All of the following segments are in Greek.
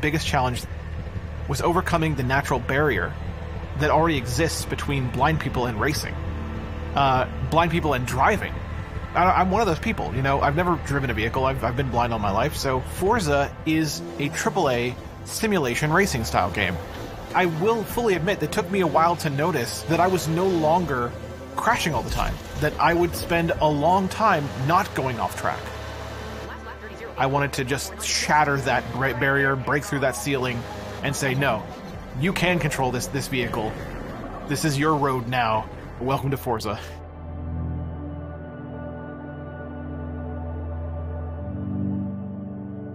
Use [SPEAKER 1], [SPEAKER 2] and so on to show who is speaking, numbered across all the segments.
[SPEAKER 1] biggest challenge was overcoming the natural barrier that already exists between blind people and racing, uh, blind people and driving. I, am one of those people, you know. I've never driven a vehicle. I've, I've been blind all my life. So Forza is a AAA simulation racing style game. I will fully admit it took me a while to notice that I was no longer crashing all the time. That I would spend a long time not going off track. I wanted to just shatter that barrier, break through that ceiling, and say, no, you can control this this vehicle. This is your road now. Welcome to Forza.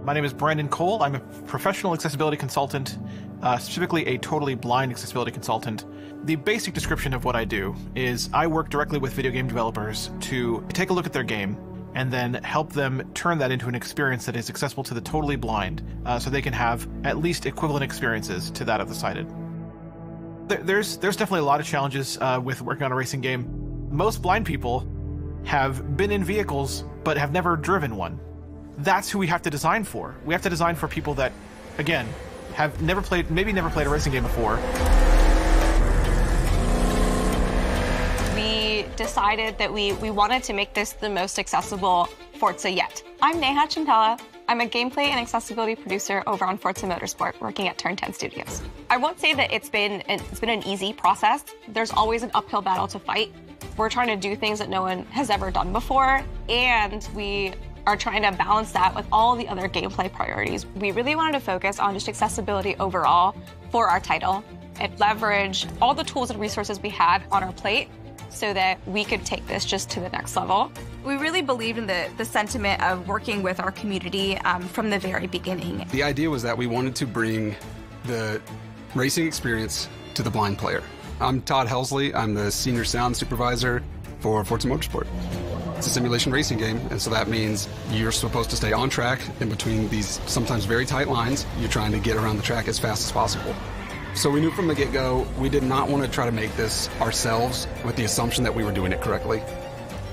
[SPEAKER 1] My name is Brandon Cole. I'm a professional accessibility consultant, uh, specifically a totally blind accessibility consultant. The basic description of what I do is I work directly with video game developers to take a look at their game and then help them turn that into an experience that is accessible to the totally blind uh, so they can have at least equivalent experiences to that of the sighted. There's, there's definitely a lot of challenges uh, with working on a racing game. Most blind people have been in vehicles but have never driven one that's who we have to design for. We have to design for people that, again, have never played, maybe never played a racing game before.
[SPEAKER 2] We decided that we, we wanted to make this the most accessible Forza yet. I'm Neha Chintala. I'm a gameplay and accessibility producer over on Forza Motorsport, working at Turn 10 Studios. I won't say that it's been an, it's been an easy process. There's always an uphill battle to fight. We're trying to do things that no one has ever done before, and we are trying to balance that with all the other gameplay priorities. We really wanted to focus on just accessibility overall for our title and leverage all the tools and resources we had on our plate so that we could take this just to the next level. We really believed in the, the sentiment of working with our community um, from the very beginning.
[SPEAKER 3] The idea was that we wanted to bring the racing experience to the blind player. I'm Todd Helsley. I'm the senior sound supervisor for Forza Motorsport. It's a simulation racing game, and so that means you're supposed to stay on track in between these sometimes very tight lines. You're trying to get around the track as fast as possible. So we knew from the get go we did not want to try to make this ourselves with the assumption that we were doing it correctly.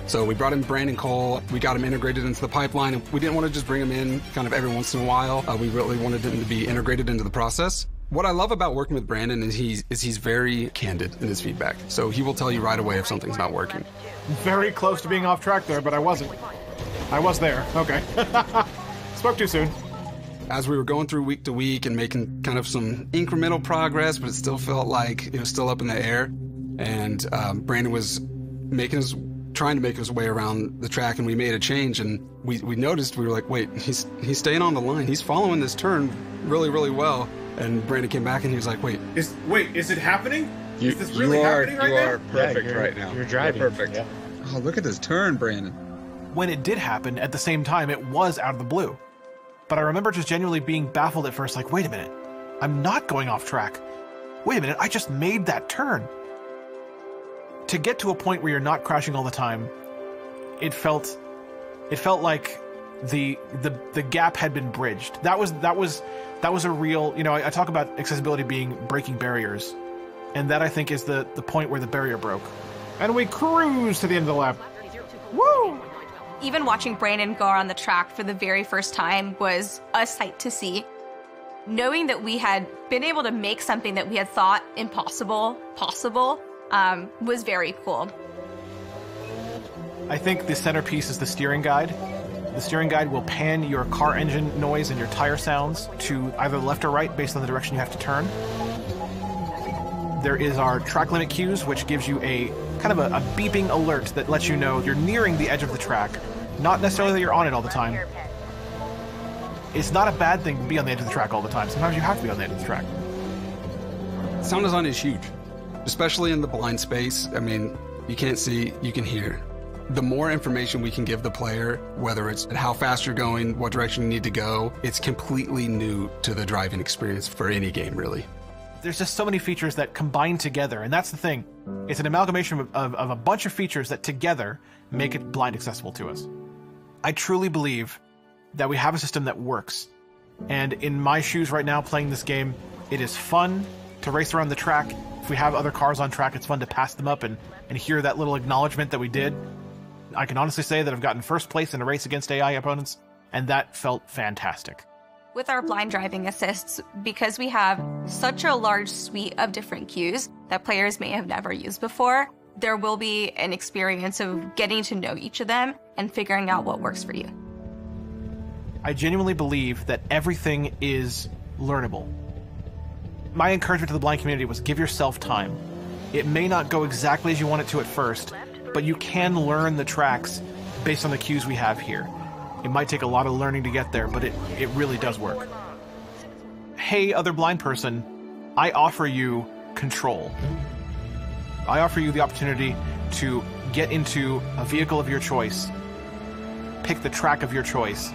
[SPEAKER 3] So we brought in Brandon Cole. We got him integrated into the pipeline. We didn't want to just bring him in kind of every once in a while. Uh, we really wanted him to be integrated into the process. What I love about working with Brandon is he's is he's very candid in his feedback. So he will tell you right away if something's not working.
[SPEAKER 1] Very close to being off track there, but I wasn't. I was there. Okay. Spoke too soon.
[SPEAKER 3] As we were going through week to week and making kind of some incremental progress, but it still felt like it was still up in the air. And um, Brandon was making his trying to make his way around the track and we made a change and we, we noticed we were like wait he's he's staying on the line he's following this turn really really well and Brandon came back and he was like, "Wait,
[SPEAKER 1] is wait, is it happening?
[SPEAKER 4] You,
[SPEAKER 1] is this really
[SPEAKER 4] you are,
[SPEAKER 1] happening right
[SPEAKER 4] you
[SPEAKER 1] now?
[SPEAKER 4] are perfect
[SPEAKER 5] yeah,
[SPEAKER 4] right now.
[SPEAKER 5] You're driving.
[SPEAKER 4] You're perfect.
[SPEAKER 5] Yeah.
[SPEAKER 4] Oh, look at this turn, Brandon.
[SPEAKER 1] When it did happen, at the same time, it was out of the blue. But I remember just genuinely being baffled at first, like, wait a minute, I'm not going off track. Wait a minute, I just made that turn. To get to a point where you're not crashing all the time, it felt, it felt like the the the gap had been bridged. That was that was that was a real, you know, I, I, talk about accessibility being breaking barriers, and that I think is the the point where the barrier broke. And we cruise to the end of the lap. Woo!
[SPEAKER 2] Even watching Brandon go on the track for the very first time was a sight to see. Knowing that we had been able to make something that we had thought impossible possible um, was very cool.
[SPEAKER 1] I think the centerpiece is the steering guide the steering guide will pan your car engine noise and your tire sounds to either left or right based on the direction you have to turn. There is our track limit cues, which gives you a kind of a, a beeping alert that lets you know you're nearing the edge of the track. Not necessarily that you're on it all the time. It's not a bad thing to be on the edge of the track all the time. Sometimes you have to be on the edge of the track.
[SPEAKER 3] Sound design is huge, especially in the blind space. I mean, you can't see, you can hear the more information we can give the player, whether it's how fast you're going, what direction you need to go, it's completely new to the driving experience for any game, really.
[SPEAKER 1] There's just so many features that combine together, and that's the thing. It's an amalgamation of, of, of a bunch of features that together make it blind accessible to us. I truly believe that we have a system that works. And in my shoes right now, playing this game, it is fun to race around the track. If we have other cars on track, it's fun to pass them up and, and hear that little acknowledgement that we did. I can honestly say that I've gotten first place in a race against AI opponents, and that felt fantastic.
[SPEAKER 2] With our blind driving assists, because we have such a large suite of different cues that players may have never used before, there will be an experience of getting to know each of them and figuring out what works for you.
[SPEAKER 1] I genuinely believe that everything is learnable. My encouragement to the blind community was give yourself time. It may not go exactly as you want it to at first, but you can learn the tracks based on the cues we have here. It might take a lot of learning to get there, but it, it really does work. Hey, other blind person, I offer you control. I offer you the opportunity to get into a vehicle of your choice, pick the track of your choice,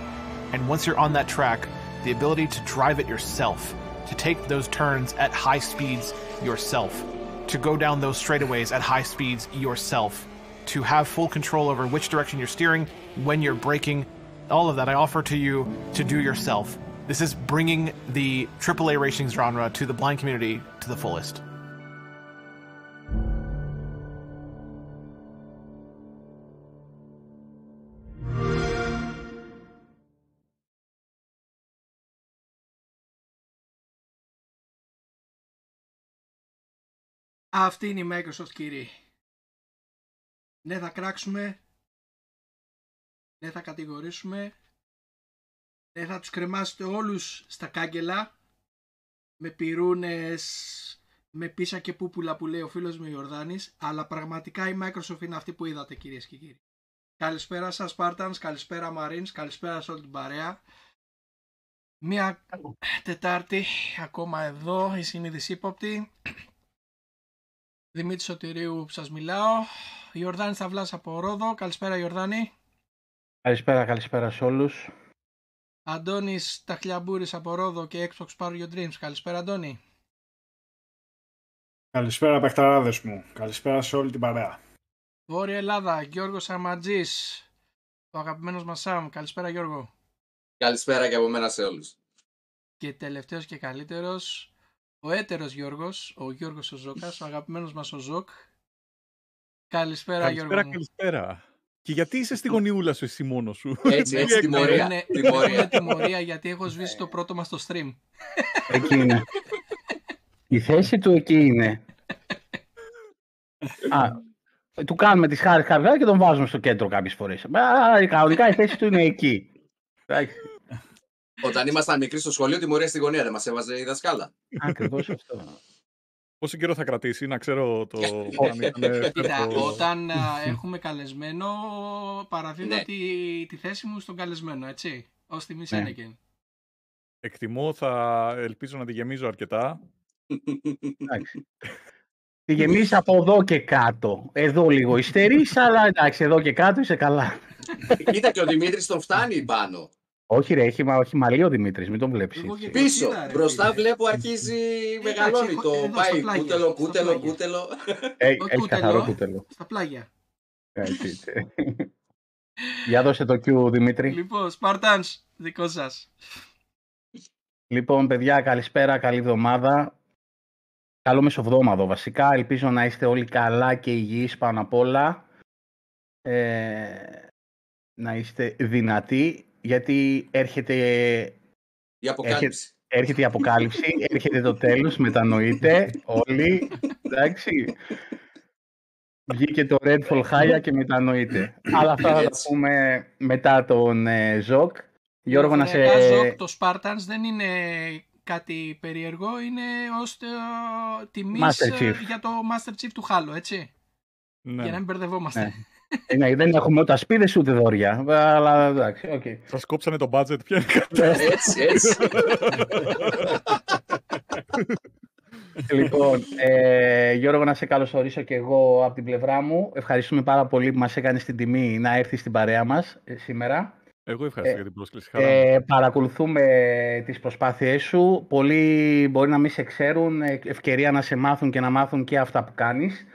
[SPEAKER 1] and once you're on that track, the ability to drive it yourself, to take those turns at high speeds yourself, to go down those straightaways at high speeds yourself, to have full control over which direction you're steering, when you're braking, all of that I offer to you to do yourself. This is bringing the AAA racing genre to the blind community to the fullest.
[SPEAKER 5] Αυτή είναι η Microsoft κύριοι. Ναι θα κράξουμε. Ναι θα κατηγορήσουμε. Ναι θα τους κρεμάσετε όλους στα κάγκελα. Με πυρούνες, με πίσα και πούπουλα που λέει ο φίλος μου Ιορδάνης. Αλλά πραγματικά η Microsoft είναι αυτή που είδατε κυρίες και κύριοι. Καλησπέρα σας Spartans, καλησπέρα Marines, καλησπέρα σε όλη την παρέα. Μία Τετάρτη ακόμα εδώ, η συνείδηση ύποπτη. Δημήτρη Σωτηρίου που σας μιλάω. Ιορδάνη Σταυλάς από Ρόδο. Καλησπέρα Ιορδάνη.
[SPEAKER 6] Καλησπέρα, καλησπέρα σε όλους.
[SPEAKER 5] Αντώνης Ταχλιαμπούρης από Ρόδο και Xbox Power Your Dreams. Καλησπέρα Αντώνη.
[SPEAKER 7] Καλησπέρα παιχταράδες μου. Καλησπέρα σε όλη την παρέα.
[SPEAKER 5] Βόρεια Ελλάδα, Γιώργος Αματζής. Ο αγαπημένος μας Σαμ. Καλησπέρα Γιώργο.
[SPEAKER 8] Καλησπέρα και από μένα σε όλους.
[SPEAKER 5] Και τελευταίος και καλύτερος, ο έτερος Γιώργος, ο Γιώργος ο Ζώκας, ο αγαπημένος μας ο Ζώκ. Καλησπέρα,
[SPEAKER 9] Καλησπέρα,
[SPEAKER 5] Γιώργο μου.
[SPEAKER 9] καλησπέρα. Και γιατί είσαι στη γωνιούλα σου εσύ μόνος σου;
[SPEAKER 8] Έτσι, έτσι,
[SPEAKER 9] Τι
[SPEAKER 8] τιμωρία.
[SPEAKER 9] έκανες;
[SPEAKER 5] Είναι,
[SPEAKER 8] τιμωρία.
[SPEAKER 5] είναι τιμωρία γιατί έχω σβήσει το πρώτο μας το stream.
[SPEAKER 6] Εκεί είναι. Η θέση του εκεί είναι. Α, του κάνουμε τις χάρες κάποια και τον βάζουμε στο κέντρο κάποιες φορές. Α, κανονικά η θέση του είναι εκεί. Εντάξει,
[SPEAKER 8] Όταν ήμασταν μικροί στο σχολείο, τιμωρία στη γωνία δεν μας έβαζε η δασκάλα.
[SPEAKER 6] Ακριβώς αυτό.
[SPEAKER 9] Πόσο καιρό θα κρατήσει, να ξέρω το...
[SPEAKER 6] Ε,
[SPEAKER 9] αν ήταν
[SPEAKER 5] Κοίτα,
[SPEAKER 9] φέτο-
[SPEAKER 5] όταν α, έχουμε καλεσμένο, παραδίδω
[SPEAKER 8] Ναι.
[SPEAKER 5] τη, τη θέση μου στον καλεσμένο, έτσι. Ως τιμή
[SPEAKER 6] Ναι.
[SPEAKER 5] Σένεκεν.
[SPEAKER 9] Εκτιμώ, θα ελπίζω να τη γεμίζω αρκετά.
[SPEAKER 6] Εντάξει. Τη γεμίσεις από εδώ και κάτω. Εδώ λίγο υστερείς, αλλά εντάξει, εδώ και κάτω είσαι καλά.
[SPEAKER 8] Κοίτα και ο Δημήτρης τον φτάνει πάνω.
[SPEAKER 6] Όχι ρε, έχει, μα- όχι μαλλί ο Δημήτρης, μην τον βλέπεις
[SPEAKER 5] Εγώ
[SPEAKER 6] έτσι.
[SPEAKER 5] και-
[SPEAKER 8] Πίσω,
[SPEAKER 5] Κοίτα, ρε,
[SPEAKER 8] μπροστά
[SPEAKER 5] φίλε.
[SPEAKER 8] βλέπω αρχίζει, μεγαλώνει
[SPEAKER 5] έχω-
[SPEAKER 8] το
[SPEAKER 5] εδώ, στα
[SPEAKER 8] πάει
[SPEAKER 5] πλάγια,
[SPEAKER 8] κούτελο,
[SPEAKER 5] στα
[SPEAKER 8] κούτελο,
[SPEAKER 5] πλάγια.
[SPEAKER 8] κούτελο.
[SPEAKER 6] Ε,
[SPEAKER 5] Το
[SPEAKER 6] έχει καθαρό
[SPEAKER 5] κούτελο.
[SPEAKER 6] κούτελο.
[SPEAKER 5] Στα πλάγια.
[SPEAKER 6] Έτσι, έτσι. Για δώσε το Q, Δημήτρη.
[SPEAKER 5] Λοιπόν, Spartans, δικό σας.
[SPEAKER 6] Λοιπόν, παιδιά, καλησπέρα, καλή εβδομάδα. Καλό μεσοβδόμαδο βασικά. Ελπίζω να είστε όλοι καλά και υγιείς πάνω απ' όλα. Ε, να είστε δυνατοί, γιατί έρχεται,
[SPEAKER 8] Η αποκάλυψη.
[SPEAKER 6] έρχεται η αποκάλυψη, έρχεται το τέλος, μετανοείτε όλοι, εντάξει. Βγήκε το Redfall High και μετανοείτε. Αλλά αυτά θα τα
[SPEAKER 8] Έτσι.
[SPEAKER 6] πούμε μετά τον ε, Ζοκ. Γιώργο, να σε...
[SPEAKER 5] Διαφορετικά, Ζοκ, το Spartans δεν είναι κάτι περίεργο, είναι ως το τιμής
[SPEAKER 6] Master
[SPEAKER 5] ε,
[SPEAKER 6] Chief.
[SPEAKER 5] για το Master Chief του Halo, έτσι.
[SPEAKER 9] Ναι.
[SPEAKER 5] Για να μην μπερδευόμαστε.
[SPEAKER 6] Ναι. Ε, ναι, δεν έχουμε ούτε ασπίδες ούτε δόρια. Αλλά εντάξει, οκ.
[SPEAKER 9] Σας κόψανε το budget, ποια είναι η κατάσταση.
[SPEAKER 8] Έτσι, έτσι.
[SPEAKER 6] λοιπόν, ε, Γιώργο, να σε καλωσορίσω και εγώ από την πλευρά μου. Ευχαριστούμε πάρα πολύ που μας έκανες την τιμή να έρθεις στην παρέα μας ε, σήμερα.
[SPEAKER 9] Εγώ ευχαριστώ
[SPEAKER 6] Ε,
[SPEAKER 9] για την πρόσκληση. Χαρά μου.
[SPEAKER 6] Ε, παρακολουθούμε τις προσπάθειές σου. Πολλοί μπορεί να μην σε ξέρουν, ε, ευκαιρία να σε μάθουν και να μάθουν και αυτά που κάνεις.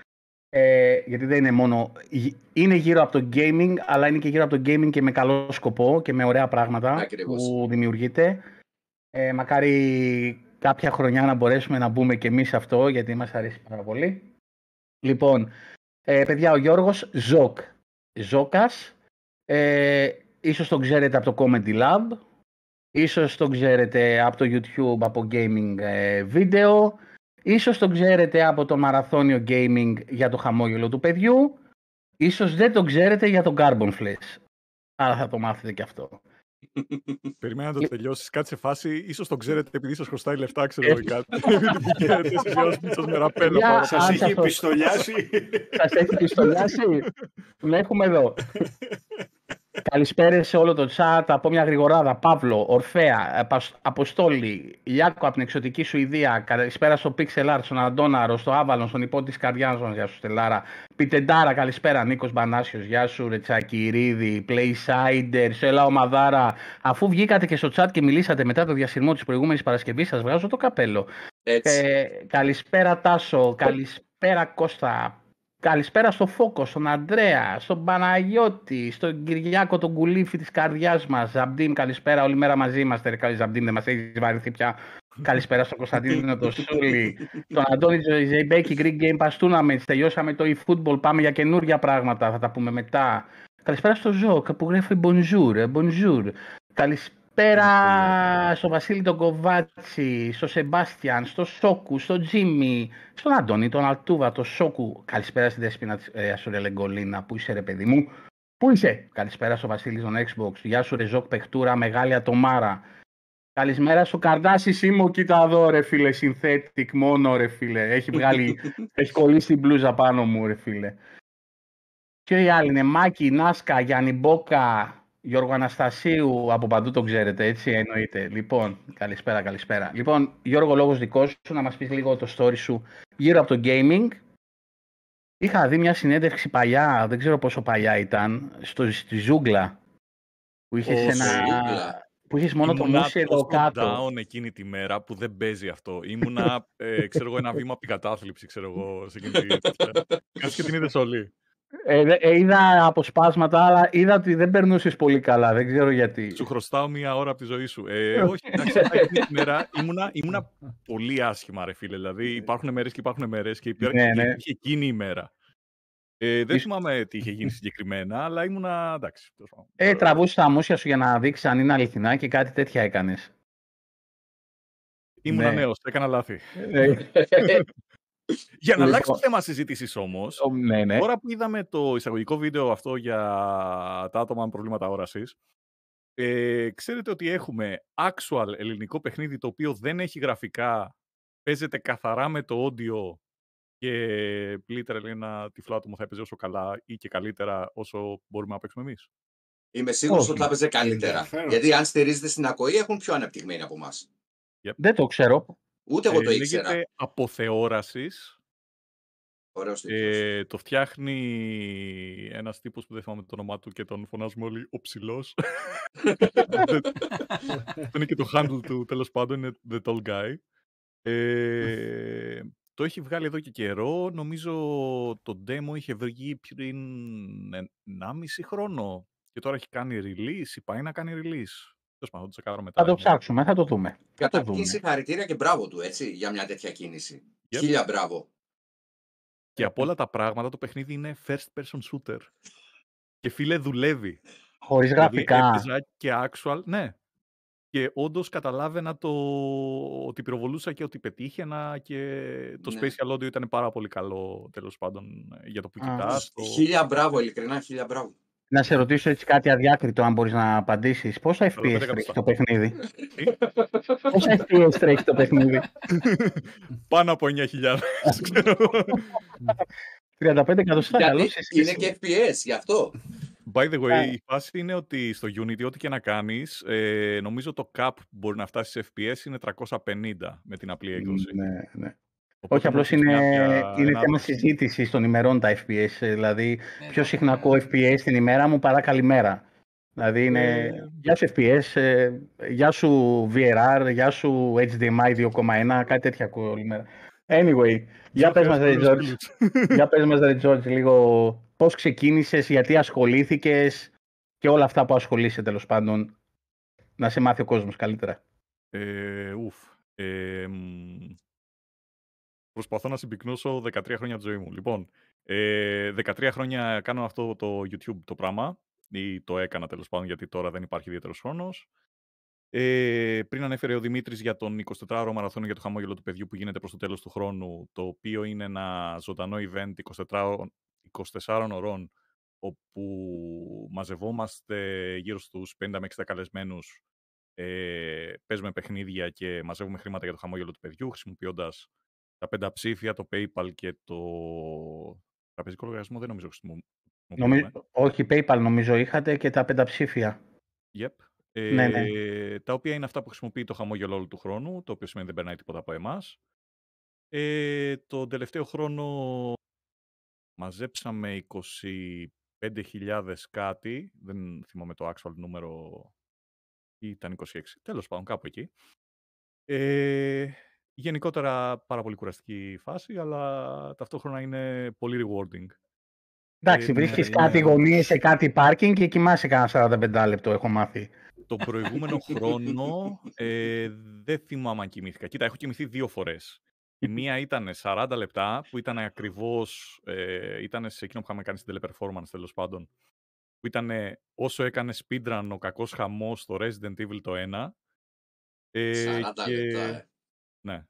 [SPEAKER 6] Ε, γιατί δεν είναι μόνο... γυ- Είναι γύρω από το gaming, αλλά είναι και γύρω από το gaming και με καλό σκοπό και με ωραία πράγματα
[SPEAKER 8] Ακριβώς.
[SPEAKER 6] που δημιουργείται. Ε, μακάρι κάποια χρονιά να μπορέσουμε να μπούμε και εμείς σε αυτό, γιατί μας αρέσει πάρα πολύ. Λοιπόν, ε, παιδιά, ο Γιώργος Ζοκ. Ζόκας. Ε, ίσως τον ξέρετε από το Comedy Lab. Ίσως τον ξέρετε από το YouTube, από gaming ε, βίντεο. Ίσως τον ξέρετε από το μαραθώνιο gaming για το χαμόγελο του παιδιού. Ίσως δεν τον ξέρετε για το Carbon Flash. Άρα θα το μάθετε και αυτό.
[SPEAKER 9] Περιμένα να το τελειώσει. Κάτι σε φάση, ίσως το ξέρετε επειδή σας χρωστάει λεφτά, ξέρω εγώ κάτι. Επειδή σας με ραπέλο.
[SPEAKER 7] Σας έχει πιστολιάσει.
[SPEAKER 6] Σας έχει πιστολιάσει. Τον έχουμε εδώ. Καλησπέρα σε όλο το chat από μια γρηγοράδα. Παύλο, Ορφέα, Αποστόλη, Ιάκο από την εξωτική Σουηδία. Καλησπέρα στο Pixel Art, στον Αντώναρο, στο Άβαλον, στον υπό της καρδιάς μας. Γεια σου, Στελάρα. Πιτεντάρα, καλησπέρα. Νίκος Μπανάσιος, γεια σου. Ρετσάκι, Ρίδη, Playsider, Σέλα Ομαδάρα. Αφού βγήκατε και στο chat και μιλήσατε μετά το διασυρμό της προηγούμενης Παρασκευής, σας βγάζω το καπέλο. Ε, καλησπέρα, Τάσο. Καλησπέρα, Κώστα. Καλησπέρα στο Φόκο, στον Αντρέα, στον Παναγιώτη, στον Κυριάκο, τον κουλήφι της καρδιάς μας. Ζαμπτίν, καλησπέρα. Όλη μέρα μαζί είμαστε. Ρε, Ζαμπτίν, δεν μας έχεις βαρεθεί πια. καλησπέρα στον Κωνσταντίνο, τον Σούλη, τον Αντώνη Ζεϊμπέκη, Greek Game Pass Tournament. Τελειώσαμε το eFootball. Πάμε για καινούργια πράγματα. Θα τα πούμε μετά. Καλησπέρα στο Ζώκ που γράφει Bonjour. bonjour. Καλησπέρα Πέρα στο Βασίλη τον Κοβάτσι, στο Σεμπάστιαν, στο Σόκου, στο Τζίμι, στον Αντώνη, τον Αλτούβα, το Σόκου. Καλησπέρα στην Δέσποινα ε, Ασουρία Λεγκολίνα. Πού είσαι, ρε παιδί μου; Πού είσαι; Καλησπέρα στο Βασίλη τον Xbox. Γεια σου, Ρεζόκ Πεχτούρα, μεγάλη ατομάρα. Καλησπέρα στο Καρδάσι Σίμω, κοίτα εδώ ρε φίλε, synthetic μόνο ρε φίλε. Έχει βγάλει, έχει κολλήσει την μπλούζα πάνω μου ρε φίλε. Και οι άλλοι είναι Μάκη, Νάσκα, Γιάννη Μπόκα, Γιώργο Αναστασίου, από παντού το ξέρετε, έτσι εννοείται. Λοιπόν, καλησπέρα, καλησπέρα. Λοιπόν, Γιώργο, λόγος δικός σου, να μας πεις λίγο το story σου γύρω από το gaming. Είχα δει μια συνέντευξη παλιά, δεν ξέρω πόσο παλιά ήταν, στο, στη Ζούγκλα, που είχες ένα... Που είχες μόνο το μουσι εδώ κάτω.
[SPEAKER 9] down εκείνη τη μέρα που δεν παίζει αυτό. Ήμουνα, ε, ξέρω εγώ, ένα βήμα από την κατάθλιψη, ξέρω εγώ, σε εκείνη τη Κάτι και την είδες όλοι.
[SPEAKER 6] Ε, ε, είδα αποσπάσματα, αλλά είδα ότι δεν περνούσες πολύ καλά. Δεν ξέρω γιατί.
[SPEAKER 9] Σου χρωστάω μία ώρα από τη ζωή σου. Ε, όχι, εντάξει, αυτή τη μέρα ήμουνα, ήμουνα πολύ άσχημα, ρε φίλε. Δηλαδή, υπάρχουν μέρες και υπάρχουν μέρες και υπήρχε ναι, ναι. εκείνη η μέρα. Ε, δεν θυμάμαι τι είχε γίνει συγκεκριμένα, αλλά ήμουνα εντάξει.
[SPEAKER 6] Ε, τραβούσες τα μουσια σου για να δείξεις αν είναι αληθινά και κάτι τέτοια έκανες.
[SPEAKER 9] Ήμουνα ναι. νέος, έκανα λάθη. Ε, για να αλλάξει το θέμα συζήτησης όμως,
[SPEAKER 6] ναι, ναι.
[SPEAKER 9] τώρα που είδαμε το εισαγωγικό βίντεο αυτό για τα άτομα με προβλήματα όρασης, ε, ξέρετε ότι έχουμε actual ελληνικό παιχνίδι το οποίο δεν έχει γραφικά, παίζεται καθαρά με το audio και πλήτερα λέει ένα τυφλό άτομο θα έπαιζε όσο καλά ή και καλύτερα όσο μπορούμε να παίξουμε εμείς.
[SPEAKER 8] Είμαι σίγουρος ότι θα έπαιζε καλύτερα. Γιατί αν στηρίζεται στην ακοή έχουν πιο ανεπτυγμένοι από εμάς.
[SPEAKER 6] Yep. Δεν το ξέρω.
[SPEAKER 8] Ούτε εγώ το ε, ήξερα.
[SPEAKER 9] Λέγεται αποθεώρασης.
[SPEAKER 8] Ωραίος
[SPEAKER 9] ε, το φτιάχνει ένας τύπος που δεν θυμάμαι το όνομά του και τον φωνάζουμε όλοι ο ψηλός. Αυτό είναι και το handle του τέλος πάντων, είναι The Tall Guy. Ε, το έχει βγάλει εδώ και καιρό. Νομίζω το demo είχε βγει πριν 1,5 χρόνο και τώρα έχει κάνει release ή πάει να κάνει release.
[SPEAKER 6] Θα το ψάξουμε, θα το δούμε.
[SPEAKER 8] Καταρχήν συγχαρητήρια και μπράβο του, έτσι, για μια τέτοια κίνηση. Yep. Χίλια μπράβο.
[SPEAKER 9] Και από όλα τα πράγματα το παιχνίδι είναι first person shooter. Και φίλε δουλεύει.
[SPEAKER 6] Χωρίς δηλαδή, γραφικά.
[SPEAKER 9] Δηλαδή, και actual, ναι. Και όντως καταλάβαινα το ότι πυροβολούσα και ότι πετύχαινα και το ναι. spatial audio ήταν πάρα πολύ καλό τέλος πάντων για το που κοιτάς.
[SPEAKER 8] Το... Χίλια μπράβο, ειλικρινά, χίλια μπράβο.
[SPEAKER 6] Να σε ρωτήσω έτσι κάτι αδιάκριτο, αν μπορείς να απαντήσεις. Πόσα FPS τρέχει το παιχνίδι; Πόσα FPS τρέχει το παιχνίδι;
[SPEAKER 9] Πάνω από 9.000.
[SPEAKER 6] 35 εκατοστά.
[SPEAKER 8] Είναι και FPS, γι' αυτό.
[SPEAKER 9] By the way, η φάση είναι ότι στο Unity ό,τι και να κάνεις, ε, νομίζω το cap που μπορεί να φτάσει σε FPS είναι 350 με την απλή έκδοση.
[SPEAKER 6] Ναι, ναι. Όχι, απλώς είναι, είναι θέμα συζήτηση των ημερών τα FPS. Δηλαδή, ναι, πιο ναι, συχνά ναι. ακούω FPS την ημέρα μου παρά καλημέρα. Δηλαδή, είναι ε... γεια σου FPS, ε, γεια σου VRR, γεια σου HDMI 2.1, κάτι τέτοια ακούω όλη μέρα. Anyway, για πες μας, ρε George, για πες μας, ρε George, λίγο πώς ξεκίνησες, γιατί ασχολήθηκες και όλα αυτά που ασχολείσαι τέλος πάντων, να σε μάθει ο κόσμος καλύτερα.
[SPEAKER 9] Ε, ουφ. Ε, προσπαθώ να συμπυκνώσω 13 χρόνια τη ζωή μου. Λοιπόν, ε, 13 χρόνια κάνω αυτό το YouTube το πράγμα ή το έκανα τέλος πάντων γιατί τώρα δεν υπάρχει ιδιαίτερος χρόνος. Ε, πριν ανέφερε ο Δημήτρης για τον 24ωρο μαραθώνιο για το χαμόγελο του παιδιού που γίνεται προς το τέλος του χρόνου, το οποίο είναι ένα ζωντανό event 24, 24 ωρών, όπου μαζευόμαστε γύρω στους 50 με 60 καλεσμένους, ε, παίζουμε παιχνίδια και μαζεύουμε χρήματα για το χαμόγελο του παιδιού, χρησιμοποιώντας τα πέντα ψήφια, το PayPal και το τραπεζικό λογαριασμό δεν νομίζω χρησιμοποιούμε.
[SPEAKER 6] Νομίζω, όχι, PayPal νομίζω είχατε και τα πενταψήφια.
[SPEAKER 9] Yep.
[SPEAKER 6] Ναι, ναι.
[SPEAKER 9] Ε, τα οποία είναι αυτά που χρησιμοποιεί το χαμόγελο όλου του χρόνου, το οποίο σημαίνει δεν περνάει τίποτα από εμάς. Ε, τον τελευταίο χρόνο μαζέψαμε 25.000 κάτι, δεν θυμάμαι το actual νούμερο, ή ήταν 26, τέλος πάντων κάπου εκεί. Ε, γενικότερα πάρα πολύ κουραστική φάση, αλλά ταυτόχρονα είναι πολύ rewarding.
[SPEAKER 6] Εντάξει,
[SPEAKER 9] Ε,
[SPEAKER 6] βρίσκεις
[SPEAKER 9] είναι-
[SPEAKER 6] κάτι γωνίες σε κάτι πάρκινγκ και κοιμάσαι κανένα 45 λεπτό, έχω μάθει.
[SPEAKER 9] Τον προηγούμενο χρόνο ε, δεν θυμάμαι αν κοιμήθηκα. Κοίτα, έχω κοιμηθεί δύο φορές. Η μία ήταν 40 λεπτά, που ήταν ακριβώς, ε, ήταν σε εκείνο που είχαμε κάνει στην teleperformance τέλος πάντων, που ήταν όσο έκανε speedrun ο κακός χαμός στο Resident Evil το 1. Ε,
[SPEAKER 8] 40
[SPEAKER 9] και-
[SPEAKER 8] λεπτά, ε.
[SPEAKER 9] Ναι.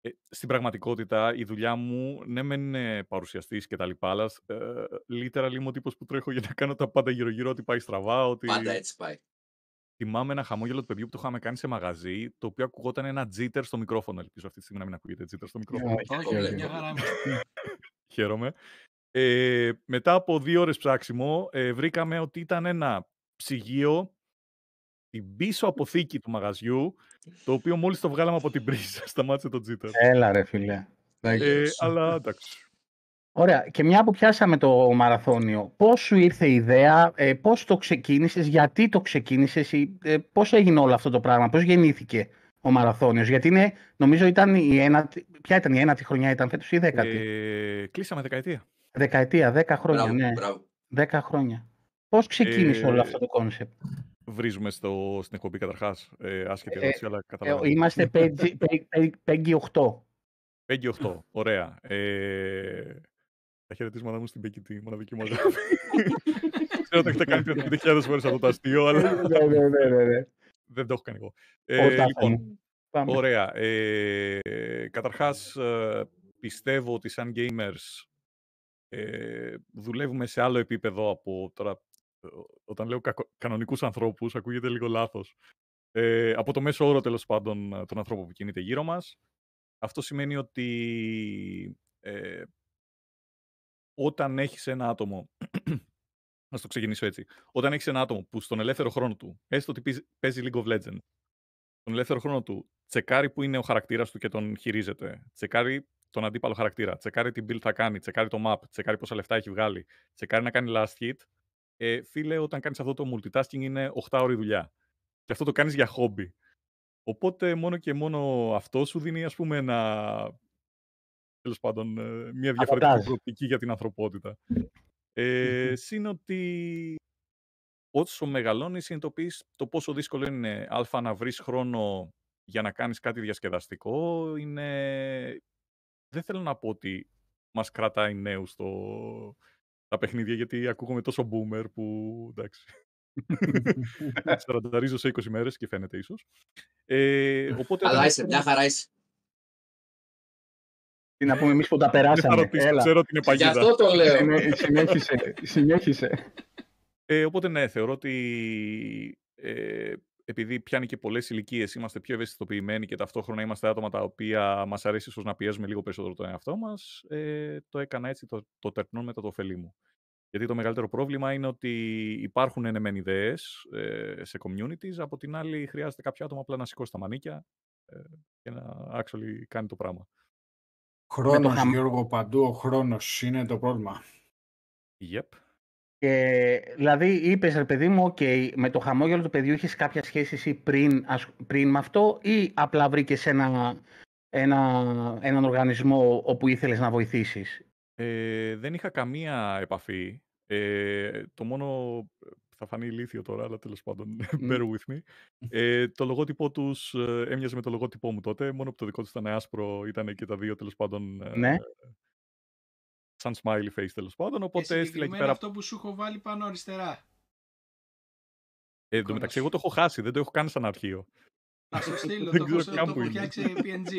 [SPEAKER 9] Ε, στην πραγματικότητα, η δουλειά μου, ναι, μεν είναι παρουσιαστής και τα λοιπά, αλλά ε, literal είμαι ο τύπος που τρέχω για να κάνω τα πάντα γύρω-γύρω, ότι πάει στραβά, ότι...
[SPEAKER 8] Πάντα έτσι πάει.
[SPEAKER 9] Θυμάμαι ένα χαμόγελο του παιδιού που το είχαμε κάνει σε μαγαζί, το οποίο ακουγόταν ένα jitter στο μικρόφωνο. Ελπίζω αυτή τη στιγμή να μην ακούγεται jitter στο μικρόφωνο.
[SPEAKER 6] όχι,
[SPEAKER 5] Όχι,
[SPEAKER 8] όχι.
[SPEAKER 5] μια χαρά είμαστε.
[SPEAKER 9] Χαίρομαι. Ε, μετά από δύο ώρες ψάξιμο, ε, βρήκαμε ότι ήταν ένα ψυγείο στην πίσω αποθήκη του μαγαζιού, το οποίο μόλις το βγάλαμε από την πρίζα, σταμάτησε το jitter.
[SPEAKER 6] Έλα ρε φίλε.
[SPEAKER 9] Ε,
[SPEAKER 8] Τέλειος.
[SPEAKER 9] αλλά εντάξει.
[SPEAKER 6] Ωραία. Και μια που πιάσαμε το μαραθώνιο, πώς σου ήρθε η ιδέα, ε, πώς το ξεκίνησες, γιατί το ξεκίνησες, ή, ε, πώς έγινε όλο αυτό το πράγμα, πώς γεννήθηκε ο μαραθώνιος. Γιατί είναι, νομίζω ήταν η ένατη, ποια ήταν η ένατη χρονιά, ήταν φέτος ή η δέκατη;
[SPEAKER 9] Ε, κλείσαμε δεκαετία.
[SPEAKER 6] Δεκαετία, δέκα χρόνια,
[SPEAKER 8] Μπράβο,
[SPEAKER 6] ναι.
[SPEAKER 8] μπράβο.
[SPEAKER 6] Δέκα χρόνια. Πώς ξεκίνησε
[SPEAKER 9] Ε,
[SPEAKER 6] όλο αυτό το concept.
[SPEAKER 9] Βρίζουμε στο, στην εκπομπή καταρχάς. Ε, άσχετη
[SPEAKER 6] Ε,
[SPEAKER 9] ερώτηση, αλλά
[SPEAKER 6] Ε,
[SPEAKER 9] καταλαβαίνω.
[SPEAKER 6] είμαστε PEGI 8.
[SPEAKER 9] PEGI 8. Ωραία. Ε, τα χαιρετίσματα μου στην Πέγγι τη μοναδική μου αγάπη. Ξέρω ότι έχετε κάνει 35.000 φορές αυτό το αστείο, αλλά
[SPEAKER 6] ναι, ναι, ναι, ναι, ναι.
[SPEAKER 9] δεν το έχω κάνει εγώ.
[SPEAKER 6] Ω,
[SPEAKER 9] Ε,
[SPEAKER 6] τάφα
[SPEAKER 9] λοιπόν,
[SPEAKER 6] μου. Πάμε.
[SPEAKER 9] ωραία. Ε, καταρχάς, ε, πιστεύω ότι σαν gamers ε, δουλεύουμε σε άλλο επίπεδο από τώρα, ε, όταν λέω κακο- κανονικούς ανθρώπους, ακούγεται λίγο λάθος. Ε, από το μέσο όρο, τέλος πάντων, ε, των ανθρώπων που κινείται γύρω μας. Αυτό σημαίνει ότι ε, όταν έχεις ένα άτομο, να το ξεκινήσω έτσι, όταν έχεις ένα άτομο που στον ελεύθερο χρόνο του, έστω ότι παίζει- παίζει League of Legends, στον ελεύθερο χρόνο του τσεκάρει που είναι ο χαρακτήρας του και τον χειρίζεται, τσεκάρει τον αντίπαλο χαρακτήρα, τσεκάρει τι build θα κάνει, τσεκάρει το map, τσεκάρει πόσα λεφτά έχει βγάλει, τσεκάρει να κάνει last hit, ε, φίλε, όταν κάνεις αυτό το multitasking είναι 8 ώρη δουλειά. Και αυτό το κάνεις για χόμπι. Οπότε μόνο και μόνο αυτό σου δίνει, ας πούμε, ένα... Τέλος πάντων, ε, μια διαφορετική
[SPEAKER 6] Αβαντάζ.
[SPEAKER 9] προοπτική για την ανθρωπότητα. Ε, Συν ότι όσο μεγαλώνεις συνειδητοποιείς το πόσο δύσκολο είναι α να βρεις χρόνο για να κάνεις κάτι διασκεδαστικό είναι... Δεν θέλω να πω ότι μας κρατάει νέους στο... τα παιχνίδια γιατί ακούγομαι τόσο boomer που εντάξει. Σαρανταρίζω σε 20 μέρες και φαίνεται ίσως. Ε, οπότε
[SPEAKER 8] Αλλά
[SPEAKER 9] όταν
[SPEAKER 8] είσαι, μια χαρά είσαι.
[SPEAKER 6] Τι να πούμε εμείς που τα
[SPEAKER 9] Δεν θα
[SPEAKER 6] περάσαμε.
[SPEAKER 9] ρωτήσω,
[SPEAKER 6] Έλα.
[SPEAKER 9] ξέρω ότι είναι
[SPEAKER 8] Γι'
[SPEAKER 9] παγίδα.
[SPEAKER 8] αυτό το λέω.
[SPEAKER 6] Συνέ- Συνέχισε. Συνέχισε.
[SPEAKER 9] Ε, οπότε ναι, θεωρώ ότι ε, επειδή πιάνει και πολλές ηλικίες, είμαστε πιο ευαισθητοποιημένοι και ταυτόχρονα είμαστε άτομα τα οποία μας αρέσει ίσως να πιέζουμε λίγο περισσότερο τον εαυτό μας, ε, το έκανα έτσι, το, το τερνώ μετά το ωφελή μου. Γιατί το μεγαλύτερο πρόβλημα είναι ότι υπάρχουν ενεμέν ιδέες ε, σε communities, από την άλλη χρειάζεται κάποιο άτομο απλά να σηκώσει τα μανίκια ε, και να actually κάνει το πράγμα.
[SPEAKER 10] Χρόνος,
[SPEAKER 6] χαμ-
[SPEAKER 10] Γιώργο, παντού ο χρόνος είναι το πρόβλημα.
[SPEAKER 9] Yep.
[SPEAKER 6] Και, δηλαδή είπες ρε παιδί μου, okay, με το χαμόγελο του παιδιού είχες κάποια σχέση εσύ πριν, ασ- πριν με αυτό ή απλά βρήκες ένα, ένα, έναν οργανισμό όπου ήθελες να βοηθήσεις;
[SPEAKER 9] Ε, δεν είχα καμία επαφή. Ε, το μόνο. Θα φανεί ηλίθιο τώρα, αλλά τέλος πάντων, bear with me. Ε, το λογότυπό τους ε, έμοιαζε με το λογότυπό μου τότε. Μόνο που το δικό τους ήταν άσπρο, ήταν και τα δύο τέλος πάντων. ε,
[SPEAKER 6] Ναι.
[SPEAKER 9] Σαν smiley face τέλος πάντων.
[SPEAKER 5] Και
[SPEAKER 9] Οπότε έστειλα εκεί
[SPEAKER 5] συγκεκριμένα
[SPEAKER 9] πέρα.
[SPEAKER 5] αυτό που σου έχω βάλει πάνω αριστερά.
[SPEAKER 9] Ε, εν τω μεταξύ, εγώ το έχω χάσει, δεν το έχω κάνει σαν αρχείο.
[SPEAKER 5] Θα σου στείλω,
[SPEAKER 9] Δεν
[SPEAKER 5] το
[SPEAKER 9] ξέρω
[SPEAKER 5] έχω,
[SPEAKER 9] καν
[SPEAKER 5] το
[SPEAKER 9] που
[SPEAKER 5] έχω
[SPEAKER 9] είναι.
[SPEAKER 5] φτιάξει PNG.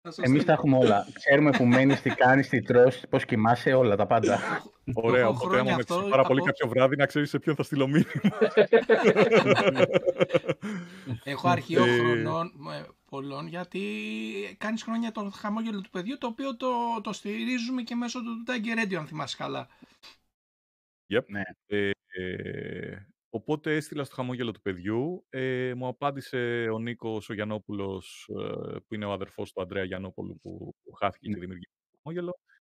[SPEAKER 5] Θα σου
[SPEAKER 6] Εμείς τα
[SPEAKER 5] στείλω.
[SPEAKER 6] έχουμε όλα. Ξέρουμε που μένεις, τι κάνεις, τι τρως, πώς κοιμάσαι, όλα τα πάντα.
[SPEAKER 9] Ωραία,
[SPEAKER 5] έχω
[SPEAKER 9] οπότε
[SPEAKER 5] χρόνια
[SPEAKER 9] άμα με
[SPEAKER 5] αυτό
[SPEAKER 9] ψήσει πάρα πολύ
[SPEAKER 5] από-
[SPEAKER 9] κάποιο βράδυ να ξέρεις σε ποιον θα στείλω μήνυμα.
[SPEAKER 5] Έχω αρχείο
[SPEAKER 9] Ε,
[SPEAKER 5] χρονών ε, πολλών γιατί κάνεις χρόνια το χαμόγελο του παιδιού το οποίο το, το στηρίζουμε και μέσω του Tiger Radio αν θυμάσαι καλά.
[SPEAKER 9] Yep.
[SPEAKER 6] Ναι.
[SPEAKER 9] Ε, ε, οπότε έστειλα στο χαμόγελο του παιδιού. Ε, μου απάντησε ο Νίκος ο Γιαννόπουλος, ε, που είναι ο αδερφός του Ανδρέα Γιαννόπουλου που, που χάθηκε και δημιουργήθηκε το χαμόγελο.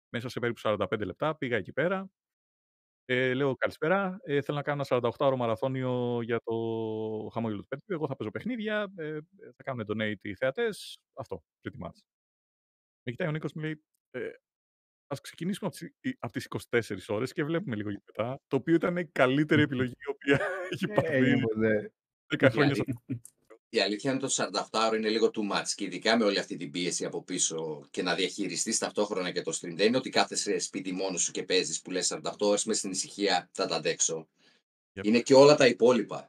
[SPEAKER 9] Μέσα σε περίπου 45 λεπτά πήγα εκεί πέρα. Ε, λέω καλησπέρα. Ε, θέλω να κάνω ένα 48ωρο μαραθώνιο για το χαμόγελο του παιδιού. Εγώ θα παίζω παιχνίδια. Ε, θα κάνουν donate οι θεατές. Αυτό, pretty much. Με κοιτάει ο Νίκος μου λέει, ε, ας ξεκινήσουμε από τις, απ' τις 24 ώρες και βλέπουμε λίγο μετά, το οποίο ήταν η καλύτερη επιλογή η οποία έχει
[SPEAKER 6] Ε,
[SPEAKER 9] πάρθει
[SPEAKER 6] έγινε ποτέ.
[SPEAKER 9] 10 χρόνια.
[SPEAKER 8] Η, αλή- η αλήθεια είναι ότι το 48ωρο είναι λίγο too much και ειδικά με όλη αυτή την πίεση από πίσω και να διαχειριστείς ταυτόχρονα και το stream. Δεν είναι ότι κάθεσαι σπίτι μόνος σου και παίζεις που λες 48 ώρε με στην ησυχία θα τα αντέξω.
[SPEAKER 9] Yep.
[SPEAKER 8] Είναι και όλα τα υπόλοιπα.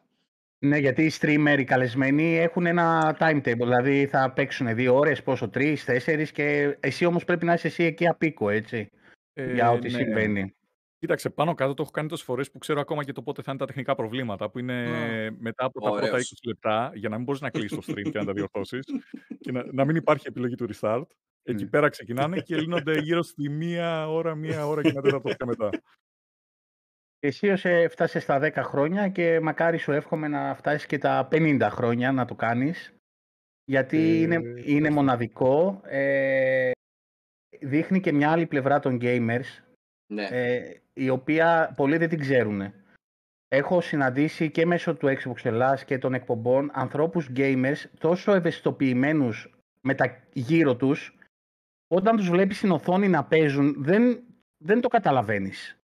[SPEAKER 6] Ναι, γιατί οι streamer, οι καλεσμένοι έχουν ένα timetable. Δηλαδή θα παίξουν δύο ώρες, πόσο, τρεις, τέσσερις και εσύ όμως πρέπει να είσαι εσύ εκεί απίκο, έτσι.
[SPEAKER 9] Ε,
[SPEAKER 6] για ό,τι
[SPEAKER 9] ναι.
[SPEAKER 6] συμβαίνει.
[SPEAKER 9] Κοίταξε, πάνω κάτω το έχω κάνει τόσες φορές που ξέρω ακόμα και το πότε θα είναι τα τεχνικά προβλήματα. Που είναι
[SPEAKER 5] Α.
[SPEAKER 9] μετά από τα πρώτα 20
[SPEAKER 8] Ωραίος.
[SPEAKER 9] λεπτά, για να μην μπορείς να κλείσει το stream και να τα διορθώσεις και να, να μην υπάρχει επιλογή του restart. Εκεί
[SPEAKER 6] Μμ.
[SPEAKER 9] πέρα ξεκινάνε και λύνονται γύρω στη μία ώρα, μία ώρα και ένα τέταρτο και μετά.
[SPEAKER 6] Και εσύ ως έφτασες στα 10 χρόνια και μακάρι σου εύχομαι να φτάσεις και τα 50 χρόνια να το κάνεις. Γιατί
[SPEAKER 9] Ε,
[SPEAKER 6] είναι, είναι
[SPEAKER 9] ευχαριστώ.
[SPEAKER 6] μοναδικό. Ε, δείχνει και μια άλλη πλευρά των gamers,
[SPEAKER 8] Ναι.
[SPEAKER 6] ε, η οποία πολλοί δεν την ξέρουν. Έχω συναντήσει και μέσω του Xbox Ελλάς και των εκπομπών ανθρώπους gamers τόσο ευαισθητοποιημένους με τα γύρω τους, όταν τους βλέπεις στην οθόνη να παίζουν, δεν, δεν το καταλαβαίνεις.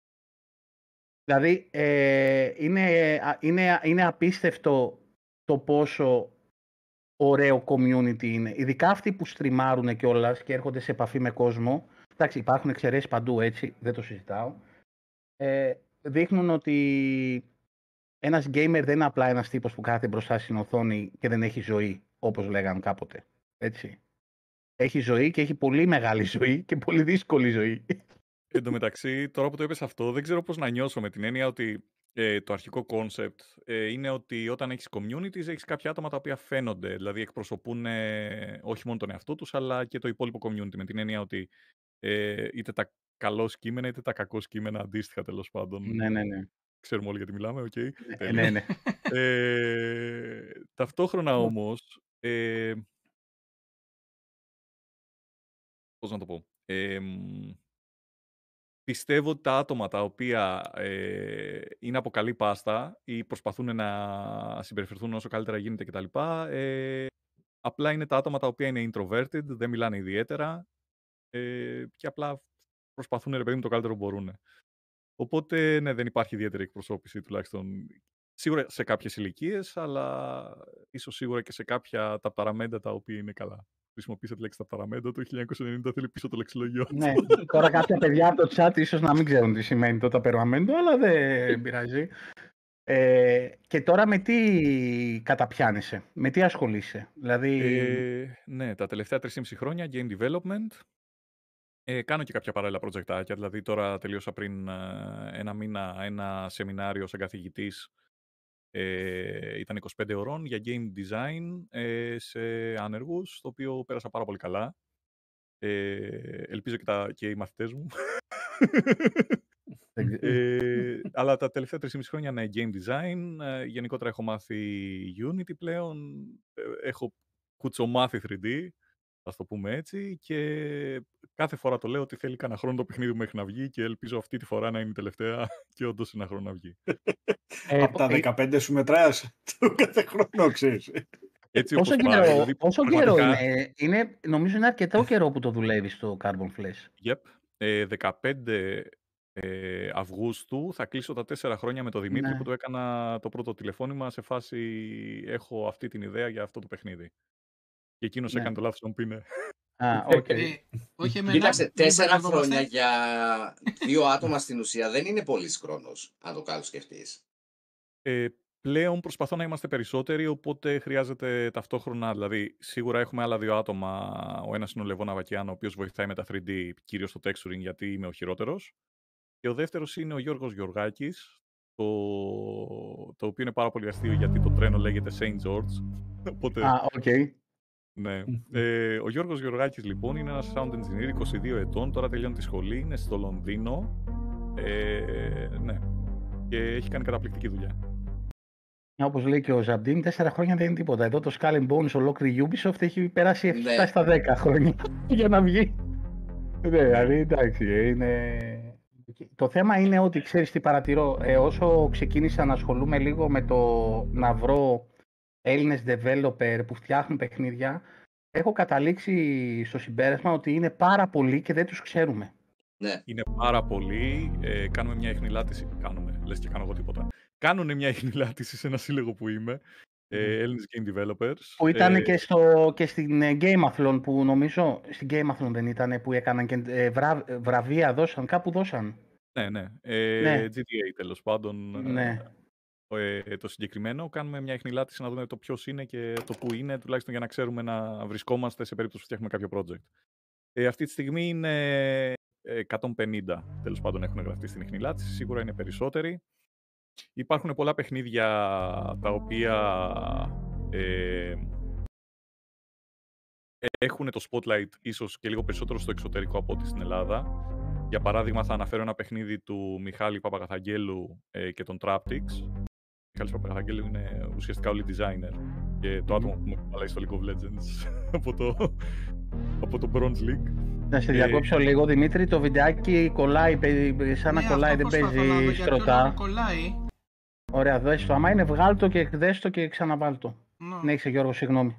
[SPEAKER 6] Δηλαδή, ε, είναι, α- είναι, είναι απίστευτο το πόσο ωραίο community είναι. Ειδικά αυτοί που στριμάρουν κιόλας και έρχονται σε επαφή με κόσμο. Εντάξει, υπάρχουν εξαιρέσεις παντού έτσι, δεν το συζητάω. Ε, δείχνουν ότι ένας gamer δεν είναι απλά ένας τύπος που κάθεται μπροστά στην οθόνη και δεν έχει ζωή, όπως λέγαν κάποτε. Έτσι. Έχει ζωή και έχει πολύ μεγάλη ζωή και πολύ δύσκολη ζωή.
[SPEAKER 9] Εν τω μεταξύ, τώρα που το είπες αυτό, δεν ξέρω πώς να νιώσω με την έννοια ότι ε, το αρχικό concept ε, είναι ότι όταν έχεις communities, έχεις κάποια άτομα τα οποία φαίνονται, δηλαδή εκπροσωπούν ε, όχι μόνο τον εαυτό τους, αλλά και το υπόλοιπο community, με την έννοια ότι ε, είτε τα καλώς κείμενα, είτε τα κακώς κείμενα αντίστοιχα τέλος πάντων.
[SPEAKER 6] ναι, ναι, ναι.
[SPEAKER 9] Ξέρουμε όλοι γιατί μιλάμε, οκ.
[SPEAKER 6] Ε,
[SPEAKER 9] τέλεια.
[SPEAKER 6] ναι, ναι.
[SPEAKER 9] Ε, ταυτόχρονα όμως, ε, πώς να το πω, ε, μ, πιστεύω ότι τα άτομα τα οποία ε, είναι από καλή πάστα ή προσπαθούν να συμπεριφερθούν όσο καλύτερα γίνεται κτλ. Ε, απλά είναι τα άτομα τα οποία είναι introverted, δεν μιλάνε ιδιαίτερα ε, και απλά προσπαθούν ρε παιδί μου το καλύτερο που μπορούν. Οπότε ναι, δεν υπάρχει ιδιαίτερη εκπροσώπηση τουλάχιστον σίγουρα σε κάποιες ηλικίες, αλλά ίσως σίγουρα και σε κάποια τα παραμέντα τα οποία είναι καλά. Χρησιμοποίησα τη λέξη τα παραμέντα, το 1990 θέλει πίσω το λεξιλογιό του.
[SPEAKER 6] ναι. Τώρα κάποια παιδιά από το chat ίσως να μην ξέρουν τι σημαίνει το ταπεραμέντο, αλλά δεν πειράζει. Ε, και τώρα με τι καταπιάνεσαι, με τι ασχολείσαι. Δηλαδή,
[SPEAKER 9] Ε, ναι, τα τελευταία 3,5 χρόνια game development. Ε, κάνω και κάποια παράλληλα προτζεκτάκια, δηλαδή τώρα τελείωσα πριν ε, ένα μήνα ένα σεμινάριο σαν καθηγητής ε, ήταν 25 ώρων για game design ε, σε άνεργους, το οποίο πέρασα πάρα πολύ καλά. Ε, ελπίζω και, τα, και οι μαθητές μου.
[SPEAKER 6] δεν ξε-
[SPEAKER 9] ε, αλλά τα τελευταία 3,5 χρόνια είναι game design. Ε, γενικότερα έχω μάθει Unity πλέον. Ε, έχω κουτσομάθει 3D, ας το πούμε έτσι. Και κάθε φορά το λέω ότι θέλει κανένα χρόνο το παιχνίδι μου μέχρι να βγει και ελπίζω αυτή τη φορά να είναι η τελευταία και όντως ένα χρόνο να βγει.
[SPEAKER 6] ε,
[SPEAKER 10] Από τα
[SPEAKER 6] ε,
[SPEAKER 10] 15 σου μετράς το κάθε χρόνο, ξέρεις.
[SPEAKER 9] Έτσι
[SPEAKER 6] πόσο
[SPEAKER 9] όπως
[SPEAKER 6] καιρό,
[SPEAKER 9] πάει. Δηλαδή,
[SPEAKER 6] πόσο καιρό
[SPEAKER 9] πραγματικά-
[SPEAKER 6] είναι, είναι, νομίζω είναι αρκετό καιρό που το δουλεύεις στο Carbon Flash.
[SPEAKER 9] Yep. Ε, 15 ε, Αυγούστου θα κλείσω τα τέσσερα χρόνια με τον Δημήτρη
[SPEAKER 6] Ναι.
[SPEAKER 9] που του έκανα το πρώτο τηλεφώνημα σε φάση έχω αυτή την ιδέα για αυτό το παιχνίδι. Και εκείνος
[SPEAKER 6] Ναι.
[SPEAKER 9] έκανε το λάθος να μου πει ναι.
[SPEAKER 6] Α, οκ.
[SPEAKER 5] Ε, όχι εμένα.
[SPEAKER 8] Κοίταξε,
[SPEAKER 5] μην
[SPEAKER 8] τέσσερα
[SPEAKER 5] μπερδευόμαστε.
[SPEAKER 8] χρόνια για δύο άτομα στην ουσία δεν είναι πολύς χρόνος, αν το κάνω σκεφτείς.
[SPEAKER 9] Ε, Πλέον προσπαθώ να είμαστε περισσότεροι, οπότε χρειάζεται ταυτόχρονα. Δηλαδή, σίγουρα έχουμε άλλα δύο άτομα. Ο ένας είναι ο Λεβόν Αβακιάν, ο οποίος βοηθάει με τα 3D, κυρίως στο texturing, γιατί είμαι ο χειρότερος. Και ο δεύτερος είναι ο Γιώργος Γεωργάκης, το, το οποίο είναι πάρα πολύ αστείο γιατί το τρένο λέγεται St. George. Οπότε,
[SPEAKER 6] Α, οκ.
[SPEAKER 9] Ναι. Ε, ο Γιώργος Γεωργάκης λοιπόν είναι ένας sound engineer 22 ετών, τώρα τελειώνει τη σχολή, είναι στο Λονδίνο. Ε, ναι. Και έχει κάνει καταπληκτική δουλειά.
[SPEAKER 6] Όπως λέει και ο Ζαμπτίν, τέσσερα χρόνια δεν είναι τίποτα. Εδώ το Skull and Bones ολόκληρη Ubisoft έχει περάσει 7
[SPEAKER 8] Ναι.
[SPEAKER 6] στα 10 χρόνια για να βγει. Ναι, δηλαδή εντάξει, είναι... Το θέμα είναι ότι ξέρεις τι παρατηρώ. Ε, όσο ξεκίνησα να ασχολούμαι λίγο με το να βρω Έλληνες developer που φτιάχνουν παιχνίδια, έχω καταλήξει στο συμπέρασμα ότι είναι πάρα πολλοί και δεν τους ξέρουμε.
[SPEAKER 8] Ναι.
[SPEAKER 9] Είναι πάρα πολύ. Ε, κάνουμε μια εχνηλάτηση. Κάνουμε, λες και κάνω εγώ τίποτα. Κάνουν μια εχνηλάτηση σε ένα σύλλογο που είμαι. Ε, Έλληνες Game Developers.
[SPEAKER 6] Που ήταν
[SPEAKER 9] Ε,
[SPEAKER 6] και, στο, και στην ε, Gameathlon που νομίζω, στην Gameathlon δεν ήταν που έκαναν και ε, βρα, βραβεία δώσαν, κάπου δώσαν.
[SPEAKER 9] Ναι, ναι. Ε,
[SPEAKER 6] Ναι.
[SPEAKER 9] GTA τέλος πάντων. ε,
[SPEAKER 6] Ναι.
[SPEAKER 9] Ε, το συγκεκριμένο. Κάνουμε μια εχνηλάτηση να δούμε το ποιος είναι και το πού είναι, τουλάχιστον για να ξέρουμε να βρισκόμαστε σε περίπτωση που φτιάχνουμε κάποιο project. Ε, αυτή τη στιγμή είναι ε, 150 τέλος πάντων έχουν γραφτεί στην εχνηλάτηση, σίγουρα είναι περισσότεροι. Υπάρχουν πολλά παιχνίδια τα οποία ε, έχουν το spotlight ίσως και λίγο περισσότερο στο εξωτερικό από ό,τι στην Ελλάδα. Για παράδειγμα θα αναφέρω ένα παιχνίδι του Μιχάλη Παπακαθαγγέλου ε, και των Traptics. Ο Μιχάλης Παπακαθαγγέλου είναι ουσιαστικά όλοι designer και το άτομο που με κουβαλάει στο League of Legends από το, από το Bronze League.
[SPEAKER 6] Να σε
[SPEAKER 9] Ε,
[SPEAKER 6] διακόψω λίγο, Δημήτρη, το βιντεάκι κολλάει, παι- σαν να
[SPEAKER 5] Ναι,
[SPEAKER 6] κολλάει,
[SPEAKER 5] αυτό
[SPEAKER 6] δεν
[SPEAKER 5] προσπαθώ να δω
[SPEAKER 6] παίζει
[SPEAKER 5] γιατί όλο
[SPEAKER 6] στρωτά.
[SPEAKER 5] μου κολλάει.
[SPEAKER 6] Ωραία, δες το. Άμα είναι βγάλ το και δες το και ξαναβάλ το.
[SPEAKER 5] Ναι.
[SPEAKER 6] Ναι, είσαι Γιώργος, συγγνώμη.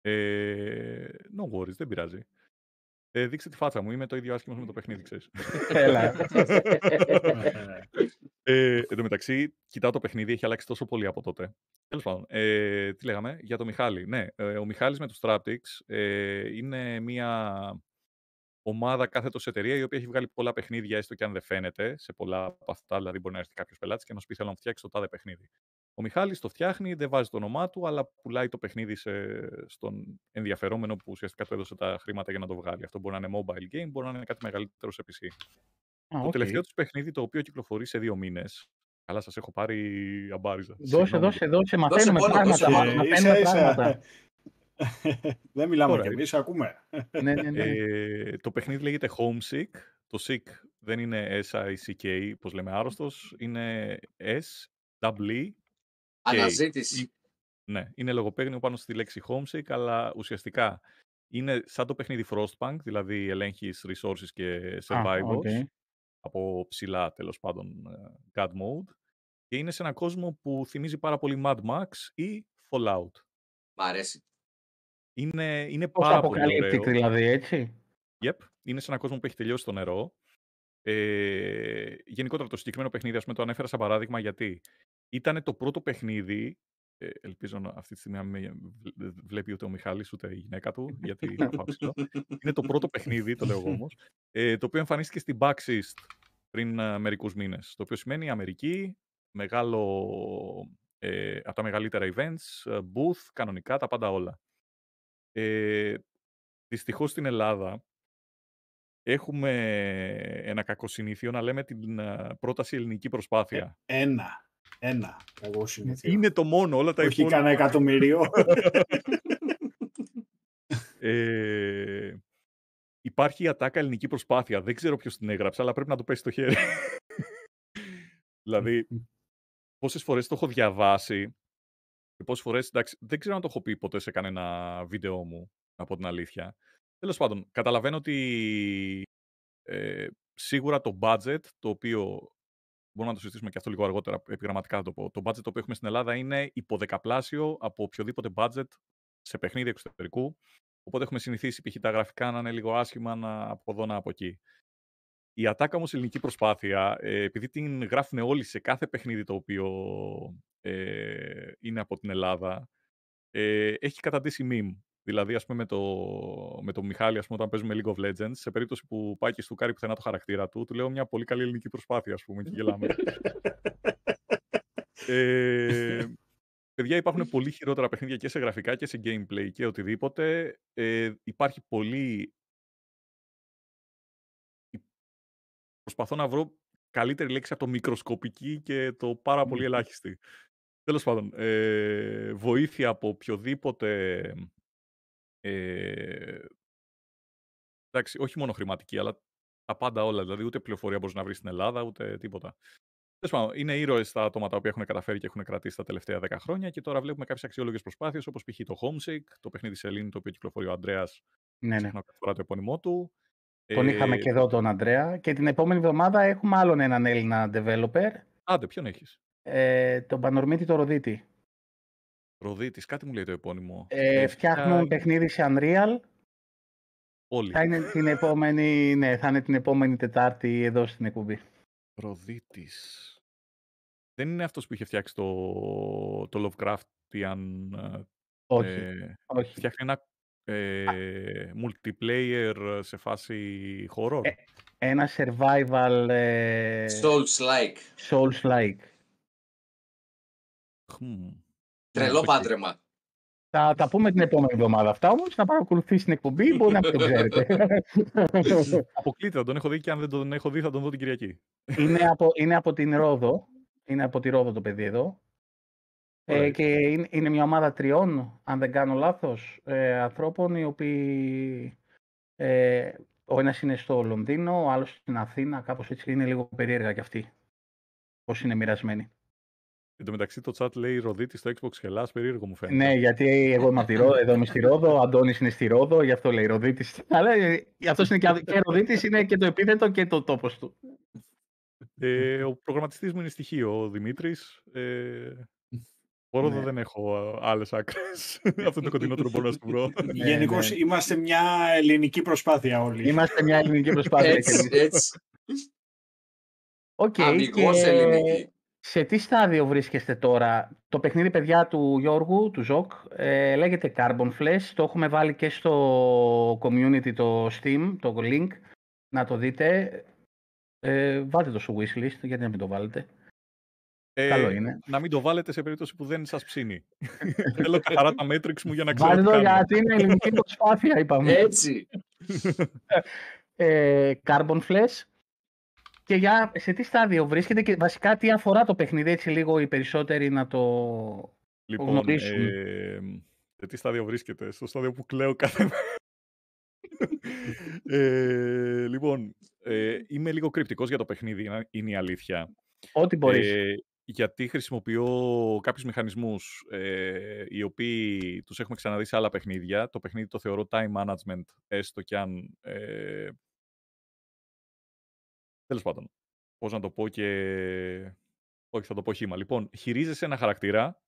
[SPEAKER 9] Ε, no worries, δεν πειράζει. Ε, δείξτε τη φάτσα μου, είμαι το ίδιο άσχημος με το παιχνίδι, ξέρεις.
[SPEAKER 6] Έλα.
[SPEAKER 9] Ε, εν τω μεταξύ, κοιτάω το παιχνίδι, έχει αλλάξει τόσο πολύ από τότε. Τέλος πάντων, ε, τι λέγαμε, για το Μιχάλη. Ναι, ε, ο Μιχάλης με τους Traptics ε, είναι μια ομάδα κάθετος εταιρεία η οποία έχει βγάλει πολλά παιχνίδια, έστω και αν δεν φαίνεται, σε πολλά από αυτά, δηλαδή μπορεί να έρθει κάποιος πελάτης και να σου πει θέλω να φτιάξει το τάδε παιχνίδι. Ο Μιχάλης το φτιάχνει, δεν βάζει το όνομά του, αλλά πουλάει το παιχνίδι σε, στον ενδιαφερόμενο που ουσιαστικά του έδωσε τα χρήματα για να το βγάλει. Αυτό μπορεί να είναι mobile game, μπορεί να είναι κάτι μεγαλύτερο σε PC.
[SPEAKER 6] Α,
[SPEAKER 9] Το
[SPEAKER 6] οκ.
[SPEAKER 9] τελευταίο τους παιχνίδι, το οποίο κυκλοφορεί σε δύο μήνες. Καλά, σας έχω πάρει αμπάριζα.
[SPEAKER 6] Δώσε,
[SPEAKER 9] Συγγνώμη.
[SPEAKER 6] δώσε, δώσε, μαθαίνουμε
[SPEAKER 8] μόνο,
[SPEAKER 6] πράγματα.
[SPEAKER 8] δώσε.
[SPEAKER 6] μα-
[SPEAKER 10] Ε,
[SPEAKER 6] Μαθαίνουμε
[SPEAKER 10] ίσα, ίσα.
[SPEAKER 6] πράγματα.
[SPEAKER 10] Δεν μιλάμε
[SPEAKER 9] Ωραία.
[SPEAKER 10] κι εμείς, ακούμε.
[SPEAKER 6] ναι, ναι, ναι.
[SPEAKER 9] Ε, το παιχνίδι λέγεται Homeseek. Το seek δεν είναι S-I-C-K, πώς λέμε άρρωστος. Είναι S-E-E-K.
[SPEAKER 8] Αναζήτηση.
[SPEAKER 9] Ναι, είναι λογοπαίγνιο πάνω στη λέξη homesick, αλλά ουσιαστικά είναι σαν το παιχνίδι Frostpunk, δηλαδή ελέγχεις resources και survivors,
[SPEAKER 6] OK.
[SPEAKER 9] από ψηλά τέλος πάντων ε, God mode, και είναι σε έναν κόσμο που θυμίζει πάρα πολύ Mad Max ή Fallout.
[SPEAKER 8] Μ' αρέσει.
[SPEAKER 9] Είναι, είναι
[SPEAKER 6] Πώς
[SPEAKER 9] πάρα πολύ
[SPEAKER 6] αποκαλύπτει
[SPEAKER 9] ωραίο.
[SPEAKER 6] δηλαδή, έτσι.
[SPEAKER 9] Yep. Είναι σε έναν κόσμο που έχει τελειώσει το νερό. Ε, γενικότερα το συγκεκριμένο παιχνίδι, ας πούμε, το ανέφερα σαν παράδειγμα γιατί ήταν το πρώτο παιχνίδι. Ε, ελπίζω να αυτή τη στιγμή να μην με βλ- βλέπει ούτε ο Μιχάλης ούτε η γυναίκα του, γιατί θα φάω ξύλο. Είναι το πρώτο παιχνίδι, το λέω εγώ όμως, ε, το οποίο εμφανίστηκε στην Backsyst πριν ε, μερικούς μήνες. Το οποίο σημαίνει Αμερική, μεγάλο, ε, από τα μεγαλύτερα events, ε, booth, κανονικά, τα πάντα όλα. Ε, δυστυχώς στην Ελλάδα έχουμε ένα κακό συνήθειο να λέμε την ε, πρόταση ελληνική προσπάθεια.
[SPEAKER 10] Ένα. Ένα. Εγώ συνηθίζω.
[SPEAKER 9] Είναι το μόνο, όλα τα
[SPEAKER 10] Όχι
[SPEAKER 9] υπόλοιπα.
[SPEAKER 10] κανένα εκατομμύριο.
[SPEAKER 9] Ε, υπάρχει η ατάκα ελληνική προσπάθεια. Δεν ξέρω ποιος την έγραψε, αλλά πρέπει να το πέσει στο χέρι. δηλαδή, πόσες φορές το έχω διαβάσει και πόσες φορές, εντάξει, δεν ξέρω αν το έχω πει ποτέ σε κανένα βίντεο μου, από την αλήθεια. Τέλος πάντων, καταλαβαίνω ότι ε, σίγουρα το budget, το οποίο μπορούμε να το συζητήσουμε και αυτό λίγο αργότερα, επιγραμματικά θα το πω. Το budget το οποίο έχουμε στην Ελλάδα είναι υποδεκαπλάσιο από οποιοδήποτε budget σε παιχνίδι εξωτερικού. Οπότε έχουμε συνηθίσει π.χ. τα γραφικά να είναι λίγο άσχημα να από εδώ να από εκεί. Η ατάκα όμως ελληνική προσπάθεια, ε, επειδή την γράφουν όλοι σε κάθε παιχνίδι το οποίο ε, είναι από την Ελλάδα, ε, έχει καταντήσει meme. Δηλαδή, ας πούμε, με το, με το Μιχάλη, ας πούμε, όταν παίζουμε League of Legends, σε περίπτωση που πάει και στουκάρει πουθενά το χαρακτήρα του, του λέω μια πολύ καλή ελληνική προσπάθεια, ας πούμε, και γελάμε. Ε, παιδιά, υπάρχουν πολύ χειρότερα παιχνίδια και σε γραφικά και σε gameplay και οτιδήποτε. Ε, υπάρχει πολύ... Προσπαθώ να βρω καλύτερη λέξη από το μικροσκοπική και το πάρα πολύ ελάχιστη. Τέλος πάντων, ε, βοήθεια από οποιοδήποτε... Ε, εντάξει, όχι μόνο χρηματική, αλλά τα πάντα όλα. Δηλαδή, ούτε πληροφορία μπορείς να βρεις στην Ελλάδα, ούτε τίποτα. Τέλος πάντων, είναι ήρωες τα άτομα τα οποία έχουν καταφέρει και έχουν κρατήσει τα τελευταία 10 χρόνια και τώρα βλέπουμε κάποιες αξιόλογες προσπάθειες όπως π.χ. το Homesick, το παιχνίδι Σελήνη, το οποίο κυκλοφορεί ο Αντρέα.
[SPEAKER 6] Ναι, ναι.
[SPEAKER 9] Ξεχνάω κάθε φορά το επώνυμό του.
[SPEAKER 6] Τον
[SPEAKER 9] Ε,
[SPEAKER 6] είχαμε και εδώ τον Αντρέα. Και την επόμενη εβδομάδα έχουμε άλλον έναν Έλληνα developer.
[SPEAKER 9] Άντε, ποιον έχεις;
[SPEAKER 6] Ε, τον Πανορμίτη το Ροδίτη.
[SPEAKER 9] Ροδίτης, κάτι μου λέει το επώνυμο.
[SPEAKER 6] Ε, φτιάχνουν παιχνίδι σε Unreal.
[SPEAKER 9] Όλοι.
[SPEAKER 6] Θα είναι την επόμενη, ναι, θα είναι την επόμενη Τετάρτη εδώ στην εκπομπή.
[SPEAKER 9] Ροδίτης. Δεν είναι αυτός που είχε φτιάξει το, το Lovecraftian. ε,
[SPEAKER 6] Όχι,
[SPEAKER 9] ε,
[SPEAKER 6] όχι.
[SPEAKER 9] Φτιάχνει ένα ε, multiplayer σε φάση horror.
[SPEAKER 6] Ε, Ένα survival ε,
[SPEAKER 8] Souls-like.
[SPEAKER 6] Souls-like.
[SPEAKER 9] Χμ.
[SPEAKER 8] Τρελό
[SPEAKER 9] οκ.
[SPEAKER 8] πάντρεμα.
[SPEAKER 6] Θα τα πούμε την επόμενη εβδομάδα αυτά όμως, να παρακολουθήσει την εκπομπή, μπορεί να μην το ξέρετε.
[SPEAKER 9] Αποκλείται, θα τον έχω δει και αν δεν τον έχω δει θα τον δω την Κυριακή.
[SPEAKER 6] είναι, από, είναι από την Ρόδο, είναι από τη Ρόδο το παιδί εδώ. Ε,
[SPEAKER 9] Ωραία.
[SPEAKER 6] και είναι, είναι μια ομάδα τριών, αν δεν κάνω λάθος, ε, ανθρώπων οι οποίοι ε, ο ένας είναι στο Λονδίνο, ο άλλος στην Αθήνα, κάπως έτσι είναι λίγο περίεργα κι αυτοί. Πώς είναι μοιρασμένοι.
[SPEAKER 9] Εν τω μεταξύ το chat λέει Ροδίτη στο Xbox Hellas, περίεργο μου φαίνεται.
[SPEAKER 6] Ναι, γιατί εγώ είμαι από τη Ρόδο, εδώ είμαι στη Ρόδο, ο Αντώνης είναι στη Ρόδο, γι' αυτό λέει Ροδίτης. Αλλά ε, αυτός είναι και, και Ροδίτης, είναι και το επίθετο και το τόπος του.
[SPEAKER 9] Ε, ο προγραμματιστής μου είναι στοιχείο, ο Δημήτρης. Ε, Μπορώ
[SPEAKER 6] Ναι.
[SPEAKER 9] δεν έχω άλλες άκρες. Αυτό είναι το κοντινότερο που μπορώ να σου βρω.
[SPEAKER 10] Γενικώς
[SPEAKER 6] ναι.
[SPEAKER 10] είμαστε μια ελληνική προσπάθεια όλοι.
[SPEAKER 6] Είμαστε μια ελληνική προσπάθεια.
[SPEAKER 8] Έτσι,
[SPEAKER 6] και-
[SPEAKER 8] έτσι.
[SPEAKER 6] Οκ,
[SPEAKER 8] Αμυγός
[SPEAKER 6] και
[SPEAKER 8] ελληνική.
[SPEAKER 6] Σε τι στάδιο βρίσκεστε τώρα; Το παιχνίδι, παιδιά, του Γιώργου, του Ζοκ, ε, λέγεται Carbon Flesh. Το έχουμε βάλει και στο community το Steam, το link. Να το δείτε. Ε, βάλτε το στο wishlist, γιατί να μην το βάλετε.
[SPEAKER 9] Ε,
[SPEAKER 6] Καλό είναι.
[SPEAKER 9] Να μην το βάλετε σε περίπτωση που δεν σας ψήνει. Θέλω καθαρά τα metrics μου για να ξέρω.
[SPEAKER 6] Βάλτε
[SPEAKER 9] τι
[SPEAKER 6] το
[SPEAKER 9] κάνω.
[SPEAKER 6] γιατί είναι ελληνική προσπάθεια, είπαμε.
[SPEAKER 8] Έτσι.
[SPEAKER 6] ε, Carbon Flash. Και για σε τι στάδιο βρίσκεται και βασικά τι αφορά το παιχνίδι, έτσι λίγο οι περισσότεροι να το
[SPEAKER 9] Λοιπόν,
[SPEAKER 6] γνωρίσουν.
[SPEAKER 9] ε, σε τι στάδιο βρίσκεται, στο στάδιο που κλαίω κάθε μέρα. ε, λοιπόν, ε, είμαι λίγο κρυπτικός για το παιχνίδι, είναι- είναι η αλήθεια.
[SPEAKER 6] Ό,τι μπορείς.
[SPEAKER 9] Ε, γιατί χρησιμοποιώ κάποιους μηχανισμούς ε, οι οποίοι τους έχουμε ξαναδεί σε άλλα παιχνίδια. Το παιχνίδι το θεωρώ time management, έστω κι αν... Ε, τέλος πάντων, πώς να το πω και... Όχι, θα το πω χήμα. Λοιπόν, χειρίζεσαι ένα χαρακτήρα,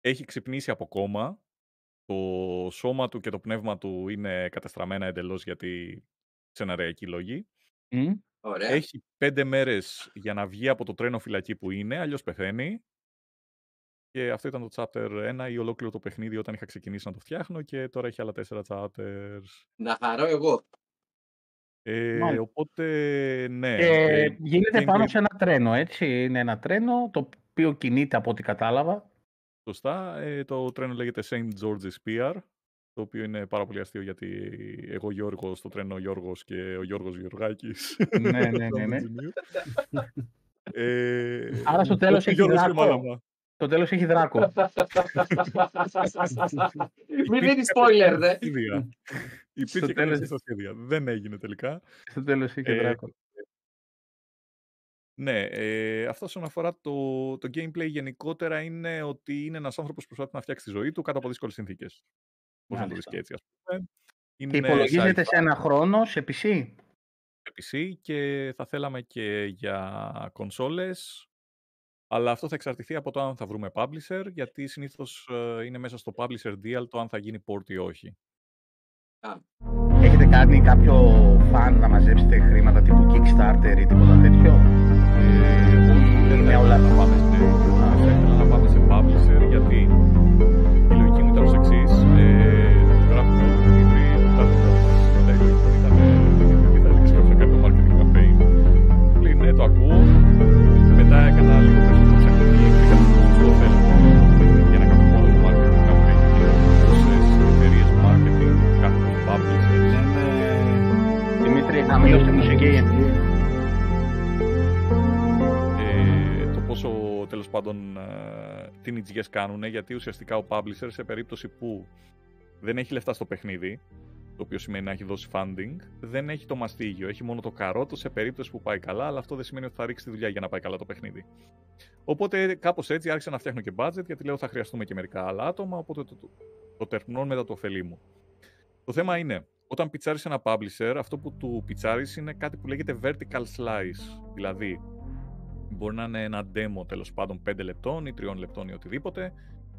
[SPEAKER 9] έχει ξυπνήσει από κόμμα, το σώμα του και το πνεύμα του είναι κατεστραμμένα εντελώς γιατί σεναριακοί λόγοι.
[SPEAKER 6] Μμ.
[SPEAKER 8] Ωραία.
[SPEAKER 9] Έχει πέντε μέρες για να βγει από το τρένο φυλακή που είναι, αλλιώς πεθαίνει. Και αυτό ήταν το chapter 1 ή ολόκληρο το παιχνίδι όταν είχα ξεκινήσει να το φτιάχνω και τώρα έχει άλλα τέσσερα chapters.
[SPEAKER 8] Να χαρώ εγώ.
[SPEAKER 9] Ε,
[SPEAKER 6] Μάλιστα.
[SPEAKER 9] οπότε, ναι.
[SPEAKER 6] Ε,
[SPEAKER 9] ε,
[SPEAKER 6] γίνεται
[SPEAKER 9] gameplay-
[SPEAKER 6] πάνω σε ένα τρένο, έτσι. Είναι ένα τρένο το οποίο κινείται από ό,τι κατάλαβα.
[SPEAKER 9] Σωστά. Ε, το τρένο λέγεται St. George's Pier, το οποίο είναι πάρα πολύ αστείο γιατί εγώ Γιώργος, το τρένο Γιώργος και ο Γιώργος Γεωργάκης.
[SPEAKER 6] Ναι, ναι, ναι, ναι.
[SPEAKER 9] ε,
[SPEAKER 6] Άρα στο τέλος
[SPEAKER 9] όχι
[SPEAKER 6] έχει
[SPEAKER 9] Γιώργος και
[SPEAKER 6] δράκο.
[SPEAKER 9] Μάγαμα.
[SPEAKER 6] Το τέλος έχει δράκο.
[SPEAKER 8] Μην δίνεις spoiler, δε.
[SPEAKER 9] Σχέδια. Υπήρχε
[SPEAKER 6] τέλος-
[SPEAKER 9] κανένα στα σχέδια. Δεν έγινε τελικά.
[SPEAKER 6] Στο τέλος έχει
[SPEAKER 9] Ε,
[SPEAKER 6] δράκο.
[SPEAKER 9] Ναι, ε, αυτό όσον αφορά το, το gameplay γενικότερα είναι ότι είναι ένας άνθρωπος που προσπαθεί να φτιάξει τη ζωή του κάτω από δύσκολες συνθήκες. Πώς να το δεις
[SPEAKER 6] Μάλιστα.
[SPEAKER 9] και έτσι, ας πούμε.
[SPEAKER 6] Και
[SPEAKER 9] Είναι
[SPEAKER 6] υπολογίζεται
[SPEAKER 9] sci-fi
[SPEAKER 6] σε ένα χρόνο σε PC.
[SPEAKER 9] PC και θα θέλαμε και για κονσόλες. Αλλά αυτό θα εξαρτηθεί από το αν θα βρούμε publisher, γιατί συνήθως ε, είναι μέσα στο publisher deal το αν θα γίνει port ή όχι.
[SPEAKER 6] Έχετε κάνει κάποιο fan να μαζέψετε χρήματα τύπου Kickstarter ή τίποτα τέτοιο;
[SPEAKER 9] Ε, όχι, δεν
[SPEAKER 6] Είναι
[SPEAKER 9] θα
[SPEAKER 6] όλα-
[SPEAKER 9] ήθελα να πάμε ε, teenagers κάνουν, γιατί ουσιαστικά ο publisher σε περίπτωση που δεν έχει λεφτά στο παιχνίδι, το οποίο σημαίνει να έχει δώσει funding, δεν έχει το μαστίγιο. Έχει μόνο το καρότο σε περίπτωση που πάει καλά, αλλά αυτό δεν σημαίνει ότι θα ρίξει τη δουλειά για να πάει καλά το παιχνίδι. Οπότε κάπως έτσι άρχισα να φτιάχνω και budget, γιατί λέω θα χρειαστούμε και μερικά άλλα άτομα, οπότε το, το, το τερπνώ μετά το ωφελή μου. Το θέμα είναι, όταν πιτσάρει ένα publisher, αυτό που του πιτσάρει είναι κάτι που λέγεται vertical slice. Δηλαδή, μπορεί να είναι ένα demo τέλος πάντων 5 λεπτών ή 3 λεπτών ή οτιδήποτε,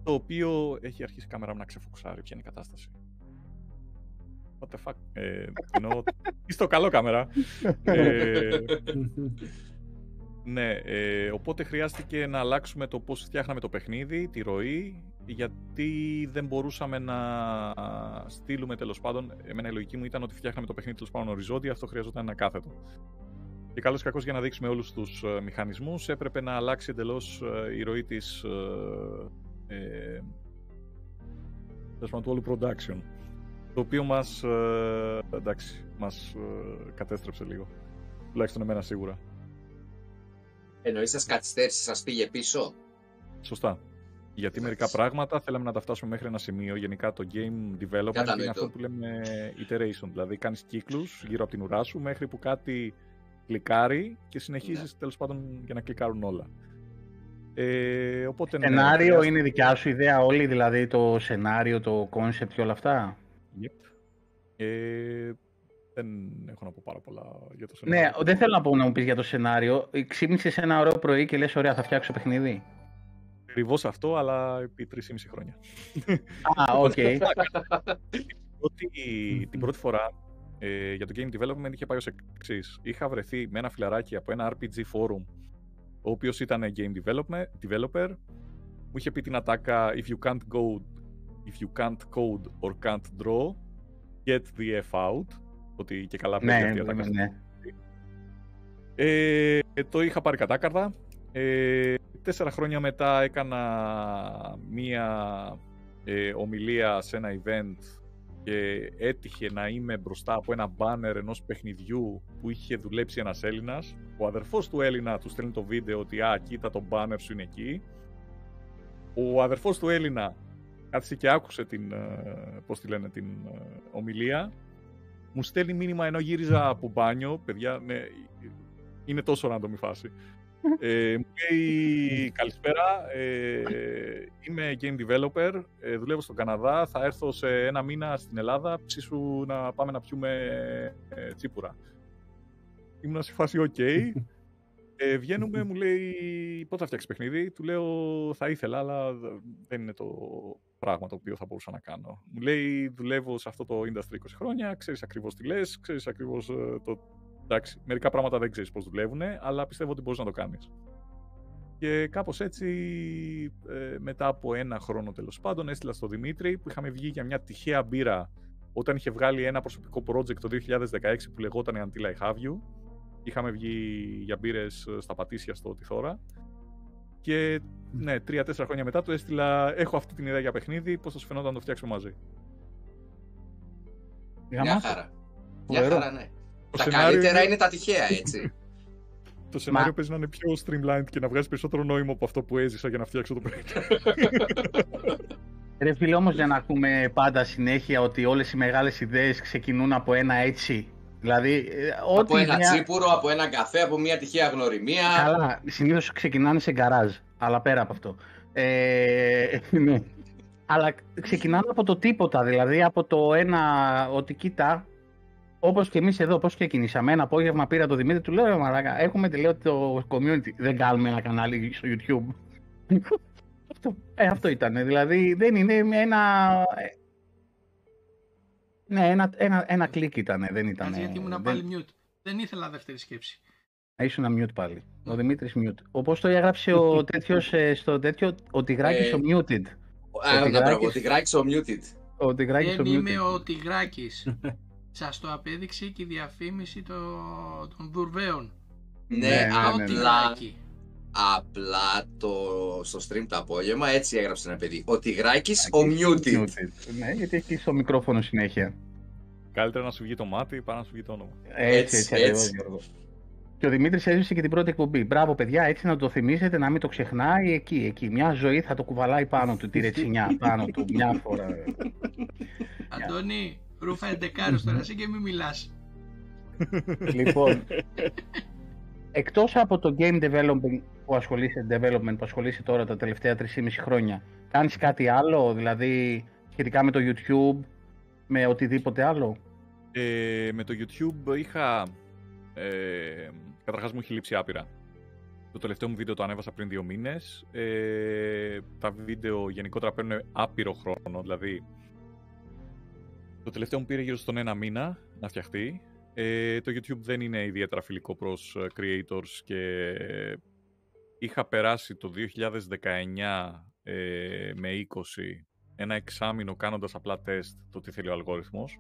[SPEAKER 9] το οποίο έχει αρχίσει η κάμερα μου να ξεφουξάρει ποια είναι η κατάσταση. What the fuck; Ε, εννοώ, είστε καλό κάμερα. ε, ναι, ε, οπότε χρειάστηκε να αλλάξουμε το πώς φτιάχναμε το παιχνίδι, τη ροή, γιατί δεν μπορούσαμε να στείλουμε τέλος πάντων. Εμένα η λογική μου ήταν ότι φτιάχναμε το παιχνίδι τέλος πάντων οριζόντια, αυτό χρειαζόταν ένα κάθετο. Και καλώς κακό για να δείξουμε όλους τους ε, μηχανισμούς, έπρεπε να αλλάξει εντελώς ε, η ροή της. Ε, ε, του όλου production. Το οποίο μας. Ε, εντάξει, μας ε, κατέστρεψε λίγο. Τουλάχιστον εμένα σίγουρα.
[SPEAKER 8] Εννοείς σα καθυστέρησε, σας πήγε πίσω;
[SPEAKER 9] Σωστά. Γιατί μερικά πράγματα θέλαμε να τα φτάσουμε μέχρι ένα σημείο. Γενικά το game development είναι αυτό που λέμε iteration. Δηλαδή κάνεις κύκλους γύρω από την ουρά σου μέχρι που κάτι κλικάρει και συνεχίζεις ναι. τέλος πάντων για να κλικάρουν όλα. Ε, οπότε,
[SPEAKER 6] ναι, σενάριο ναι, είναι δικιά σου ιδέα όλη, δηλαδή το σενάριο, το concept και όλα αυτά;
[SPEAKER 9] Yep. Ε, δεν έχω να πω πάρα πολλά για το
[SPEAKER 6] ναι, σενάριο. Ναι, δεν θέλω να πω να μου πεις για το σενάριο. Ξύπνησες ένα ωραίο πρωί και λες, ωραία, θα φτιάξω παιχνίδι.
[SPEAKER 9] Ακριβώς αυτό, αλλά επί 3,5 χρόνια.
[SPEAKER 6] Α, οκ.
[SPEAKER 9] Ότι την πρώτη φορά ε, για το game development είχε πάει ως εξής. Είχα βρεθεί με ένα φιλαράκι από ένα RPG forum, ο οποίος ήταν game developer. Μου είχε πει την ατάκα If you can't code, if you can't code or can't draw, get the F out. Ότι και καλά
[SPEAKER 6] πρέπει ναι, αυτή η Ναι, ναι.
[SPEAKER 9] Ε, το είχα πάρει κατάκαρδα. Ε, τέσσερα χρόνια μετά έκανα μία ε, ομιλία σε ένα event και έτυχε να είμαι μπροστά από ένα μπάνερ ενός παιχνιδιού που είχε δουλέψει ένας Έλληνας. Ο αδερφός του Έλληνα του στέλνει το βίντεο ότι «Α, κοίτα το μπάνερ σου είναι εκεί». Ο αδερφός του Έλληνα κάθισε και άκουσε την, ε, πώς τη λένε, την ε, ομιλία. Μου στέλνει μήνυμα ενώ γύριζα από μπάνιο. Παιδιά, ναι, είναι τόσο random η φάση. Ε, μου λέει καλησπέρα, ε, είμαι game developer, ε, δουλεύω στον Καναδά, θα έρθω σε ένα μήνα στην Ελλάδα, ψήσου να πάμε να πιούμε ε, τσίπουρα. Ήμουν σε φάση ok. Ε, βγαίνουμε, μου λέει πότε θα φτιάξεις παιχνίδι; Του λέω θα ήθελα, αλλά δεν είναι το πράγμα το οποίο θα μπορούσα να κάνω. Μου λέει δουλεύω σε αυτό το industry 20 χρόνια, ξέρεις ακριβώς τι λες, ξέρεις ακριβώς ε, το Εντάξει, μερικά πράγματα δεν ξέρεις πώς δουλεύουν, αλλά πιστεύω ότι μπορείς να το κάνεις. Και κάπως έτσι, ε, μετά από ένα χρόνο τέλος πάντων, έστειλα στον Δημήτρη που είχαμε βγει για μια τυχαία μπύρα όταν είχε βγάλει ένα προσωπικό project το 2016 που λεγόταν Until I Have You. Είχαμε βγει για μπύρες στα Πατήσια στο Τιθώρα. Και ναι, τρία-τέσσερα χρόνια μετά του έστειλα: Έχω αυτή την ιδέα για παιχνίδι. Πώς θα σου φαινόταν να το φτιάξουμε μαζί.
[SPEAKER 8] Μια χαρά. Μια χαρά, ναι τα καλύτερα είναι... τα τυχαία, έτσι.
[SPEAKER 9] το σενάριο παίζει να είναι πιο streamlined και να βγάζει περισσότερο νόημα από αυτό που έζησα για να φτιάξω το παιχνίδι.
[SPEAKER 6] Ρε φίλε, όμως για να ακούμε πάντα συνέχεια ότι όλες οι μεγάλες ιδέες ξεκινούν από ένα έτσι. Δηλαδή,
[SPEAKER 8] ε, από ένα μια... τσίπουρο, από ένα καφέ, από μια τυχαία γνωριμία.
[SPEAKER 6] Καλά, συνήθως ξεκινάνε σε γκαράζ, αλλά πέρα από αυτό. Ε, ναι. Αλλά ξεκινάνε από το τίποτα, δηλαδή από το ένα ότι κοίτα, Όπως και εμείς εδώ, πώς ξεκινήσαμε. Ένα απόγευμα πήρα το Δημήτρη, του λέω: «Ε, Μαλάκα, έχουμε τελειώσει το community. Δεν κάνουμε ένα κανάλι στο YouTube. αυτό, ε, αυτό ήταν. Δηλαδή δεν είναι ένα. Ε, ναι, ένα, ένα, ένα κλικ ήταν. Δεν ήταν.
[SPEAKER 5] γιατί ήμουν πάλι mute. Δεν ήθελα δεύτερη σκέψη.
[SPEAKER 6] Ήσουν mute πάλι. Ο Δημήτρης mute. Όπως το έγραψε ο τέτοιος στο τέτοιο, ο Τιγράκης ο muted.
[SPEAKER 8] Ο Τιγράκη ο muted.
[SPEAKER 6] Ο Τιγράκης
[SPEAKER 5] Δεν είμαι ο Τιγράκης. Σας το απέδειξε και η διαφήμιση το, των Δουρβέων.
[SPEAKER 8] Ναι, ναι, ναι απλά, ναι, απλά το, στο stream το απόγευμα έτσι έγραψε ένα παιδί. Ο Τιγράκης ο muted.
[SPEAKER 6] Ναι, γιατί έχει στο μικρόφωνο συνέχεια.
[SPEAKER 9] Καλύτερα να σου βγει το μάτι παρά να σου βγει το όνομα.
[SPEAKER 6] Έτσι, έτσι, έτσι. Γιώργο. Και ο Δημήτρης έζησε και την πρώτη εκπομπή. Μπράβο, παιδιά, έτσι να το θυμίζετε, να μην το ξεχνάει εκεί. εκεί. Μια ζωή θα το κουβαλάει πάνω του, τη ρετσινιά πάνω του, μια φορά.
[SPEAKER 5] Αντώνη, ρούφα εντεκάρος τώρα, εσύ και μην μιλάς.
[SPEAKER 6] Λοιπόν, εκτός από το game development που ασχολείσαι, development που ασχολείσαι τώρα τα τελευταία 3,5 χρόνια, κάνεις κάτι άλλο, δηλαδή σχετικά με το YouTube, με οτιδήποτε άλλο;
[SPEAKER 9] Ε, με το YouTube είχα... Ε, καταρχάς μου έχει λείψει άπειρα. Το τελευταίο μου βίντεο το ανέβασα πριν δύο μήνες. Ε, τα βίντεο γενικότερα παίρνουν άπειρο χρόνο, δηλαδή το τελευταίο μου πήρε γύρω στον ένα μήνα να φτιαχτεί. Ε, το YouTube δεν είναι ιδιαίτερα φιλικό προς ε, creators και είχα περάσει το 2019 ε, με 20 ένα εξάμεινο κάνοντας απλά τεστ το τι θέλει ο αλγόριθμος.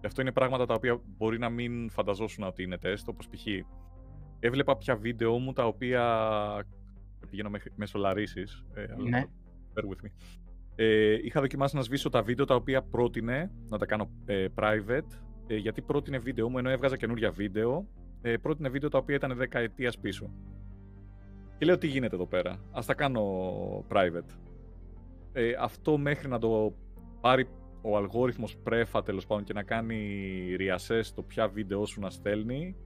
[SPEAKER 9] Και αυτό είναι πράγματα τα οποία μπορεί να μην φανταζόσουν ότι είναι τεστ, όπως π.χ. έβλεπα πια βίντεο μου τα οποία πηγαίνω μέσω λαρίσεις, ε,
[SPEAKER 6] ναι.
[SPEAKER 9] bear with me. Ε, είχα δοκιμάσει να σβήσω τα βίντεο τα οποία πρότεινε να τα κάνω ε, private ε, γιατί πρότεινε βίντεο μου, ενώ έβγαζα καινούργια βίντεο, ε, πρότεινε βίντεο τα οποία ήταν δεκαετία πίσω. Και λέω τι γίνεται εδώ πέρα, ας τα κάνω private. Ε, αυτό μέχρι να το πάρει ο αλγόριθμος πρέφα τέλος πάντων και να κάνει reassess το ποια βίντεο σου να στέλνει,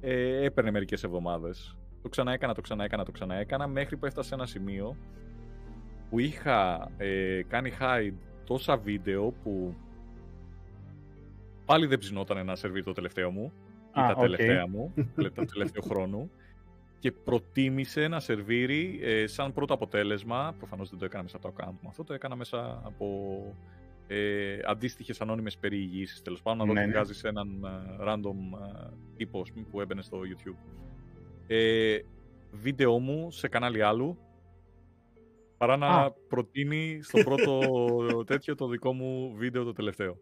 [SPEAKER 9] ε, έπαιρνε μερικές εβδομάδες. Το ξαναέκανα, το ξαναέκανα, το ξαναέκανα, μέχρι που έφτασε σε ένα σημείο που είχα ε, κάνει hide τόσα βίντεο που Πάλι δεν ψινόταν να σερβίρει το τελευταίο μου ή τα τελευταία μου, το τελευταίο χρόνο. Και προτίμησε να σερβίρει ε, σαν πρώτο αποτέλεσμα. Προφανώς δεν το έκανα μέσα από το account μου. Αυτό το έκανα μέσα από ε, αντίστοιχες ανώνυμες περιηγήσεις. Τέλος πάντων, να δω ναι, βγάζεις έναν uh, random uh, τύπο που έμπαινε στο YouTube. Ε, βίντεο μου σε κανάλι άλλου παρά να προτείνει στο πρώτο τέτοιο το δικό μου βίντεο το τελευταίο.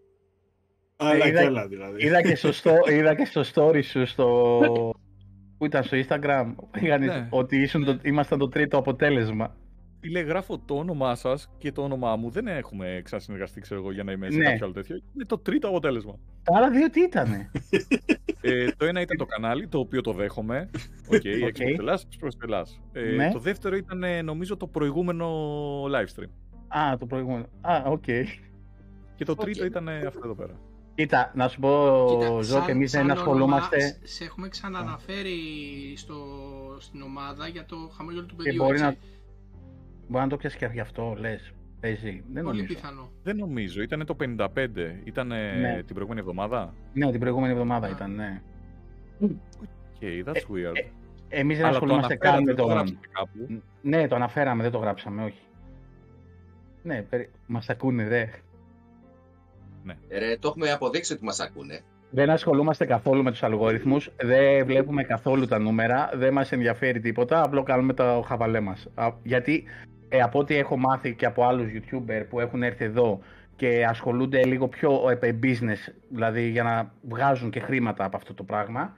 [SPEAKER 10] Αλλά είδα, και δηλαδή.
[SPEAKER 6] Είδα και, στο, είδα και στο story σου στο... Πού ήταν στο Instagram, ναι. ότι ήσουν το, ήμασταν το τρίτο αποτέλεσμα.
[SPEAKER 9] Φίλε, γράφω το όνομά σας και το όνομά μου. Δεν έχουμε ξανασυνεργαστεί, ξέρω εγώ, για να είμαι σε ναι. κάποιο άλλο τέτοιο. Είναι το τρίτο αποτέλεσμα.
[SPEAKER 6] Τα άλλα δύο τι ήταν.
[SPEAKER 9] ε, το ένα ήταν το κανάλι, το οποίο το δέχομαι. Ok, okay, okay. προς Ε, ναι. Το δεύτερο ήταν, νομίζω, το προηγούμενο live stream.
[SPEAKER 6] Α, το προηγούμενο. Α, ok. Okay.
[SPEAKER 9] Και το τρίτο okay. ήταν αυτό εδώ πέρα.
[SPEAKER 6] Κοίτα, να σου πω, Ζοκ, εμείς δεν ασχολούμαστε...
[SPEAKER 5] Σε έχουμε ξαναναφέρει στο, στην ομάδα για το χαμόγελο του παιδιού,
[SPEAKER 6] μπορεί να, μπορεί να το πιάσεις και γι' αυτό, λες. Παίζει. Δεν
[SPEAKER 5] Πολύ
[SPEAKER 6] νομίζω.
[SPEAKER 5] πιθανό.
[SPEAKER 9] Δεν νομίζω. Ήταν το 55. Ήταν ναι. την προηγούμενη εβδομάδα;
[SPEAKER 6] Ναι, την προηγούμενη εβδομάδα ήταν, ναι.
[SPEAKER 9] Okay, that's ε, weird. Ε,
[SPEAKER 6] ε, εμείς δεν ασχολούμαστε καν με το... Ναι, το αναφέραμε, δεν το γράψαμε, όχι. Ναι, περι... μας ακούνε, δε.
[SPEAKER 8] Ναι. Ρε, το έχουμε αποδείξει ότι μας ακούνε.
[SPEAKER 6] Δεν ασχολούμαστε καθόλου με τους αλγόριθμους, δεν βλέπουμε καθόλου τα νούμερα, δεν μας ενδιαφέρει τίποτα, απλό κάνουμε το χαβαλέ μας. Γιατί ε, από ό,τι έχω μάθει και από άλλους YouTuber που έχουν έρθει εδώ και ασχολούνται λίγο πιο ε, business, δηλαδή για να βγάζουν και χρήματα από αυτό το πράγμα,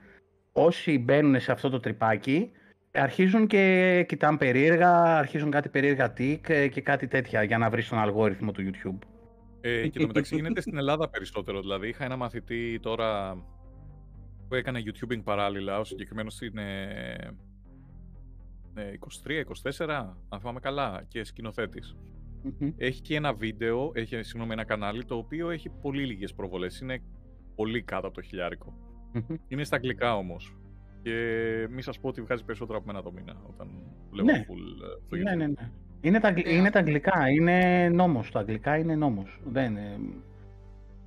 [SPEAKER 6] όσοι μπαίνουν σε αυτό το τρυπάκι, αρχίζουν και κοιτάνε περίεργα, αρχίζουν κάτι περίεργα τικ ε, και κάτι τέτοια για να βρεις τον αλγόριθμο του YouTube.
[SPEAKER 9] Ε, και το μεταξύ γίνεται στην Ελλάδα περισσότερο. Δηλαδή, είχα ένα μαθητή τώρα που έκανε YouTubing παράλληλα. Ο συγκεκριμένος είναι 23-24, αν θυμάμαι καλά, και σκηνοθέτης. Έχει και ένα βίντεο, έχει συγγνώμη, ένα κανάλι το οποίο έχει πολύ λίγες προβολές. Είναι πολύ κάτω από το χιλιάρικο. Είναι στα αγγλικά όμως. Και μη σας πω ότι βγάζει περισσότερο από μένα το μήνα όταν βλέπω
[SPEAKER 6] ναι.
[SPEAKER 9] full ε, το
[SPEAKER 6] YouTube. Ναι, ναι, ναι. Είναι τα, είναι τα αγγλικά, είναι νόμος. Τα αγγλικά είναι νόμος. Δεν είναι...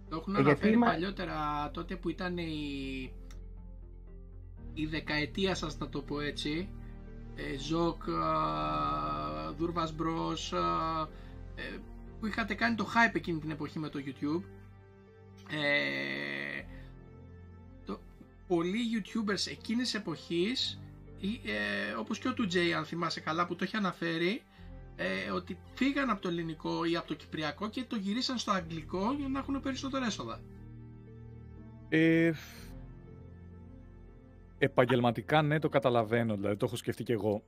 [SPEAKER 5] Το έχουν ε, αναφέρει παλιότερα τότε που ήταν η, η δεκαετία σας να το πω έτσι. Ε, Ζοκ, Δούρβας Bros, ε, που είχατε κάνει το hype εκείνη την εποχή με το YouTube. Ε, το, πολλοί YouTubers εκείνης εποχής, ε, όπως και ο 2J αν θυμάσαι καλά που το έχει αναφέρει, ε, ότι φύγαν από το ελληνικό ή από το κυπριακό και το γυρίσαν στο αγγλικό για να έχουν περισσότερα έσοδα.
[SPEAKER 9] Ε, επαγγελματικά ναι το καταλαβαίνω, δηλαδή το έχω σκεφτεί και εγώ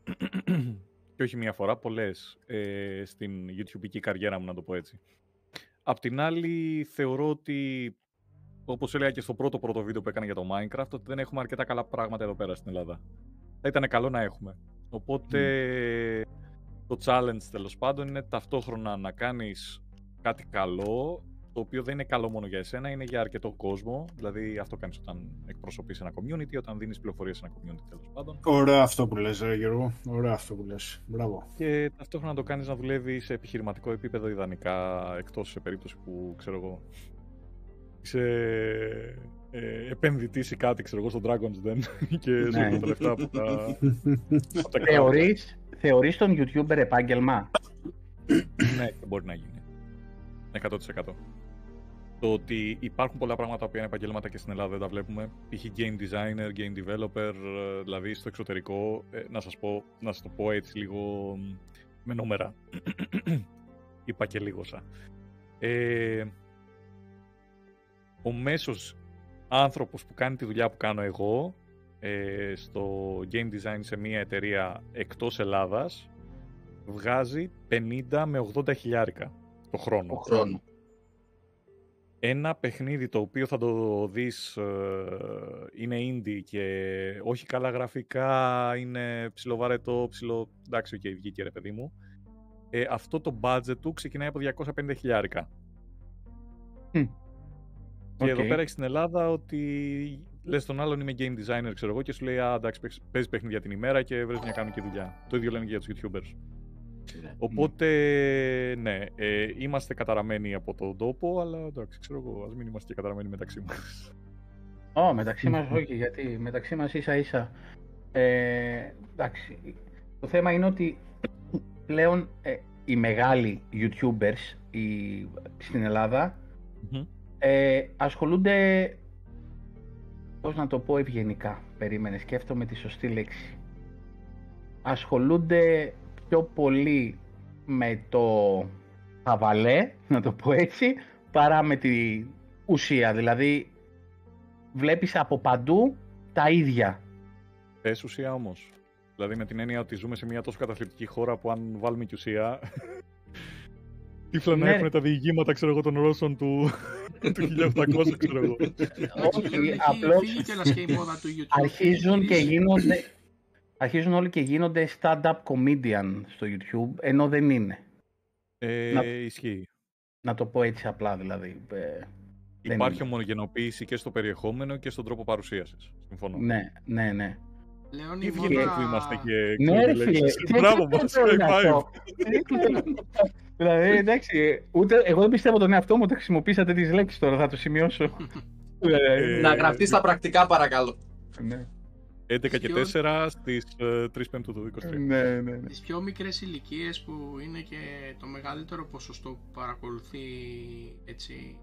[SPEAKER 9] και όχι μία φορά, πολλές ε, στην YouTube καριέρα μου να το πω έτσι. Απ' την άλλη θεωρώ ότι όπως έλεγα και στο πρώτο πρώτο βίντεο που έκανα για το Minecraft, ότι δεν έχουμε αρκετά καλά πράγματα εδώ πέρα στην Ελλάδα. Θα ήταν καλό να έχουμε. Οπότε το challenge τέλος πάντων είναι ταυτόχρονα να κάνεις κάτι καλό, το οποίο δεν είναι καλό μόνο για εσένα, είναι για αρκετό κόσμο. Δηλαδή αυτό κάνεις όταν εκπροσωπείς ένα community, όταν δίνεις πληροφορίες σε ένα community τέλος πάντων.
[SPEAKER 10] Ωραίο αυτό που λες, ρε Γιώργο. Ωραίο αυτό που λες. Μπράβο.
[SPEAKER 9] Και ταυτόχρονα το κάνεις να δουλεύεις σε επιχειρηματικό επίπεδο ιδανικά, εκτός σε περίπτωση που, ξέρω εγώ, είσαι ε, επενδυτής ή κάτι, ξέρω εγώ, στο Dragon's Den και ναι. σου τα λεφτά από τα,
[SPEAKER 6] από τα θεωρείς, θεωρείς τον YouTuber επάγγελμα;
[SPEAKER 9] ναι, μπορεί να γίνει. 100%. Το ότι υπάρχουν πολλά πράγματα που είναι επαγγέλματα και στην Ελλάδα δεν τα βλέπουμε. Π.χ. game designer, game developer, ε, δηλαδή στο εξωτερικό, ε, να σας, πω, να σας το πω έτσι λίγο με νούμερα. Είπα και λίγο σαν. Ε, ο μέσος άνθρωπος που κάνει τη δουλειά που κάνω εγώ ε, στο game design σε μια εταιρεία εκτός Ελλάδας βγάζει 50 με 80 χιλιάρικα το χρόνο.
[SPEAKER 8] χρόνο.
[SPEAKER 9] Ένα παιχνίδι το οποίο θα το δεις ε, είναι indie και όχι καλά γραφικά, είναι ψιλοβαρετό, ψιλο... εντάξει, okay, βγήκε ρε παιδί μου. Ε, αυτό το budget του ξεκινάει από 250 χιλιάρικα. Και εδώ πέρα έχεις στην Ελλάδα ότι λες τον άλλον είμαι game designer, ξέρω εγώ, και σου λέει Α, εντάξει, παίζει παιχνίδια την ημέρα και βρει μια κανονική δουλειά. Το ίδιο λένε και για τους YouTubers. Ναι. Οπότε, ναι, ε, είμαστε καταραμένοι από τον τόπο, αλλά εντάξει, ξέρω εγώ, ας μην είμαστε και καταραμένοι μεταξύ μας.
[SPEAKER 6] Ω, oh, μεταξύ μας όχι, γιατί μεταξύ μας ίσα ίσα. Ε, εντάξει, το θέμα είναι ότι πλέον ε, οι μεγάλοι YouTubers οι, στην Ελλάδα ε, ασχολούνται, πώς να το πω ευγενικά, περίμενες, σκέφτομαι τη σωστή λέξη. Ασχολούνται πιο πολύ με το χαβαλέ, να το πω έτσι, παρά με τη ουσία. Δηλαδή, βλέπεις από παντού τα ίδια.
[SPEAKER 9] Πες ουσία όμως; Δηλαδή με την έννοια ότι ζούμε σε μια τόσο καταθλιπτική χώρα που αν βάλουμε και ουσία Τύφλα να ναι. έχουν τα διηγήματα, ξέρω εγώ, των Ρώσων του, του 1800, ξέρω εγώ.
[SPEAKER 6] Όχι, απλώς αρχίζουν και γίνονται, αρχίζουν όλοι και γίνονται stand-up comedian στο YouTube, ενώ δεν είναι.
[SPEAKER 9] Ε, να, ισχύει.
[SPEAKER 6] Να το πω έτσι απλά, δηλαδή. Ε,
[SPEAKER 9] Υπάρχει ομογενοποίηση και στο περιεχόμενο και στον τρόπο παρουσίασης. Συμφωνώ.
[SPEAKER 6] Ναι, ναι, ναι.
[SPEAKER 5] Λέων
[SPEAKER 9] Τι βγαίνει που είμαστε και
[SPEAKER 6] Ναι, φίλε.
[SPEAKER 9] Μπράβο μας,
[SPEAKER 6] Δηλαδή, εντάξει, ούτε, εγώ δεν πιστεύω τον εαυτό μου ότι χρησιμοποίησατε τις λέξεις τώρα, θα το σημειώσω.
[SPEAKER 8] Ε, Να γραφτείς στα πρακτικά, παρακαλώ.
[SPEAKER 6] Ναι.
[SPEAKER 9] 11 και 4 στις 3 ε, Πέμπτου του 23.
[SPEAKER 6] Ναι, ναι, ναι.
[SPEAKER 5] Τις πιο μικρές ηλικίες που είναι και το μεγαλύτερο ποσοστό που παρακολουθεί έτσι...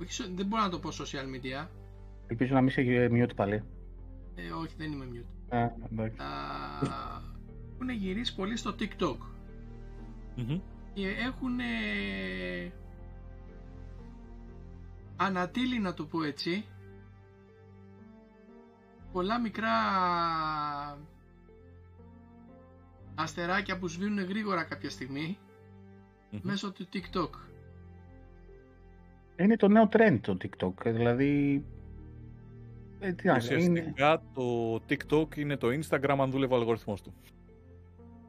[SPEAKER 5] Όχι, δεν μπορώ να το πω social media.
[SPEAKER 6] Ελπίζω να μην είσαι mute πάλι.
[SPEAKER 5] Ε, όχι, δεν είμαι mute.
[SPEAKER 6] Α, εντάξει.
[SPEAKER 5] Έχουν γυρίσει πολύ στο TikTok.
[SPEAKER 9] Mm-hmm.
[SPEAKER 5] Και έχουν ανατείλει να το πω έτσι πολλά μικρά αστεράκια που σβήνουν γρήγορα κάποια μέσω του TikTok.
[SPEAKER 6] Είναι το νέο trend το TikTok, δηλαδή...
[SPEAKER 9] Ε, τι Ουσιαστικά είναι... το TikTok είναι το Instagram αν δούλευε ο αλγοριθμός του.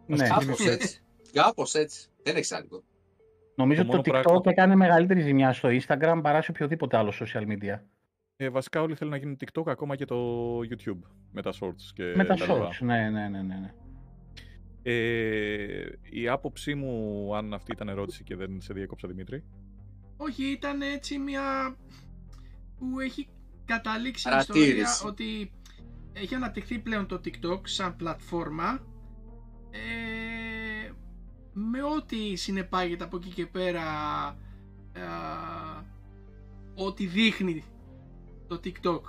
[SPEAKER 6] Ναι.
[SPEAKER 8] έτσι. Κάπως έτσι. Δεν έχει άλλο.
[SPEAKER 6] Νομίζω ότι το, TikTok πράγμα... έκανε μεγαλύτερη ζημιά στο Instagram παρά σε οποιοδήποτε άλλο social media.
[SPEAKER 9] Ε, βασικά όλοι θέλουν να γίνουν TikTok ακόμα και το YouTube με τα shorts. Και
[SPEAKER 6] με τα, shorts, ναι, ναι, ναι, ναι.
[SPEAKER 9] Ε, η άποψή μου, αν αυτή ήταν ερώτηση και δεν σε διέκοψα Δημήτρη.
[SPEAKER 5] Όχι, ήταν έτσι μια που έχει καταλήξει η ιστορία ότι έχει αναπτυχθεί πλέον το TikTok σαν πλατφόρμα ε, με ό,τι συνεπάγεται από εκεί και πέρα ε, ό,τι δείχνει το TikTok.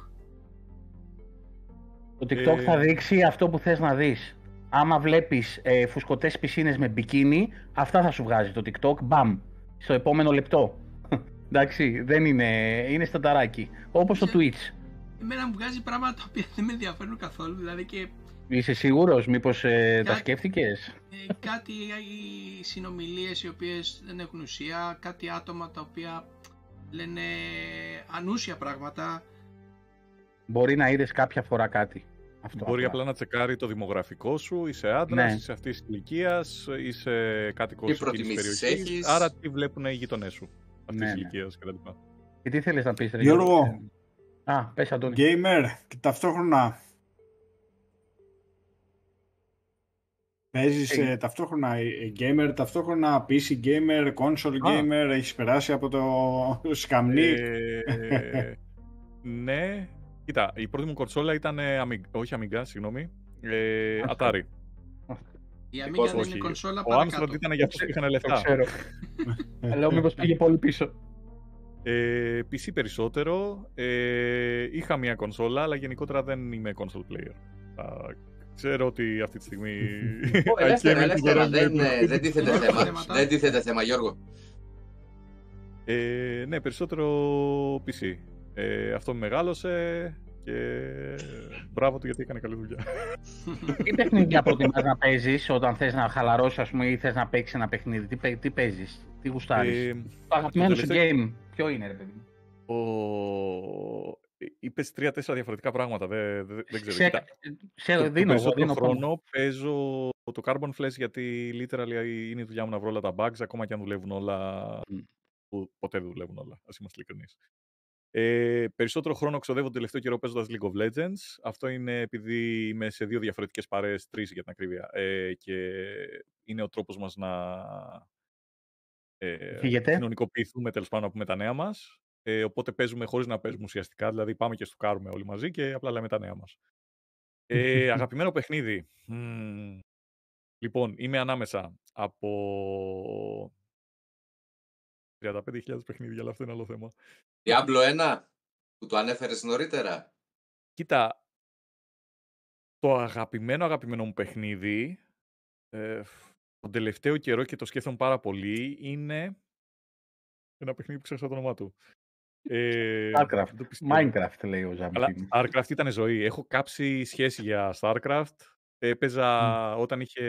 [SPEAKER 6] Το TikTok θα ε. δείξει αυτό που θες να δεις. Άμα βλέπεις ε, φουσκωτές πισίνες με μπικίνι, αυτά θα σου βγάζει το TikTok, μπαμ, στο επόμενο λεπτό. Εντάξει, δεν είναι, είναι στανταράκι. Όπως το Twitch.
[SPEAKER 5] Εμένα μου βγάζει πράγματα τα οποία δεν με ενδιαφέρουν καθόλου, δηλαδή και
[SPEAKER 6] Είσαι σίγουρος, μήπως ε, τα σκέφτηκες;
[SPEAKER 5] Ε, κάτι οι συνομιλίες οι οποίες δεν έχουν ουσία, κάτι άτομα τα οποία λένε ανούσια πράγματα.
[SPEAKER 6] Μπορεί να είδες κάποια φορά κάτι. Αυτό
[SPEAKER 9] Μπορεί
[SPEAKER 6] απλά.
[SPEAKER 9] απλά να τσεκάρει το δημογραφικό σου, είσαι άντρας,
[SPEAKER 6] Ναι.
[SPEAKER 9] είσαι αυτής της ηλικίας, είσαι κάτοικος
[SPEAKER 8] Τι
[SPEAKER 9] εκείνης της
[SPEAKER 8] προτιμήσεις
[SPEAKER 9] περιοχής.
[SPEAKER 8] έχεις;
[SPEAKER 9] Άρα τι βλέπουν οι γείτονέ σου αυτής
[SPEAKER 6] Ναι,
[SPEAKER 9] της
[SPEAKER 6] ναι.
[SPEAKER 9] ηλικίας κτλ.
[SPEAKER 6] Και τι θέλεις να πεις, Ρε
[SPEAKER 10] Γιώργο;
[SPEAKER 6] Α, πες Αντώνη.
[SPEAKER 10] Gamer και ταυτόχρονα. Παίζεις
[SPEAKER 6] Ε.
[SPEAKER 10] ε, ταυτόχρονα ε, gamer, ταυτόχρονα PC gamer, console
[SPEAKER 9] Α.
[SPEAKER 10] gamer, έχεις περάσει από το σκαμνί.
[SPEAKER 9] Ε, ναι. Κοίτα, η πρώτη μου κονσόλα ήταν ε, Amig- όχι Amiga, συγγνώμη. Ε, Atari.
[SPEAKER 5] Η Amiga
[SPEAKER 8] Δικός
[SPEAKER 5] δεν
[SPEAKER 8] μου,
[SPEAKER 5] είναι
[SPEAKER 9] όχι.
[SPEAKER 5] κονσόλα
[SPEAKER 9] Ο
[SPEAKER 5] παρακάτω.
[SPEAKER 9] Amstrad ήταν για αυτούς που είχαν
[SPEAKER 6] Το
[SPEAKER 9] λεφτά.
[SPEAKER 6] ξέρω. Λέω μήπως πήγε πολύ πίσω.
[SPEAKER 9] Ε, PC περισσότερο. Ε, είχα μια κονσόλα, αλλά γενικότερα δεν είμαι console player. Α, ξέρω ότι αυτή τη στιγμή...
[SPEAKER 8] Ω, Ελεύθερα,
[SPEAKER 9] I came into
[SPEAKER 8] ελεύθερα.
[SPEAKER 9] the
[SPEAKER 8] Δεν,
[SPEAKER 9] realm
[SPEAKER 8] ε,
[SPEAKER 9] of-
[SPEAKER 8] δεν τίθεται
[SPEAKER 5] Όχι
[SPEAKER 8] θέμα.
[SPEAKER 5] θέματα.
[SPEAKER 8] Δεν τίθεται θέμα, Γιώργο.
[SPEAKER 9] Ε, ναι, περισσότερο PC. Ε, αυτό με μεγάλωσε και μπράβο του γιατί έκανε καλή δουλειά.
[SPEAKER 6] Τι παιχνίδια προτιμάς να παίζεις όταν θες να χαλαρώσεις ας πούμε, ή θες να παίξεις ένα παιχνίδι. Τι, παί- τι παίζεις, τι γουστάρεις;
[SPEAKER 9] Ε,
[SPEAKER 6] το αγαπημένο
[SPEAKER 9] το
[SPEAKER 6] σου
[SPEAKER 9] τελευταίο-
[SPEAKER 6] game, ποιο είναι ρε παιδί μου;
[SPEAKER 9] ο... Είπες τρία-τέσσερα διαφορετικά πράγματα, δεν, δεν, δεν ξέρω.
[SPEAKER 6] Σε,
[SPEAKER 9] Κοίτα,
[SPEAKER 6] σε
[SPEAKER 9] το, το
[SPEAKER 6] δίνω, εγώ
[SPEAKER 9] περισσότερο
[SPEAKER 6] δίνω
[SPEAKER 9] χρόνο
[SPEAKER 6] χρόνο.
[SPEAKER 9] παίζω το Carbon Flash γιατί literally είναι η δουλειά μου να βρω όλα τα bugs ακόμα και αν δουλεύουν όλα
[SPEAKER 6] Μμ.
[SPEAKER 9] που ποτέ δεν δουλεύουν όλα, ας είμαστε ειλικρινείς. Ε, περισσότερο χρόνο ξοδεύω τον τελευταίο καιρό παίζοντας League of Legends. Αυτό είναι επειδή είμαι σε δύο διαφορετικές παρέες, τρεις για την ακρίβεια. Ε, και είναι ο τρόπος μας να ε,
[SPEAKER 6] Φύγετε.
[SPEAKER 9] κοινωνικοποιηθούμε τέλος πάντων να πούμε τα νέα μας. Ε, οπότε παίζουμε χωρίς να παίζουμε ουσιαστικά. Δηλαδή πάμε και στουκάρουμε όλοι μαζί και απλά λέμε τα νέα μας. Ε, αγαπημένο παιχνίδι. Μμμ. Λοιπόν, είμαι ανάμεσα από 35.000 παιχνίδια, αλλά αυτό είναι άλλο θέμα.
[SPEAKER 8] Diablo 1, που το ανέφερες νωρίτερα.
[SPEAKER 9] Κοίτα, το αγαπημένο αγαπημένο μου παιχνίδι, ε, τον τελευταίο καιρό και το σκέφτομαι πάρα πολύ, είναι ένα παιχνίδι που ξέχασα το όνομά του. Ε,
[SPEAKER 6] Starcraft.
[SPEAKER 9] δεν το πιστεύω.
[SPEAKER 6] Minecraft λέει ο
[SPEAKER 9] Αλλά
[SPEAKER 6] Ζαμπιτίνη.
[SPEAKER 9] Starcraft ήταν ζωή. Έχω κάψει σχέση για Starcraft. Έπαιζα όταν είχε,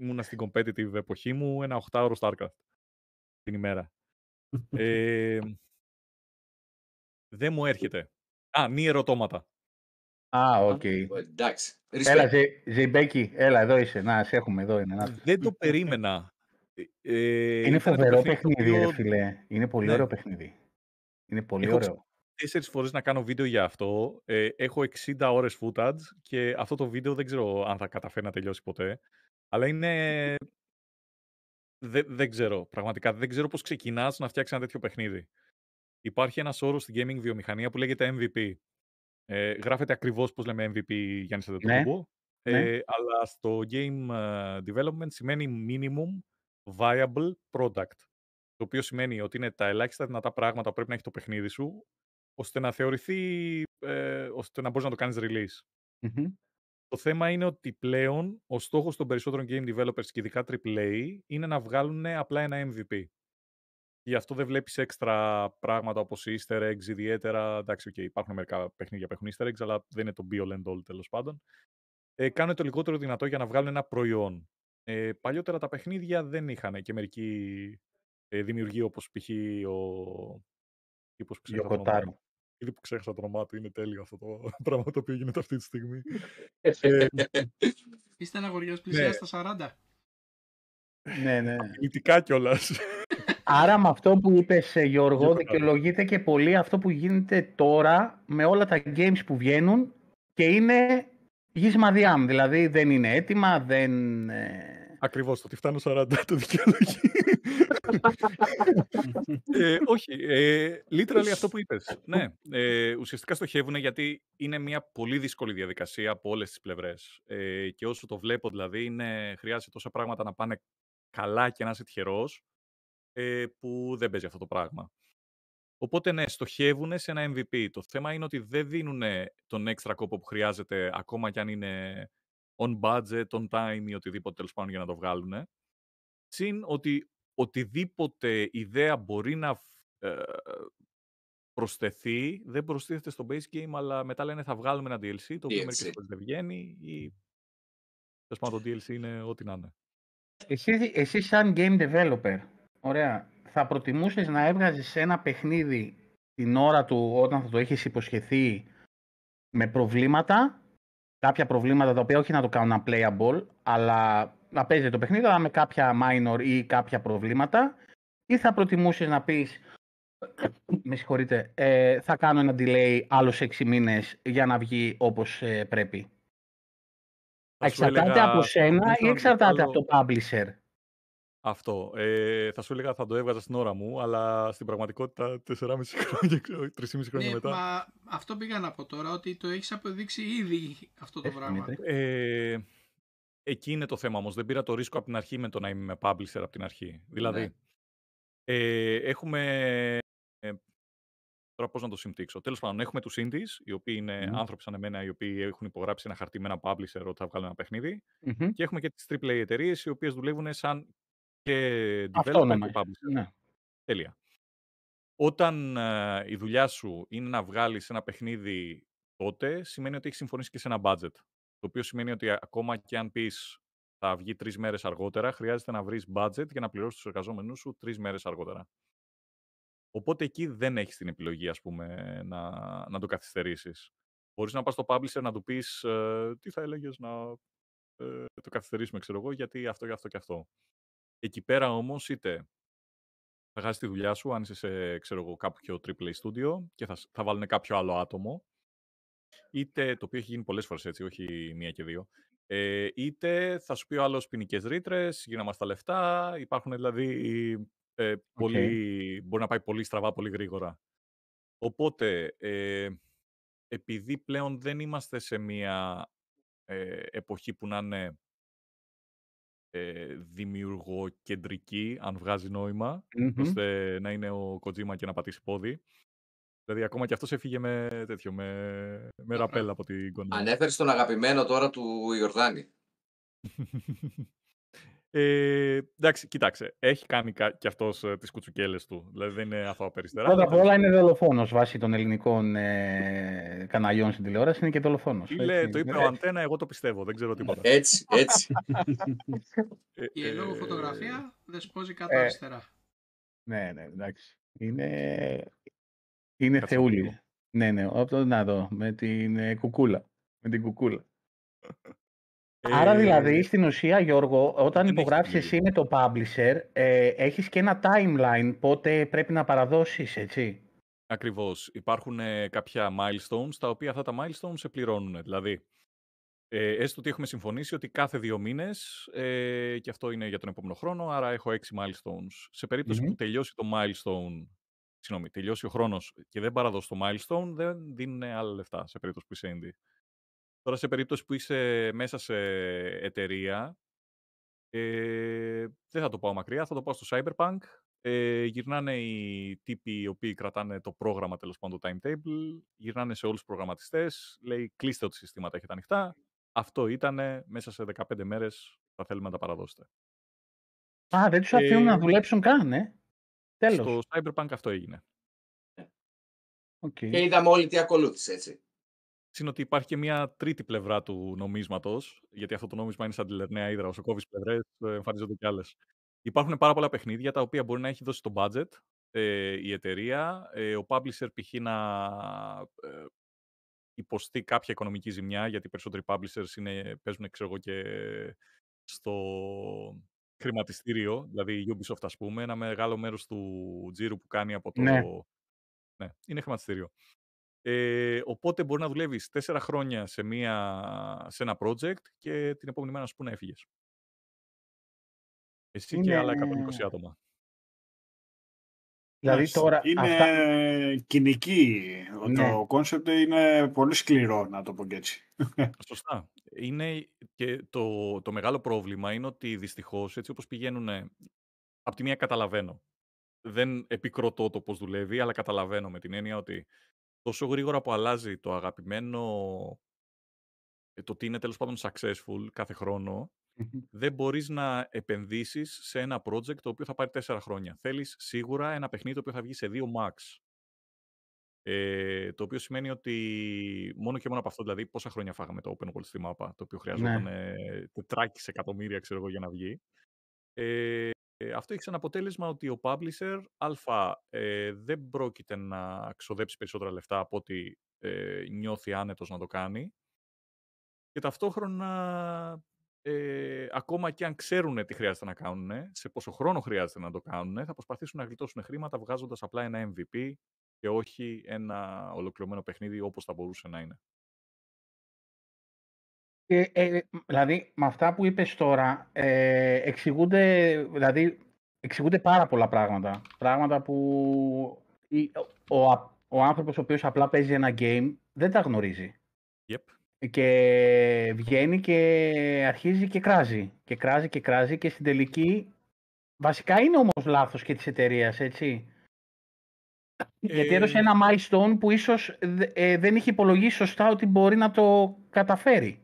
[SPEAKER 9] ήμουνα στην competitive εποχή μου ένα 8ωρο Starcraft την ημέρα. ε, δεν μου έρχεται. Α, νη ερωτώματα.
[SPEAKER 6] Α, οκ.
[SPEAKER 8] Ε, Εντάξει.
[SPEAKER 6] Έλα,
[SPEAKER 8] Respect.
[SPEAKER 6] Ζε- Ζεϊμπέκη, έλα, εδώ είσαι. Να, σε έχουμε εδώ. Είναι, να.
[SPEAKER 9] Δεν το περίμενα. Ε, ε,
[SPEAKER 6] είναι
[SPEAKER 9] ήταν το
[SPEAKER 6] φοβερό
[SPEAKER 9] παιχνίδι το
[SPEAKER 6] παιχνίδι, ρε
[SPEAKER 9] οποίο
[SPEAKER 6] φίλε. Είναι πολύ
[SPEAKER 9] Ναι.
[SPEAKER 6] ωραίο παιχνίδι. Είναι πολύ
[SPEAKER 9] Έχω
[SPEAKER 6] ωραίο.
[SPEAKER 9] τέσσερις φορές να κάνω βίντεο για αυτό. Ε, έχω 60 ώρες footage και αυτό το βίντεο δεν ξέρω αν θα καταφέρει να τελειώσει ποτέ. Αλλά είναι... Δεν, δεν ξέρω, πραγματικά. Δεν ξέρω πώς ξεκινάς να φτιάξεις ένα τέτοιο παιχνίδι. Υπάρχει ένας όρος στην gaming βιομηχανία που λέγεται MVP. Ε, γράφεται ακριβώς πώς λέμε MVP Γιάννης Αντετοκούμπο.
[SPEAKER 6] ναι.
[SPEAKER 9] Ε, αλλά στο game ε, development σημαίνει minimum viable product. Το οποίο σημαίνει ότι είναι τα ελάχιστα δυνατά πράγματα που πρέπει να έχει το παιχνίδι σου, ώστε να θεωρηθεί, ε, ώστε να μπορείς να το κάνεις release.
[SPEAKER 6] Μμμ.
[SPEAKER 9] Το θέμα είναι ότι πλέον ο στόχος των περισσότερων game developers και ειδικά AAA είναι να βγάλουν απλά ένα MVP. Γι' αυτό δεν βλέπεις έξτρα πράγματα όπως easter eggs ιδιαίτερα. Εντάξει, okay, υπάρχουν μερικά παιχνίδια που έχουν easter eggs, αλλά δεν είναι το be all and all τέλος πάντων. Ε, κάνουν το λιγότερο δυνατό για να βγάλουν ένα προϊόν. Ε, παλιότερα τα παιχνίδια δεν είχαν και μερικοί ε, δημιουργοί όπως π.χ. ο τύπος που ξέχασα το όνομά
[SPEAKER 6] Γιοκοτάρο.
[SPEAKER 9] του. Ήδη που ξέχασα το όνομά του, είναι τέλειο αυτό το πράγμα το οποίο γίνεται αυτή τη στιγμή. ε,
[SPEAKER 5] Είστε ένα γοριός πλησιά
[SPEAKER 9] Ναι.
[SPEAKER 5] στα 40.
[SPEAKER 6] ναι, ναι.
[SPEAKER 9] Πολιτικά κιόλας.
[SPEAKER 6] Άρα με αυτό που είπες ε, Γιώργο
[SPEAKER 9] Γιοκοτάρο.
[SPEAKER 6] δικαιολογείται και πολύ αυτό που γίνεται τώρα με όλα τα games που βγαίνουν και είναι γης μαδιάμ. Δηλαδή δεν είναι έτοιμα, δεν... ε,
[SPEAKER 9] Ακριβώς το ότι φτάνω 40 το δικαιολογεί. Ε, όχι, ε, literally αυτό που είπες. Ναι, ε, ουσιαστικά στοχεύουν γιατί είναι μια πολύ δύσκολη διαδικασία από όλες τις πλευρές. Ε, και όσο το βλέπω δηλαδή, είναι, χρειάζεται τόσα πράγματα να πάνε καλά και να είσαι τυχερός, ε, που δεν παίζει αυτό το πράγμα. Οπότε ναι, στοχεύουν σε ένα MVP. Το θέμα είναι ότι δεν δίνουν τον έξτρα κόπο που χρειάζεται ακόμα κι αν είναι on budget, on time ή οτιδήποτε τέλος πάντων για να το βγάλουν. Συν ότι οτιδήποτε ιδέα μπορεί να ε, προσθεθεί, δεν προστίθεται στο base game, αλλά μετά λένε θα βγάλουμε ένα DLC, το οποίο
[SPEAKER 8] DLC.
[SPEAKER 9] μερικές φορές δεν βγαίνει ή τέλος πάντων το DLC είναι ό,τι να είναι.
[SPEAKER 6] Εσύ, εσύ σαν game developer, ωραία, θα προτιμούσες να έβγαζες ένα παιχνίδι την ώρα του όταν θα το έχεις υποσχεθεί με προβλήματα, κάποια προβλήματα τα οποία όχι να το κάνουν playable, αλλά να παίζει το παιχνίδι, αλλά με κάποια minor ή κάποια προβλήματα, ή θα προτιμούσες να πεις με συγχωρείτε, ε, θα κάνω ένα delay άλλους 6 μήνες για να βγει όπως ε, πρέπει. Εξαρτάται από σένα ή εξαρτάται από το publisher;
[SPEAKER 9] Αυτό. Ε, θα σου έλεγα θα το έβγαζα στην ώρα μου, αλλά στην πραγματικότητα 4,5 χρόνια, 3,5 χρόνια
[SPEAKER 5] ναι,
[SPEAKER 9] μετά.
[SPEAKER 5] Μα αυτό πήγα να πω τώρα, ότι το έχεις αποδείξει ήδη αυτό το πράγμα.
[SPEAKER 9] Ε, εκεί είναι το θέμα όμως. Δεν πήρα το ρίσκο από την αρχή με το να είμαι με publisher από την αρχή. Δηλαδή,
[SPEAKER 5] Ναι.
[SPEAKER 9] ε, έχουμε... Ε, τώρα πώς να το συμπτύξω. Τέλος πάντων, έχουμε τους indies, οι οποίοι είναι
[SPEAKER 6] Μμμ.
[SPEAKER 9] άνθρωποι σαν εμένα, οι οποίοι έχουν υπογράψει ένα χαρτί με ένα publisher ότι θα βγάλουν ένα παιχνίδι.
[SPEAKER 6] Μμμ.
[SPEAKER 9] Και έχουμε και τις AAA εταιρείες, οι οποίες δουλεύουν σαν και developer
[SPEAKER 6] Αυτόνομα.
[SPEAKER 9] και publisher.
[SPEAKER 6] Ναι.
[SPEAKER 9] Τέλεια. Όταν ε, η δουλειά σου είναι να βγάλεις ένα παιχνίδι τότε, σημαίνει ότι έχεις συμφωνήσει και σε ένα budget. Το οποίο σημαίνει ότι ακόμα και αν πεις θα βγει τρεις μέρες αργότερα, χρειάζεται να βρεις budget για να πληρώσεις τους εργαζόμενους σου τρεις μέρες αργότερα. Οπότε εκεί δεν έχεις την επιλογή, ας πούμε, να, να το καθυστερήσεις. Μπορείς να πας στο publisher να του πεις ε, τι θα έλεγες να ε, το καθυστερήσουμε, ξέρω εγώ, γιατί αυτό και αυτό και αυτό. Εκεί πέρα όμως, είτε θα χάσεις τη δουλειά σου, αν είσαι σε ξέρω εγώ, κάποιο AAA studio και θα, σ- θα βάλουν κάποιο άλλο άτομο, είτε το οποίο έχει γίνει πολλές φορές έτσι, όχι μία και δύο, ε, είτε θα σου πει ο άλλος ποινικές ρήτρες, γίνα μας τα λεφτά, υπάρχουν δηλαδή ε, πολύ, μπορεί να πάει πολύ στραβά, πολύ γρήγορα. Οπότε, ε, επειδή πλέον δεν είμαστε σε μία ε, εποχή που να είναι ε, δημιουργοκεντρική, αν βγάζει νόημα,
[SPEAKER 6] Μμμ.
[SPEAKER 9] ώστε να είναι ο Kojima και να πατήσει πόδι. Δηλαδή, ακόμα και αυτός έφυγε με τέτοιο, με, με ραπέλ από την Konami.
[SPEAKER 8] Ανέφερε τον αγαπημένο τώρα του Ιορδάνη.
[SPEAKER 9] Ε, εντάξει, κοίταξε. Έχει κάνει κα- κι αυτός ε, τις κουτσουκέλες του. Δηλαδή, δεν είναι αθώα περιστερά.
[SPEAKER 6] Πρώτα απ' όλα είναι δολοφόνος βάσει των ελληνικών ε, καναλιών στην τηλεόραση. Είναι και δολοφόνος.
[SPEAKER 9] Φίλε,
[SPEAKER 6] έτσι.
[SPEAKER 9] το είπε ο Αντένα, εγώ το πιστεύω. Δεν ξέρω τίποτα.
[SPEAKER 8] Έτσι, έτσι.
[SPEAKER 9] Ε,
[SPEAKER 5] Η εν λόγω
[SPEAKER 9] ε,
[SPEAKER 5] φωτογραφία δεσπόζει κάτω
[SPEAKER 6] ε,
[SPEAKER 5] αριστερά.
[SPEAKER 6] Ναι, ναι, εντάξει. Είναι, είναι
[SPEAKER 9] Κάτσε να το
[SPEAKER 6] θεούλη.
[SPEAKER 9] δω.
[SPEAKER 6] Ναι, ναι, αυτό να δω, με την ε, κουκούλα. Με την κουκούλα. Άρα
[SPEAKER 9] Ε,
[SPEAKER 6] δηλαδή στην ουσία Γιώργο, όταν
[SPEAKER 9] δεν έχει
[SPEAKER 6] υπογράψεις
[SPEAKER 9] επιλογή.
[SPEAKER 6] εσύ με το publisher, ε, έχεις και ένα timeline πότε πρέπει να παραδώσεις, έτσι.
[SPEAKER 9] Ακριβώς. Υπάρχουν ε, κάποια milestones, τα οποία αυτά τα milestones σε πληρώνουν. Δηλαδή, ε, έστω ότι έχουμε συμφωνήσει ότι κάθε δύο μήνες, ε, και αυτό είναι για τον επόμενο χρόνο, άρα έχω έξι milestones. Σε περίπτωση
[SPEAKER 6] Μμμ.
[SPEAKER 9] που τελειώσει το milestone, συγγνώμη, τελειώσει ο χρόνος και δεν παραδώσει το milestone, δεν δίνουν άλλα λεφτά σε περίπτωση που είσαι indie. Τώρα, σε περίπτωση που είσαι μέσα σε εταιρεία, ε, δεν θα το πάω μακριά, θα το πάω στο Cyberpunk. Ε, γυρνάνε οι τύποι οι οποίοι κρατάνε το πρόγραμμα, τέλος πάντων το timetable, γυρνάνε σε όλους τους προγραμματιστές, λέει κλείστε ό,τι συστήματα έχετε ανοιχτά. Αυτό ήτανε, μέσα σε 15 μέρες θα θέλουμε να τα παραδώσετε.
[SPEAKER 6] Α, δεν τους αφήνουν
[SPEAKER 9] Ε,
[SPEAKER 6] να δουλέψουν καν, ε; Τέλος.
[SPEAKER 9] Στο Cyberpunk αυτό έγινε.
[SPEAKER 6] Οκ.
[SPEAKER 8] Και είδαμε όλοι τι ακολούθησε, έτσι.
[SPEAKER 9] Συν ότι υπάρχει και μια τρίτη πλευρά του νομίσματος, γιατί αυτό το νόμισμα είναι σαν τη Λερναία Ύδρα. Όσο κόβεις πλευρές, εμφανίζονται κι άλλες. Υπάρχουν πάρα πολλά παιχνίδια τα οποία μπορεί να έχει δώσει το budget ε, η εταιρεία, ε, ο publisher π.χ. να ε, υποστεί κάποια οικονομική ζημιά, γιατί οι περισσότεροι publishers είναι, παίζουν ξέρω εγώ, και στο χρηματιστήριο, δηλαδή η Ubisoft ας πούμε, ένα μεγάλο μέρος του τζίρου που κάνει από το...
[SPEAKER 6] Ναι.
[SPEAKER 9] ναι είναι χρηματιστήριο. Ε, οπότε μπορεί να δουλεύεις τέσσερα χρόνια σε, μια, σε ένα project και την επόμενη μέρα να σου πούνε έφυγες. Εσύ
[SPEAKER 6] Είναι-
[SPEAKER 9] και άλλα 120 άτομα.
[SPEAKER 6] Δηλαδή
[SPEAKER 10] Εντάξει,
[SPEAKER 6] τώρα
[SPEAKER 10] Είναι
[SPEAKER 6] αυτά...
[SPEAKER 10] κοινική.
[SPEAKER 6] Ναι.
[SPEAKER 10] Το κόνσεπτ είναι πολύ σκληρό, να το πω και έτσι.
[SPEAKER 9] Σωστά. Είναι και το, το μεγάλο πρόβλημα είναι ότι δυστυχώς έτσι όπως πηγαίνουν, από τη μία καταλαβαίνω. Δεν επικροτώ το πώς δουλεύει, αλλά καταλαβαίνω με την έννοια ότι τόσο γρήγορα που αλλάζει το αγαπημένο, ε, το τι είναι τέλος πάντων successful κάθε χρόνο,
[SPEAKER 6] Μμμ.
[SPEAKER 9] δεν μπορείς να επενδύσεις σε ένα project το οποίο θα πάρει τέσσερα χρόνια. Θέλεις σίγουρα ένα παιχνίδι το οποίο θα βγει σε δύο max. Ε, το οποίο σημαίνει ότι μόνο και μόνο από αυτό, δηλαδή πόσα χρόνια φάγαμε το open world στη μάπα, το οποίο χρειαζόταν
[SPEAKER 6] Ναι.
[SPEAKER 9] ε, τετράκις εκατομμύρια ξέρω εγώ, για να βγει. Ε, Ε, αυτό έχει σαν αποτέλεσμα ότι ο publisher α, ε, δεν πρόκειται να ξοδέψει περισσότερα λεφτά από ότι ε, νιώθει άνετος να το κάνει και ταυτόχρονα ε, ακόμα και αν ξέρουν τι χρειάζεται να κάνουν, σε πόσο χρόνο χρειάζεται να το κάνουν, θα προσπαθήσουν να γλιτώσουν χρήματα βγάζοντας απλά ένα MVP και όχι ένα ολοκληρωμένο παιχνίδι όπως θα μπορούσε να είναι.
[SPEAKER 6] Ε, ε, δηλαδή, με αυτά που είπες τώρα, ε, εξηγούνται, δηλαδή, εξηγούνται πάρα πολλά πράγματα. Πράγματα που ο, ο, ο άνθρωπος ο οποίος απλά παίζει ένα game δεν τα γνωρίζει.
[SPEAKER 9] Yep.
[SPEAKER 6] Και βγαίνει και αρχίζει και κράζει. Και κράζει και κράζει και στην τελική βασικά είναι όμως λάθος και της εταιρείας, έτσι. Γιατί έδωσε ένα milestone που ίσως ε, δεν είχε υπολογίσει σωστά ότι μπορεί να το καταφέρει.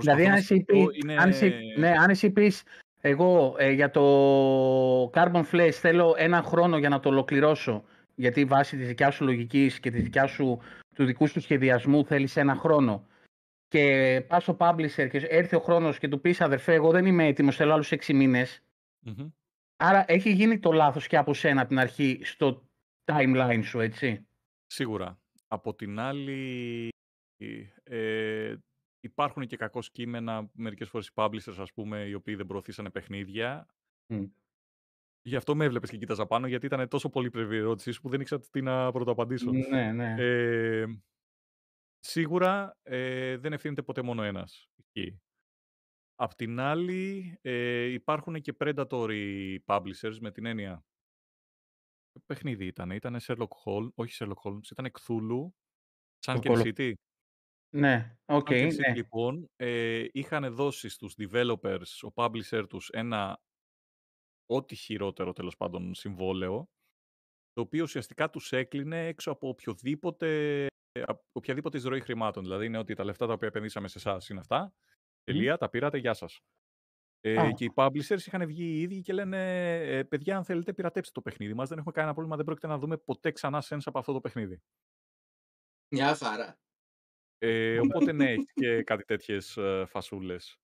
[SPEAKER 6] Δηλαδή, αν εσύ, πει, είναι... αν, εσύ, ναι, αν εσύ πεις, εγώ ε, για το Carbon Flash θέλω ένα χρόνο για να το ολοκληρώσω, γιατί βάσει της δικιάς σου λογικής και της δικιάς σου, του δικού σου σχεδιασμού θέλεις ένα χρόνο και πας στο publisher και έρθει ο χρόνος και του πεις αδερφέ εγώ δεν είμαι έτοιμος, θέλω άλλους έξι μήνες. Mm-hmm. Άρα έχει γίνει το λάθος και από σένα από την αρχή στο timeline σου, έτσι;
[SPEAKER 9] Σίγουρα. Από την άλλη, ε, υπάρχουν και κακό κείμενα, μερικές φορές οι publishers, ας πούμε, οι οποίοι δεν προωθήσανε παιχνίδια. Mm. Γι' αυτό με έβλεπες και κοίταζα πάνω, γιατί ήταν τόσο πολύ η ερώτησή που δεν ήξερα τι να πρωτοαπαντήσω.
[SPEAKER 6] Ναι, ναι.
[SPEAKER 9] Ε, σίγουρα ε, δεν ευθύνεται ποτέ μόνο ένας εκεί. Απ' την άλλη, ε, υπάρχουν και predatory publishers με την έννοια. Παιχνίδι ήταν, ήταν Sherlock Holmes, όχι Sherlock Holmes, ήταν Cthulhu, Sinking City.
[SPEAKER 6] Ναι, ok. Okay,
[SPEAKER 9] ναι. λοιπόν, ε, είχαν δώσει στους developers, ο publisher τους, ένα ό,τι χειρότερο τέλος πάντων συμβόλαιο, το οποίο ουσιαστικά τους έκλεινε έξω από οποιοδήποτε, οποιαδήποτε εισρωή χρημάτων. Δηλαδή είναι ότι τα λεφτά τα οποία επενδύσαμε σε εσάς είναι αυτά, τελεία, τα πήρατε, γεια σας. Ε, και οι publishers είχαν βγει οι ίδιοι και λένε ε, παιδιά αν θέλετε πειρατέψτε το παιχνίδι μας, δεν έχουμε κανένα πρόβλημα, δεν πρόκειται να δούμε ποτέ ξανά sense από αυτό το παιχνίδι.
[SPEAKER 8] Μια χαρά.
[SPEAKER 9] Ε, οπότε ναι, έχεις και κάτι τέτοιες ε, φασούλες.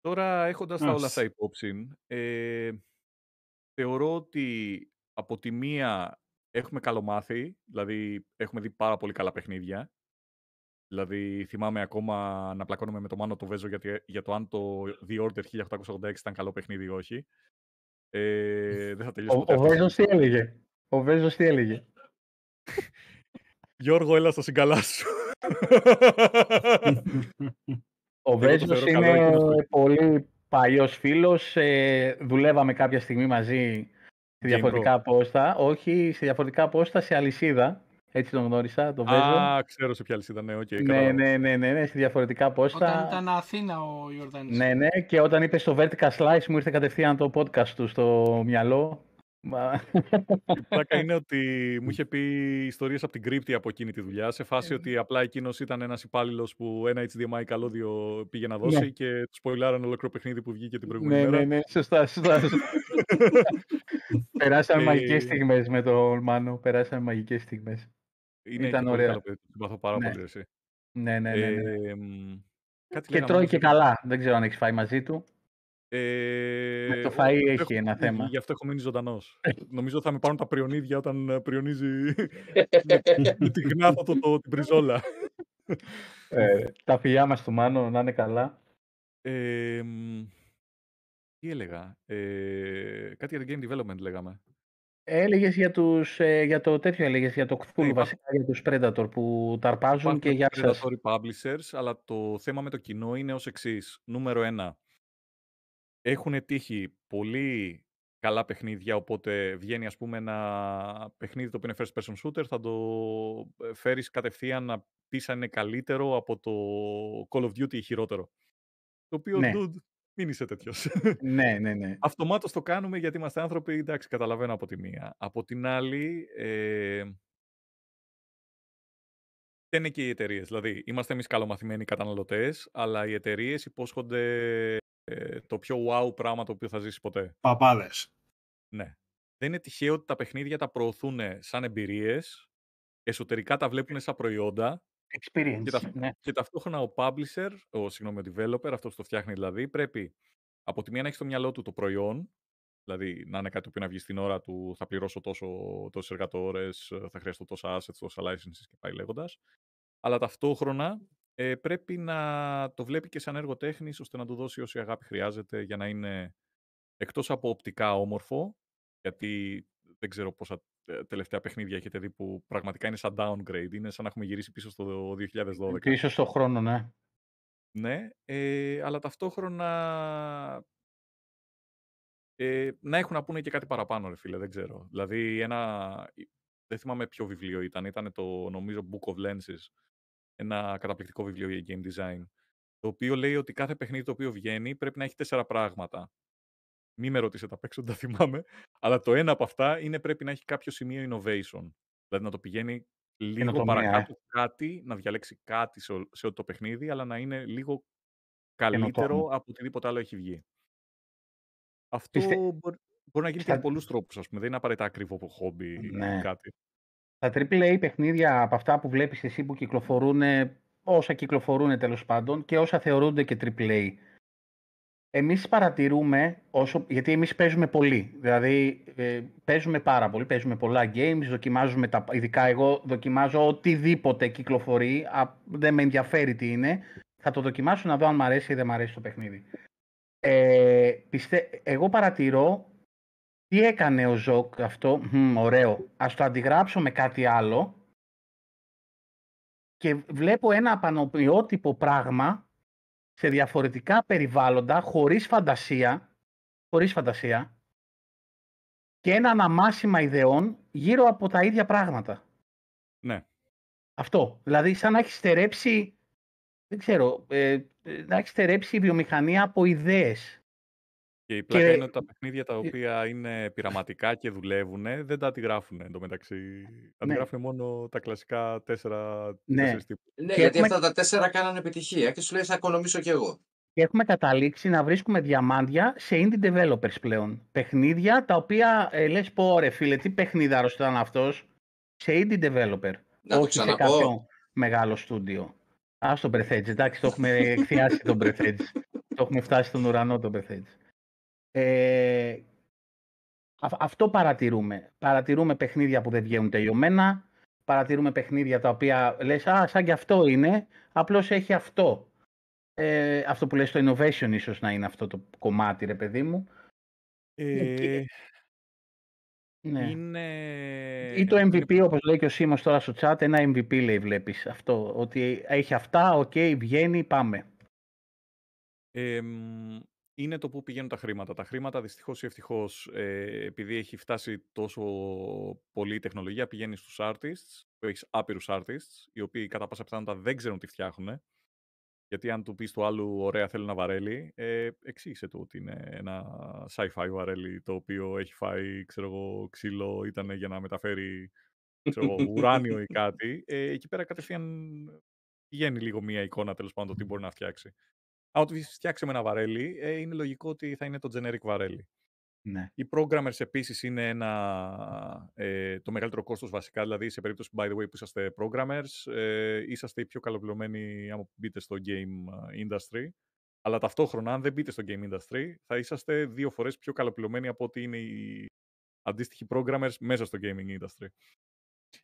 [SPEAKER 9] Τώρα έχοντας τα όλα αυτά υπόψη, ε, θεωρώ ότι από τη μία έχουμε καλομάθει, δηλαδή έχουμε δει πάρα πολύ καλά παιχνίδια. Δηλαδή θυμάμαι ακόμα να πλακώνουμε με το Μάνο το Βέζο για, για το αν το The Order 1886 ήταν καλό παιχνίδι ή όχι. Ε, δεν θα τελειώσει
[SPEAKER 6] ποτέ. Ο, ο Βέζος τι έλεγε; Ο Βέζος τι έλεγε;
[SPEAKER 9] Γιώργο, έλα στο συγκαλά σου.
[SPEAKER 6] Ο Βέζος είναι πολύ παλιός φίλος. Ε, δουλεύαμε κάποια στιγμή μαζί σε διαφορετικά πόστα. Όχι, σε διαφορετικά πόστα σε αλυσίδα. Έτσι τον γνώρισα, τον Βέζο.
[SPEAKER 9] Α, ξέρω σε ποια αλυσίδα, ναι, okay,
[SPEAKER 6] ναι, ναι, ναι, ναι, ναι, σε διαφορετικά πόστα.
[SPEAKER 5] Όταν ήταν Αθήνα ο Ιορδάνης.
[SPEAKER 6] Ναι, ναι, και όταν είπε στο Vertical Slice μου ήρθε κατευθείαν το podcast του στο μυαλό.
[SPEAKER 9] Η πλάκα είναι ότι μου είχε πει ιστορίες από την κρύπτη από εκείνη τη δουλειά, σε φάση ε. ότι απλά εκείνος ήταν ένας υπάλληλος που ένα HDMI καλώδιο πήγε να δώσει ναι. και τους spoilάραν ολόκληρο παιχνίδι που βγήκε την προηγούμενη
[SPEAKER 6] ναι,
[SPEAKER 9] μέρα.
[SPEAKER 6] Ναι, ναι, σωστά, σωστά. Περάσαμε μαγικές στιγμές με τον Μάνο, περάσαμε μαγικές στιγμές.
[SPEAKER 9] Είναι Ήταν ωραία. Καλό παιδί, συμπαθώ πάρα ναι. πολύ εσύ.
[SPEAKER 6] Ναι, ναι, ναι. ναι. Ε, κάτι και τρώει και καλά. Δεν ξέρω αν έχεις φάει μαζί του.
[SPEAKER 9] Ε,
[SPEAKER 6] με το φαΐ έχει ένα θέμα.
[SPEAKER 9] Γι' αυτό έχω μείνει ζωντανός. Νομίζω θα με πάρουν τα πριονίδια όταν ε, πριονίζει με τη γνάθα το, το, την πριζόλα.
[SPEAKER 6] Ε, τα φιλιά μας του Μάνο να είναι καλά.
[SPEAKER 9] Ε, τι έλεγα. Ε, κάτι για το game development λέγαμε.
[SPEAKER 6] Έλεγες για, τους, ε, για το τέτοιο, έλεγες για το Cthulhu, βασικά για τους Predator που τα αρπάζουν και για σας.
[SPEAKER 9] Predatory publishers, αλλά το θέμα με το κοινό είναι ως εξής. Νούμερο ένα, έχουν τύχει πολύ καλά παιχνίδια, οπότε βγαίνει ας πούμε ένα παιχνίδι το οποίο είναι first person shooter, θα το ε, φέρεις κατευθείαν να πεις αν είναι καλύτερο από το Call of Duty ή χειρότερο. Το οποίο, ναι. dude, μην είσαι τέτοιος.
[SPEAKER 6] ναι, ναι, ναι.
[SPEAKER 9] Αυτομάτως το κάνουμε γιατί είμαστε άνθρωποι, εντάξει, καταλαβαίνω από τη μία. Από την άλλη, ε, δεν είναι και οι εταιρείες. Δηλαδή, είμαστε εμείς καλομαθημένοι καταναλωτές, αλλά οι εταιρείες υπόσχονται ε, το πιο wow πράγμα το οποίο θα ζήσει ποτέ.
[SPEAKER 10] Παπάδες.
[SPEAKER 9] Ναι. Δεν είναι τυχαίο ότι τα παιχνίδια τα προωθούν σαν εμπειρίες, εσωτερικά τα βλέπουν σαν προϊόντα.
[SPEAKER 6] Experience,
[SPEAKER 9] και,
[SPEAKER 6] ναι.
[SPEAKER 9] και ταυτόχρονα ο publisher, ο, συγγνώμη, ο developer, αυτός που το φτιάχνει δηλαδή, πρέπει από τη μία να έχεις στο μυαλό του το προϊόν, δηλαδή να είναι κάτι που να βγεις στην ώρα του, θα πληρώσω τόσο, τόσες εργατόρες, θα χρειαστώ τόσα assets, τόσα licenses και πάει λέγοντας. Αλλά ταυτόχρονα ε, πρέπει να το βλέπει και σαν έργο τέχνης, ώστε να του δώσει όση αγάπη χρειάζεται για να είναι εκτός από οπτικά όμορφο, γιατί δεν ξέρω πόσα ε, τελευταία παιχνίδια έχετε δει που πραγματικά είναι σαν downgrade, είναι σαν να έχουμε γυρίσει πίσω στο 2012.
[SPEAKER 6] Πίσω στο χρόνο, ναι.
[SPEAKER 9] Ναι, ε, αλλά ταυτόχρονα ε, να έχουν να πούνε και κάτι παραπάνω, ρε φίλε, δεν ξέρω. Δηλαδή, ένα, δεν θυμάμαι ποιο βιβλίο ήταν, ήταν το, νομίζω, Book of Lenses, ένα καταπληκτικό βιβλίο για game design, το οποίο λέει ότι κάθε παιχνίδι το οποίο βγαίνει πρέπει να έχει τέσσερα πράγματα. Μη με ρωτήσετε απ' έξω, δεν τα θυμάμαι. Αλλά το ένα από αυτά είναι πρέπει να έχει κάποιο σημείο innovation. Δηλαδή να το πηγαίνει λίγο παρακάτω ε. κάτι, να διαλέξει κάτι σε, σε το παιχνίδι, αλλά να είναι λίγο καλύτερο από οτιδήποτε άλλο έχει βγει. Αυτό Πιστε... μπορεί, μπορεί να γίνει Στα... και με πολλούς τρόπους, ας πούμε. Δεν είναι απαραίτητα ακριβό χόμπι ναι. κάτι.
[SPEAKER 6] Τα AAA παιχνίδια από αυτά που βλέπεις εσύ που κυκλοφορούν, όσα κυκλοφορούν τέλος πάντων και όσα θεωρούνται και AAA, εμείς παρατηρούμε, όσο, γιατί εμείς παίζουμε πολύ, δηλαδή ε, παίζουμε πάρα πολύ, παίζουμε πολλά games, δοκιμάζουμε τα, ειδικά εγώ δοκιμάζω οτιδήποτε κυκλοφορεί, α, δεν με ενδιαφέρει τι είναι, θα το δοκιμάσω να δω αν μου αρέσει ή δεν μου αρέσει το παιχνίδι. Ε, πιστε, εγώ παρατηρώ τι έκανε ο Ζοκ αυτό, Μ, ωραίο, ας το αντιγράψω με κάτι άλλο και βλέπω ένα πανομοιότυπο πράγμα σε διαφορετικά περιβάλλοντα, χωρίς φαντασία, χωρίς φαντασία και ένα αναμάσιμα ιδεών γύρω από τα ίδια πράγματα.
[SPEAKER 9] Ναι.
[SPEAKER 6] Αυτό. Δηλαδή, σαν να έχει στερέψει, δεν ξέρω, ε, να έχει στερέψει η βιομηχανία από ιδέες.
[SPEAKER 9] Και η πλάκα είναι ότι τα παιχνίδια τα οποία είναι πειραματικά και δουλεύουν δεν τα αντιγράφουν εντωμεταξύ. Ναι. Αντιγράφουν μόνο τα κλασικά τέσσερα,
[SPEAKER 8] ναι.
[SPEAKER 9] τύπους.
[SPEAKER 8] Ναι, και γιατί έχουμε... αυτά τα τέσσερα κάνανε επιτυχία και σου λέει θα οικονομήσω κι εγώ.
[SPEAKER 6] Και έχουμε καταλήξει να βρίσκουμε διαμάντια σε indie developers πλέον. Παιχνίδια τα οποία ε, λες πω ρε φίλε, τι παιχνίδαρος ήταν αυτός σε indie developer.
[SPEAKER 8] Να Όχι σε κάποιο
[SPEAKER 6] μεγάλο στούντιο. Α το Breath εντάξει, το έχουμε εκθιάσει τον Breath το έχουμε φτάσει στον ουρανό τον Breath ε, αυτό παρατηρούμε. Παρατηρούμε παιχνίδια που δεν βγαίνουν τελειωμένα. Παρατηρούμε παιχνίδια τα οποία λες, α, σαν και αυτό είναι, απλώς έχει αυτό. Ε, αυτό που λες το innovation ίσως να είναι αυτό το κομμάτι, ρε παιδί μου.
[SPEAKER 9] Ε,
[SPEAKER 6] ναι.
[SPEAKER 9] Είναι...
[SPEAKER 6] Ή το MVP, όπως λέει και ο Σίμος τώρα στο chat, ένα MVP λέει βλέπεις αυτό. Ότι έχει αυτά, ok, okay, βγαίνει, πάμε.
[SPEAKER 9] Ε, είναι το που πηγαίνουν τα χρήματα. Τα χρήματα δυστυχώς ή ευτυχώς, ε, επειδή έχει φτάσει τόσο πολύ τεχνολογία, πηγαίνεις στους artists, που έχεις άπειρους artists, οι οποίοι κατά πάσα πιθανότητα δεν ξέρουν τι φτιάχνουν. Γιατί αν του πεις του άλλου, ωραία, θέλω ένα βαρέλι, ε, εξήγησε του ότι είναι ένα sci-fi βαρέλι το οποίο έχει φάει ξέρω εγώ, ξύλο, ήταν για να μεταφέρει ξέρω, ουράνιο ή κάτι. Ε, εκεί πέρα κατευθείαν πηγαίνει λίγο μία εικόνα τέλος πάντων το τι μπορεί να φτιάξει. Αν το φτιάξουμε ένα βαρέλι, ε, είναι λογικό ότι θα είναι το generic βαρέλι.
[SPEAKER 6] Ναι.
[SPEAKER 9] Οι programmers επίσης είναι ένα, ε, το μεγαλύτερο κόστος βασικά, δηλαδή σε περίπτωση, by the way, που είσαστε programmers, ε, είσαστε οι πιο καλοπληρωμένοι άμα μπείτε στο game industry, αλλά ταυτόχρονα, αν δεν μπείτε στο game industry, θα είσαστε δύο φορές πιο καλοπληρωμένοι από ότι είναι οι αντίστοιχοι programmers μέσα στο gaming industry.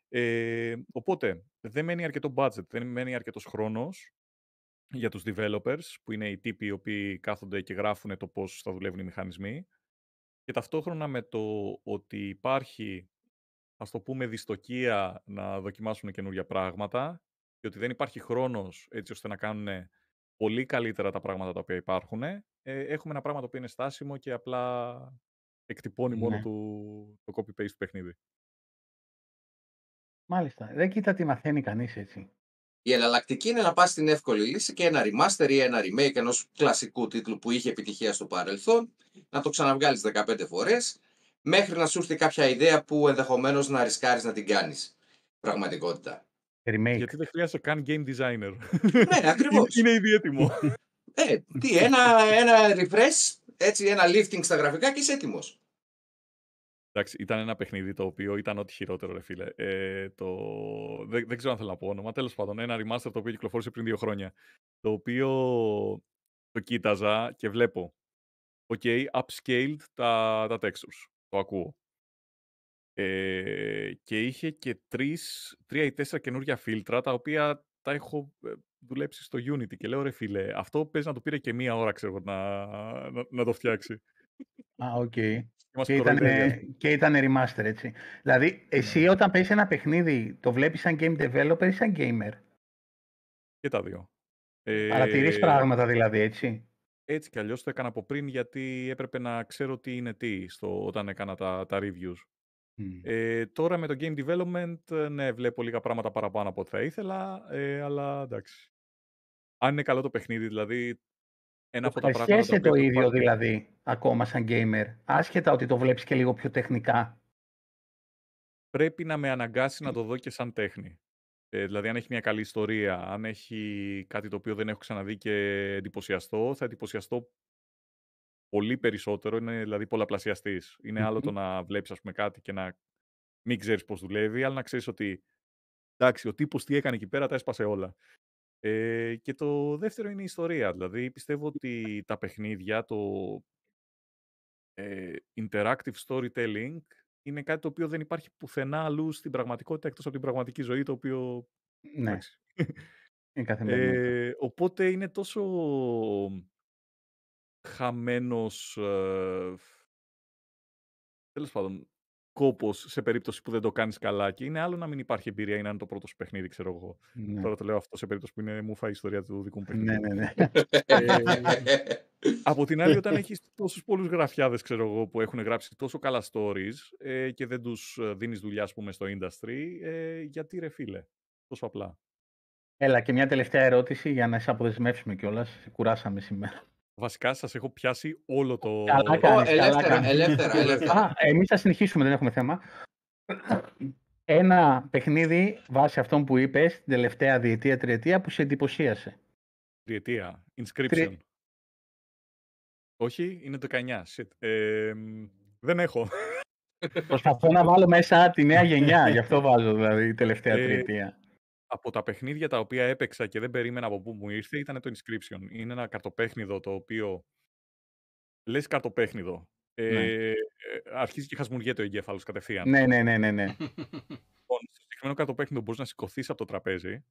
[SPEAKER 9] Ε, οπότε, δεν μένει αρκετό budget, δεν μένει αρκετός χρόνος για τους developers, που είναι οι τύποι οι οποίοι κάθονται και γράφουν το πώς θα δουλεύουν οι μηχανισμοί. Και ταυτόχρονα με το ότι υπάρχει, ας το πούμε, δυστοκία να δοκιμάσουν καινούργια πράγματα και ότι δεν υπάρχει χρόνος έτσι ώστε να κάνουν πολύ καλύτερα τα πράγματα τα οποία υπάρχουν, ε, έχουμε ένα πράγμα το οποίο είναι στάσιμο και απλά εκτυπώνει μόνο ναι. του, το copy-paste του παιχνίδι.
[SPEAKER 6] Μάλιστα. Δεν κοίτα τι μαθαίνει κανείς έτσι.
[SPEAKER 8] Η εναλλακτική είναι να πας στην εύκολη λύση και ένα remaster ή ένα remake ενός κλασικού τίτλου που είχε επιτυχία στο παρελθόν, να το ξαναβγάλεις 15 φορές, μέχρι να σου έρθει κάποια ιδέα που ενδεχομένως να ρισκάρεις να την κάνεις. Πραγματικότητα.
[SPEAKER 6] Remake.
[SPEAKER 9] Γιατί δεν χρειάζεται καν game designer.
[SPEAKER 8] Ναι, ακριβώς.
[SPEAKER 9] είναι ήδη έτοιμο.
[SPEAKER 8] Ε, τι, ένα, ένα refresh, έτσι, ένα lifting στα γραφικά και είσαι έτοιμος.
[SPEAKER 9] Εντάξει, ήταν ένα παιχνίδι το οποίο ήταν ό,τι χειρότερο, ρε φίλε. Ε, το... δεν, δεν ξέρω αν θέλω να πω όνομα. Τέλος πάντων, ένα remaster το οποίο κυκλοφόρησε πριν δύο χρόνια. Το οποίο το κοίταζα και βλέπω ok, upscaled τα, τα textures. Το ακούω. Ε, και είχε και τρεις, τρία ή τέσσερα καινούργια φίλτρα, τα οποία τα έχω ε, δουλέψει στο Unity. Και λέω, ρε φίλε, αυτό παίζει να το πήρε και μία ώρα, ξέρω, να, να, να το φτιάξει.
[SPEAKER 6] Α, οκ.
[SPEAKER 9] Και μας
[SPEAKER 6] Και ήταν,
[SPEAKER 9] κοροϊδεύει.
[SPEAKER 6] και ήταν remaster, έτσι. Δηλαδή, εσύ όταν παίζεις ένα παιχνίδι, το βλέπεις σαν game developer ή σαν gamer;
[SPEAKER 9] Και τα δύο.
[SPEAKER 6] Παρατηρείς
[SPEAKER 9] Ε,
[SPEAKER 6] πράγματα δηλαδή, έτσι;
[SPEAKER 9] Έτσι κι αλλιώς το έκανα από πριν γιατί έπρεπε να ξέρω τι είναι τι στο, όταν έκανα τα, τα reviews.
[SPEAKER 6] Μμ.
[SPEAKER 9] Ε, τώρα με το game development, ε, ναι, βλέπω λίγα πράγματα παραπάνω από ό,τι θα ήθελα, ε, αλλά εντάξει. Αν είναι καλό το παιχνίδι, δηλαδή, ένα από τα πράγματα τα
[SPEAKER 6] Ευχαριστιέσαι
[SPEAKER 9] οποία
[SPEAKER 6] το
[SPEAKER 9] έχω
[SPEAKER 6] ίδιο
[SPEAKER 9] πάρει-
[SPEAKER 6] δηλαδή, ακόμα σαν gamer, άσχετα ότι το βλέπεις και λίγο πιο τεχνικά.
[SPEAKER 9] πρέπει να με αναγκάσει να το δω και σαν τέχνη. Ε, δηλαδή, αν έχει μια καλή ιστορία, αν έχει κάτι το οποίο δεν έχω ξαναδεί και εντυπωσιαστώ, θα εντυπωσιαστώ πολύ περισσότερο. Είναι δηλαδή πολλαπλασιαστής. Είναι άλλο το
[SPEAKER 6] Μμμ.
[SPEAKER 9] να βλέπεις, πούμε, κάτι και να μην ξέρεις πώς δουλεύει, αλλά να ξέρεις ότι εντάξει, ο τύπος τι έκανε εκεί πέρα, τα έσπασε όλα. Ε, και το δεύτερο είναι η ιστορία. Δηλαδή, πιστεύω ότι τα παιχνίδια, το ε, interactive storytelling είναι κάτι το οποίο δεν υπάρχει πουθενά αλλού στην πραγματικότητα εκτός από την πραγματική ζωή, το οποίο...
[SPEAKER 6] Ναι,
[SPEAKER 9] εντάξει.
[SPEAKER 6] είναι καθημερινότητα.
[SPEAKER 9] Ε, οπότε είναι τόσο χαμένος, ε, τέλος πάντων, κόπος σε περίπτωση που δεν το κάνεις καλά και είναι άλλο να μην υπάρχει εμπειρία ή να είναι το πρώτο σου παιχνίδι, ξέρω εγώ.
[SPEAKER 6] Ναι.
[SPEAKER 9] Τώρα το λέω αυτό σε περίπτωση που είναι, μου φάει η ιστορία του δικού μου
[SPEAKER 6] Ναι,
[SPEAKER 9] παιχνιδιού.
[SPEAKER 6] ναι, ναι.
[SPEAKER 9] Ε, από την άλλη, όταν έχεις τόσους πολλούς γραφιάδες, ξέρω εγώ, που έχουν γράψει τόσο καλά stories ε, και δεν τους ε, δίνεις δουλειά, ας πούμε, στο industry, ε, γιατί ρε φίλε, τόσο απλά.
[SPEAKER 6] Έλα και μια τελευταία ερώτηση για να σε αποδεσμεύσουμε κιόλας. Σε Κουράσαμε σήμερα.
[SPEAKER 9] Βασικά σας έχω πιάσει όλο το...
[SPEAKER 6] Καλά
[SPEAKER 8] Ω,
[SPEAKER 6] κάνεις, καλά
[SPEAKER 8] ελεύθερα,
[SPEAKER 6] κάνεις.
[SPEAKER 8] ελεύθερα, ελεύθερα.
[SPEAKER 6] Α, εμείς θα συνεχίσουμε, δεν έχουμε θέμα. Ένα παιχνίδι βάσει αυτών που είπες την τελευταία διετία, τριετία που σε εντυπωσίασε.
[SPEAKER 9] Τριετία. Inscription. Όχι, είναι το 19. Shit. Ε, μ, δεν έχω.
[SPEAKER 6] Προσπαθώ να βάλω μέσα τη νέα γενιά, γι' αυτό βάζω δηλαδή η τελευταία
[SPEAKER 9] Ε,
[SPEAKER 6] τριετία.
[SPEAKER 9] Από τα παιχνίδια τα οποία έπαιξα και δεν περίμενα από πού μου ήρθε ήταν το Inscription. Είναι ένα καρτοπέχνιδο το οποίο λες καρτοπέχνιδο. Ε,
[SPEAKER 6] Ναι.
[SPEAKER 9] ε, αρχίζει και χασμουριέται ο εγκέφαλος κατευθείαν.
[SPEAKER 6] Ναι, ναι, ναι, ναι, ναι.
[SPEAKER 9] Λοιπόν, στο συγκεκριμένο καρτοπέχνιδο μπορείς να σηκωθείς από το τραπέζι.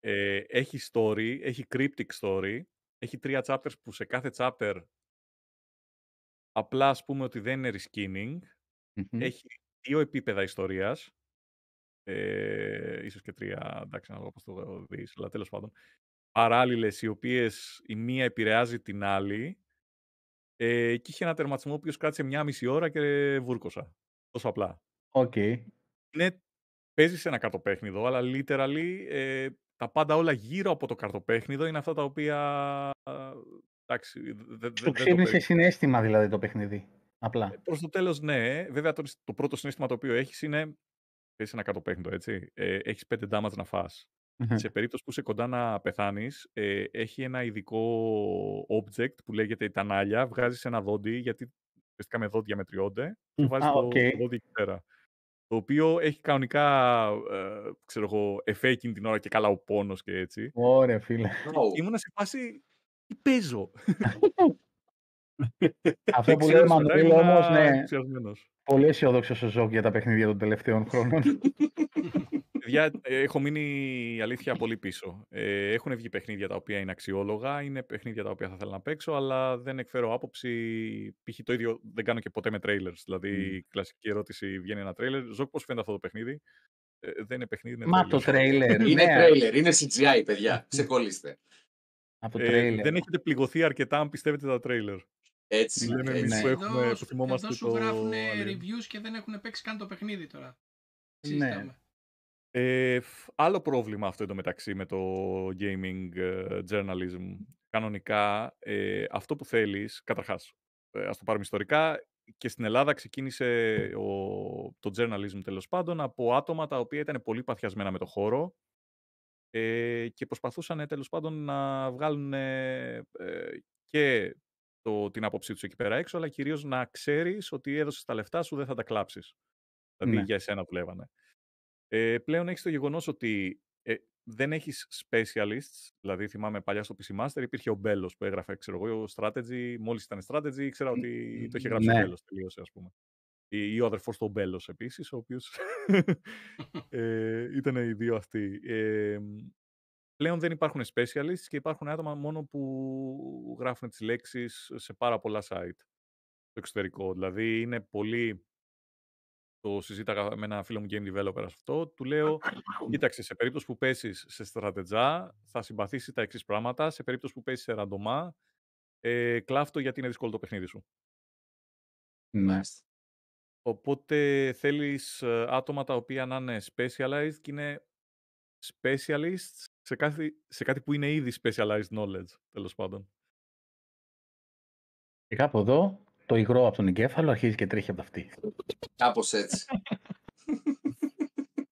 [SPEAKER 9] Ε, έχει story, έχει cryptic story. Έχει τρία chapters που σε κάθε chapter απλά ας πούμε ότι δεν είναι reskinning.
[SPEAKER 6] Μμμ.
[SPEAKER 9] Έχει δύο επίπεδα ιστορίας. Ε, ίσως και τρία, εντάξει, ανάλογα πώς το δεις, αλλά τέλος πάντων. Παράλληλες, οι οποίες η μία επηρεάζει την άλλη. Ε, και είχε ένα τερματισμό ο οποίος κράτησε μια μισή ώρα και βούρκωσα. Τόσο απλά.
[SPEAKER 6] Οκ.
[SPEAKER 9] Είναι, παίζεις ένα καρτοπαίχνιδο, αλλά literally ε, τα πάντα όλα γύρω από το καρτοπαίχνιδο είναι αυτά τα οποία... ε, Εντάξει, δε- δε-
[SPEAKER 6] Σου
[SPEAKER 9] δεν το
[SPEAKER 6] ξύπνησε
[SPEAKER 9] παίζεις.
[SPEAKER 6] συναίσθημα δηλαδή το παιχνίδι. Απλά.
[SPEAKER 9] Προς το τέλος ναι. Βέβαια το, το πρώτο συναίσθημα το οποίο έχεις είναι παίζεις ένα καρτοπαίχνιδο, έτσι. Ε, έχεις 5 damage να φας.
[SPEAKER 6] Μμμ.
[SPEAKER 9] Σε περίπτωση που είσαι κοντά να πεθάνεις, ε, έχει ένα ειδικό object που λέγεται η τανάλια. Βγάζεις ένα δόντι, γιατί ουσιαστικά με δόντια μετριώνται, και
[SPEAKER 6] Μμ,
[SPEAKER 9] βάζεις
[SPEAKER 6] α,
[SPEAKER 9] το,
[SPEAKER 6] οκ.
[SPEAKER 9] το δόντι εκεί πέρα. Το οποίο έχει κανονικά, ε, ξέρω εγώ, εφέ εκείνη την ώρα και καλά ο πόνος και έτσι.
[SPEAKER 6] Ωραία, φίλε.
[SPEAKER 8] Ω,
[SPEAKER 9] Ήμουνα σε φάση, τι παίζω;
[SPEAKER 6] Αυτό
[SPEAKER 9] Και
[SPEAKER 6] που λέει ο
[SPEAKER 9] ξέρεις, μετά
[SPEAKER 6] Μανουήλ όμως,
[SPEAKER 9] ήμουνα
[SPEAKER 6] ναι,
[SPEAKER 9] ενθουσιασμένος.
[SPEAKER 6] Πολύ αισιόδοξο ο Ζοκ για τα παιχνίδια των τελευταίων χρόνων.
[SPEAKER 9] Παιδιά, ε, έχω μείνει η αλήθεια πολύ πίσω. Ε, έχουν βγει παιχνίδια τα οποία είναι αξιόλογα, είναι παιχνίδια τα οποία θα ήθελα να παίξω, αλλά δεν εκφέρω άποψη. Π.χ. το ίδιο δεν κάνω και ποτέ με trailers. Δηλαδή, η κλασική ερώτηση βγαίνει ένα trailer. Ζοκ, πώς φαίνεται αυτό το παιχνίδι. Ε, δεν είναι παιχνίδι, είναι
[SPEAKER 6] Μα
[SPEAKER 9] trailer.
[SPEAKER 6] το τρέιλερ,
[SPEAKER 8] Είναι
[SPEAKER 6] ναι,
[SPEAKER 8] τρέιλερ, είναι CGI, παιδιά. Ξεκολλήστε.
[SPEAKER 6] από το
[SPEAKER 9] Ε,
[SPEAKER 6] τρέιλερ.
[SPEAKER 9] δεν έχετε πληγωθεί αρκετά αν πιστεύετε τα trailer.
[SPEAKER 8] Έτσι.
[SPEAKER 9] Λέμε
[SPEAKER 8] έτσι.
[SPEAKER 9] εμείς που
[SPEAKER 6] Ναι.
[SPEAKER 9] έχουμε,
[SPEAKER 5] Εδώ,
[SPEAKER 9] που θυμόμαστε
[SPEAKER 5] εδώ σου
[SPEAKER 9] το
[SPEAKER 5] γράφουν
[SPEAKER 9] Alien.
[SPEAKER 5] reviews και δεν έχουν παίξει καν το παιχνίδι τώρα.
[SPEAKER 6] Ναι.
[SPEAKER 5] Συζητάμε.
[SPEAKER 9] Ε, φ- άλλο πρόβλημα αυτό εντωμεταξύ με το gaming ε, journalism. Κανονικά, ε, αυτό που θέλεις, καταρχάς, ε, ας το πάρουμε ιστορικά, και στην Ελλάδα ξεκίνησε ο, το journalism τέλος πάντων από άτομα τα οποία ήταν πολύ παθιασμένα με το χώρο ε, και προσπαθούσαν τέλος πάντων να βγάλουν ε, ε, και το, την άποψή τους εκεί πέρα έξω, αλλά κυρίως να ξέρεις ότι έδωσες τα λεφτά σου, δεν θα τα κλάψεις. Δηλαδή
[SPEAKER 6] Ναι.
[SPEAKER 9] για εσένα δουλεύανε. Ε, πλέον έχεις το γεγονός ότι ε, δεν έχεις specialists, δηλαδή θυμάμαι παλιά στο PC Master υπήρχε ο Μπέλος που έγραφε, ξέρω εγώ, strategy, μόλις ήταν strategy ήξερα ότι το είχε γράψει
[SPEAKER 6] Ναι.
[SPEAKER 9] ο Μπέλος, τελείωσε ας πούμε. Ή, ή ο αδερφός του Μπέλος επίσης, ο οποίος ε, ήταν οι δύο αυτοί. Ε, πλέον δεν υπάρχουν specialists και υπάρχουν άτομα μόνο που γράφουν τις λέξεις σε πάρα πολλά site στο εξωτερικό. Δηλαδή είναι πολύ το συζήταγα με ένα φίλο μου game developer αυτό, του λέω, κοίταξε, σε περίπτωση που πέσεις σε στρατετζά, θα συμπαθήσεις τα εξής πράγματα, σε περίπτωση που πέσεις σε ραντομά, ε, κλάφτο γιατί είναι δύσκολο το παιχνίδι σου.
[SPEAKER 6] Ναι.
[SPEAKER 9] Οπότε θέλεις ε, άτομα τα οποία να είναι specialized και είναι specialists σε κάτι, σε κάτι που είναι ήδη specialized knowledge, τέλος πάντων.
[SPEAKER 6] Και κάπου εδώ το υγρό από τον εγκέφαλο αρχίζει και τρέχει από τα αυτή.
[SPEAKER 8] Κάπως έτσι.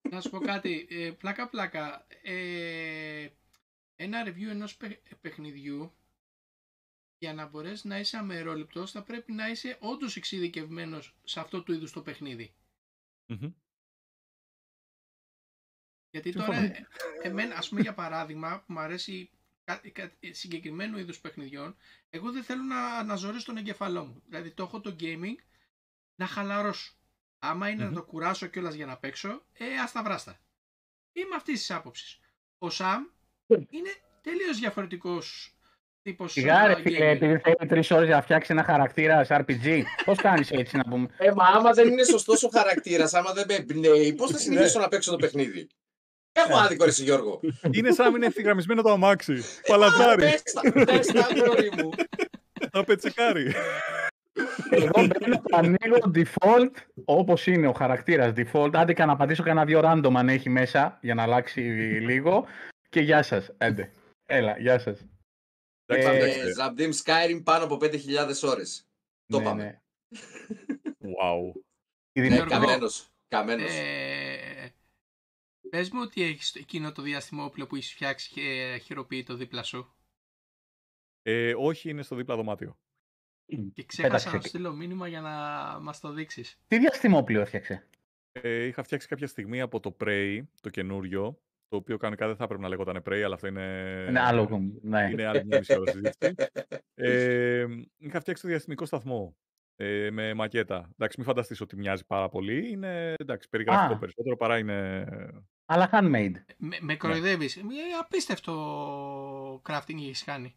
[SPEAKER 5] Να σου πω κάτι, ε, πλάκα πλάκα. Ε, ένα review ενός παι- παιχνιδιού για να μπορέσεις να είσαι αμερόληπτος θα πρέπει να είσαι όντως εξειδικευμένος σε αυτό του είδους το παιχνίδι.
[SPEAKER 9] Μμμ.
[SPEAKER 5] Γιατί
[SPEAKER 9] Συμφωνώ.
[SPEAKER 5] τώρα, ε, εμένα, ας πούμε για παράδειγμα, που μου αρέσει κα, κα, συγκεκριμένου είδους παιχνιδιών, εγώ δεν θέλω να αναζωρίσω τον εγκεφαλό μου. Δηλαδή το έχω το gaming να χαλαρώσω. Άμα είναι
[SPEAKER 9] Μμμ.
[SPEAKER 5] να το κουράσω κιόλας για να παίξω, ε, άστα βράστα. Είμαι αυτής της άποψης. Ο Σαμ είναι τελείως διαφορετικός τύπος
[SPEAKER 6] Σιγά ρε
[SPEAKER 5] ε,
[SPEAKER 6] φίλε,
[SPEAKER 5] gamer.
[SPEAKER 6] επειδή θέλει τρεις ώρες να φτιάξει ένα χαρακτήρα σε RPG. Πώς κάνεις έτσι να πούμε;
[SPEAKER 8] Ε, μα άμα δεν είναι σωστός ο χαρακτήρας, άμα δεν με εμπνέει, πώς θα συνεχίσω να παίξω το παιχνίδι; Έχω άδικο, ρε εσύ, Γιώργο.
[SPEAKER 9] είναι σαν να μην είναι ευθυγραμμισμένο το αμάξι. Παλατζάρι.
[SPEAKER 8] Πες τα, πες τα, αγόρι μου.
[SPEAKER 9] Θα πετσεκάρει.
[SPEAKER 6] Εγώ μπαίνω, το ανοίγω default όπως είναι ο χαρακτήρας default. Άντε και να πατήσω κανένα δύο random αν έχει μέσα για να αλλάξει λίγο. Και γεια σας. Έντε. Έλα, γεια σας.
[SPEAKER 9] Εντάξει,
[SPEAKER 6] Ε,
[SPEAKER 9] εντάξει.
[SPEAKER 8] Ε, Zabdim Skyrim πάνω από 5.000 ώρες. Το
[SPEAKER 6] Ναι,
[SPEAKER 8] πάμε.
[SPEAKER 6] ναι.
[SPEAKER 9] Wow.
[SPEAKER 6] Η
[SPEAKER 8] Ναι,
[SPEAKER 6] δυνατή-
[SPEAKER 5] Γιώργο.
[SPEAKER 8] καμένος. Καμένος.
[SPEAKER 5] Ε, πες μου ότι έχεις το- εκείνο το διαστημόπλαιο που έχεις φτιάξει και χειροποιεί το δίπλα σου.
[SPEAKER 9] Ε, όχι, είναι στο δίπλα δωμάτιο.
[SPEAKER 5] Και ξέχασα
[SPEAKER 6] Πέταξε.
[SPEAKER 5] να σου στείλω μήνυμα για να μας το δείξεις.
[SPEAKER 6] Τι διαστημόπλιο έφτιαξε;
[SPEAKER 9] Ε, είχα φτιάξει κάποια στιγμή από το Prey, το καινούριο, το οποίο κανονικά δεν θα έπρεπε να λέγονταν Prey, αλλά αυτό είναι...
[SPEAKER 6] Είναι άλλο. Ναι.
[SPEAKER 9] Είναι άλλη μια μισή ώρα συζήτηση. ε, είχα φτιάξει το διαστημικό σταθμό ε, με μακέτα. Εντάξει, μην φανταστείς ότι μοιάζει πάρα πολύ. Είναι εντάξει, περιγραφικό
[SPEAKER 6] Α.
[SPEAKER 9] περισσότερο παρά είναι...
[SPEAKER 6] Αλλά handmade.
[SPEAKER 5] Με,
[SPEAKER 6] Ναι.
[SPEAKER 5] με κροϊδεύεις. Μια απίστευτο crafting έχεις κάνει.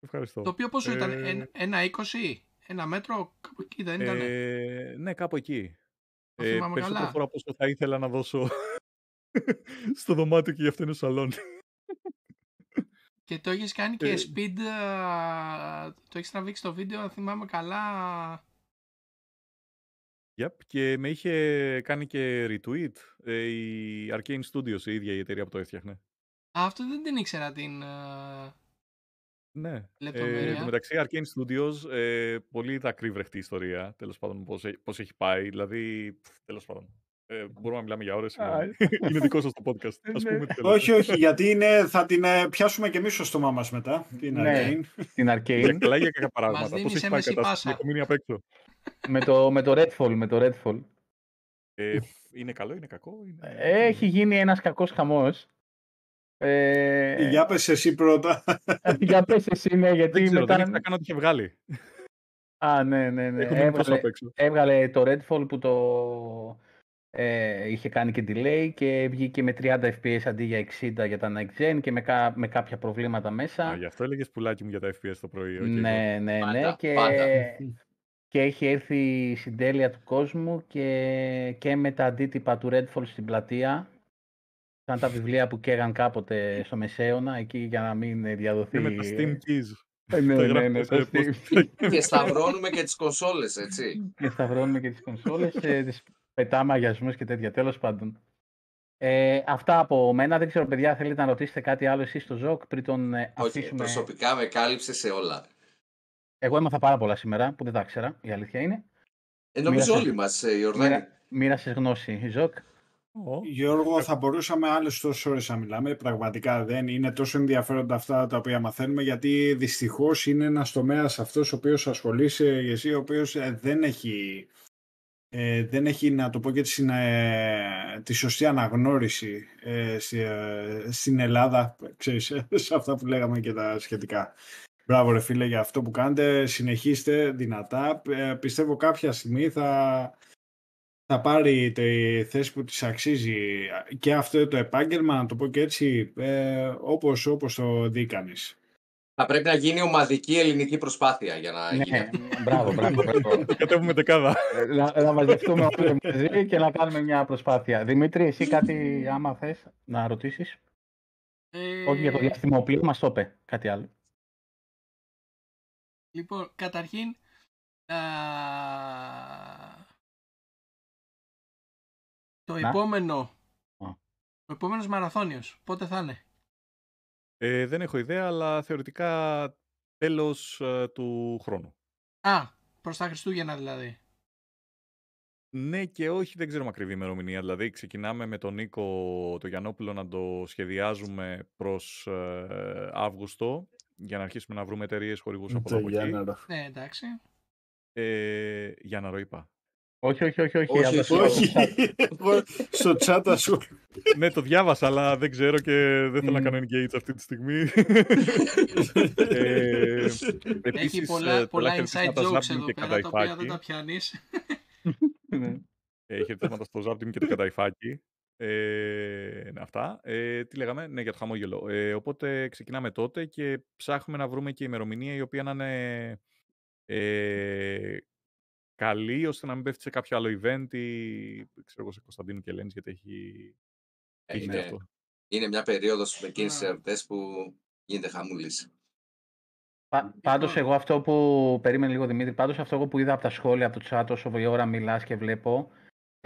[SPEAKER 9] Ευχαριστώ.
[SPEAKER 5] Το οποίο πόσο ήταν,
[SPEAKER 9] Ε,
[SPEAKER 5] εν- ένα 20, ένα μέτρο, κάπου εκεί δεν ήταν.
[SPEAKER 9] Ε, ναι, κάπου εκεί.
[SPEAKER 5] Το
[SPEAKER 9] Ε,
[SPEAKER 5] θυμάμαι
[SPEAKER 9] περισσότερο
[SPEAKER 5] καλά.
[SPEAKER 9] φορά πόσο θα ήθελα να δώσω στο δωμάτιο και γι' αυτό είναι σαλόνι.
[SPEAKER 5] Και το έχεις κάνει και
[SPEAKER 9] ε,
[SPEAKER 5] speed, α, το έχεις τραβήξει το βίντεο, αν θυμάμαι καλά.
[SPEAKER 9] Yep. Και με είχε κάνει και retweet ε, η Arcane Studios, η ίδια η εταιρεία που το έφτιαχνε.
[SPEAKER 5] Α, αυτό δεν την ήξερα την... α,
[SPEAKER 9] Ναι. Ε,
[SPEAKER 5] Λεπτομέρεια.
[SPEAKER 9] εν τω μεταξύ, Arcane Studios, ε, πολύ δακρύβρεχτη ιστορία, τέλος πάντων, πώς, έ- πώς έχει πάει. Δηλαδή, πφ, τέλος πάντων, ε, μπορούμε να μιλάμε για ώρες. συγγνώμη. είναι δικός σας το podcast. Ας
[SPEAKER 6] Ναι.
[SPEAKER 9] πούμε τι θέλετε.
[SPEAKER 10] όχι, όχι, γιατί είναι, θα την ε, πιάσουμε και εμείς στο στόμα μας μετά. Την
[SPEAKER 6] Ναι.
[SPEAKER 10] Arcane.
[SPEAKER 6] Την
[SPEAKER 9] Για
[SPEAKER 6] Arcane.
[SPEAKER 9] καλά ή για κακά πράγματα.
[SPEAKER 5] δίνεις
[SPEAKER 9] Πώς έχει πάει η
[SPEAKER 5] έμεση
[SPEAKER 9] κατάσταση.
[SPEAKER 5] πάσα.
[SPEAKER 9] Έχω μείνει απ' έξω.
[SPEAKER 6] Με, το, με το Redfall. Με το Redfall.
[SPEAKER 9] Ε, είναι καλό, είναι κακό. Είναι...
[SPEAKER 6] Έχει γίνει ένας κακός χαμός. Ε,
[SPEAKER 10] Για πες εσύ πρώτα.
[SPEAKER 6] για πες εσύ, ναι, γιατί
[SPEAKER 9] Δεν ξέρω,
[SPEAKER 6] μετά...
[SPEAKER 9] δεν ήξερα καν ότι είχε βγάλει.
[SPEAKER 6] Α, ναι, ναι, ναι.
[SPEAKER 9] Έχω μείνει τόσο
[SPEAKER 6] Έβγαλε,
[SPEAKER 9] απ' έξω.
[SPEAKER 6] έβγαλε το Redfall που το ε, είχε κάνει και delay και βγήκε με 30 fps αντί για 60 για τα next gen και με, κα- με κάποια προβλήματα μέσα.
[SPEAKER 9] Α, γι' αυτό έλεγες πουλάκι μου για τα FPS το πρωί. οκ,
[SPEAKER 6] ναι, ναι, ναι.
[SPEAKER 8] Πάντα,
[SPEAKER 6] και,
[SPEAKER 8] πάντα.
[SPEAKER 6] Και έχει έρθει η συντέλεια του κόσμου και, και με τα αντίτυπα του Redfall στην πλατεία. Σαν τα βιβλία που καίγαν κάποτε στο Μεσαίωνα, εκεί για να μην διαδοθεί.
[SPEAKER 9] Είναι με τα Steam Keys.
[SPEAKER 6] Ε, ναι,
[SPEAKER 9] Τα
[SPEAKER 6] ναι,
[SPEAKER 9] γράφουμε
[SPEAKER 6] ναι,
[SPEAKER 9] σε
[SPEAKER 6] το
[SPEAKER 9] post.
[SPEAKER 6] Steam.
[SPEAKER 8] Και σταυρώνουμε και τις κονσόλες, έτσι.
[SPEAKER 6] και σταυρώνουμε και τις κονσόλες, ε, τις πετάμε αγιασμούς και τέτοια, τέλος πάντων. Ε, αυτά από μένα. Δεν ξέρω, παιδιά, θέλετε να ρωτήσετε κάτι άλλο εσείς στο Ζοκ πριν τον ε,
[SPEAKER 8] Όχι,
[SPEAKER 6] αφήσουμε.
[SPEAKER 8] προσωπικά με κάλυψε σε όλα.
[SPEAKER 6] Εγώ έμαθα πάρα πολλά σήμερα που δεν τα ήξερα, η αλήθεια είναι.
[SPEAKER 8] Ε, νομίζω
[SPEAKER 6] Μοίρασε-
[SPEAKER 8] όλοι μας, ε, Ιορδάνη.
[SPEAKER 6] Μοίρα, μοίρασες γνώση, Ζοκ.
[SPEAKER 9] Ω,
[SPEAKER 10] Γιώργο, θα μπορούσαμε άλλες τόσες ώρες να μιλάμε. Πραγματικά δεν είναι τόσο ενδιαφέροντα αυτά τα οποία μαθαίνουμε, γιατί δυστυχώς είναι ένας τομέας αυτός ο οποίος ασχολείσαι εσύ, ο οποίος δεν έχει ε, δεν έχει, να το πω και τη, ε, τη σωστή αναγνώριση ε, ε, στην Ελλάδα, ξέρεις, σε αυτά που λέγαμε και τα σχετικά. Μπράβο ρε φίλε για αυτό που κάνετε, συνεχίστε δυνατά. Ε, πιστεύω κάποια στιγμή θα, θα πάρει τη θέση που της αξίζει και αυτό το επάγγελμα, να το πω και έτσι, ε, όπως, όπως το δει κανείς.
[SPEAKER 8] Θα πρέπει να γίνει ομαδική ελληνική προσπάθεια για να
[SPEAKER 6] ναι,
[SPEAKER 8] γίνει.
[SPEAKER 6] μπράβο, μπράβο. μπράβο.
[SPEAKER 9] Κατέβουμε δεκάδα.
[SPEAKER 6] να, να μαζευτούμε όλοι μαζί και να κάνουμε μια προσπάθεια. Δημήτρη, εσύ κάτι άμα θες να ρωτήσεις;
[SPEAKER 5] Ε,
[SPEAKER 6] Όχι για το διαστημόπλαιο, μας το είπε. Κάτι άλλο.
[SPEAKER 5] Λοιπόν, καταρχήν, α, το
[SPEAKER 6] Να.
[SPEAKER 5] επόμενο,
[SPEAKER 6] Α.
[SPEAKER 5] ο επόμενος μαραθώνιος, πότε θα είναι;
[SPEAKER 9] Ε, δεν έχω ιδέα, αλλά θεωρητικά τέλος ε, του χρόνου.
[SPEAKER 5] Α, προς τα Χριστούγεννα δηλαδή.
[SPEAKER 9] Ναι και όχι, δεν ξέρουμε ακριβή ημερομηνία. Δηλαδή, ξεκινάμε με τον Νίκο το Γιαννόπουλο να το σχεδιάζουμε προς ε, Αύγουστο για να αρχίσουμε να βρούμε εταιρείες χορηγούς από εδώ από εκεί.
[SPEAKER 5] Ναι, εντάξει.
[SPEAKER 9] Ε, για να είπα.
[SPEAKER 6] Όχι, όχι, όχι. όχι,
[SPEAKER 8] Όχι,
[SPEAKER 6] από το-
[SPEAKER 10] Όχι, εγώ στο chat σου.
[SPEAKER 9] ναι, το διάβασα, αλλά δεν ξέρω και δεν θέλω να
[SPEAKER 6] Μμμ.
[SPEAKER 9] κάνω engage αυτή τη στιγμή. ε,
[SPEAKER 5] Έχει
[SPEAKER 9] επίσης,
[SPEAKER 5] πολλά,
[SPEAKER 9] ε,
[SPEAKER 5] πολλά
[SPEAKER 9] χαιρετίσματα
[SPEAKER 5] inside jokes
[SPEAKER 9] Ζάμπτιμ
[SPEAKER 5] εδώ
[SPEAKER 9] και
[SPEAKER 5] πέρα, τα οποία δεν
[SPEAKER 9] Καταϊφάκη.
[SPEAKER 5] τα πιάνεις.
[SPEAKER 6] Ναι.
[SPEAKER 9] Ε, χαιρετίσματα στο Ζάπτιμ και το Καταϊφάκη. Ε, ναι, αυτά. Ε, τι λέγαμε, ναι, για το χαμόγελο. Ε, οπότε ξεκινάμε τότε και ψάχνουμε να βρούμε και ημερομηνία η οποία να είναι ε, καλή, ώστε να μην πέφτει σε κάποιο άλλο event ή ξέρω εγώ σε Κωνσταντίνου και Ελένης, γιατί έχει
[SPEAKER 8] Ε,
[SPEAKER 9] τύχει
[SPEAKER 8] είναι,
[SPEAKER 9] αυτό.
[SPEAKER 8] είναι μια περίοδος με εκείνες τις
[SPEAKER 5] Να.
[SPEAKER 8] εορτές που γίνεται χαμούλης.
[SPEAKER 6] Πα, πάντως εγώ αυτό που, περίμενε λίγο Δημήτρη, πάντως αυτό εγώ που είδα από τα σχόλια, από το chat όσο η ώρα μιλάς και βλέπω,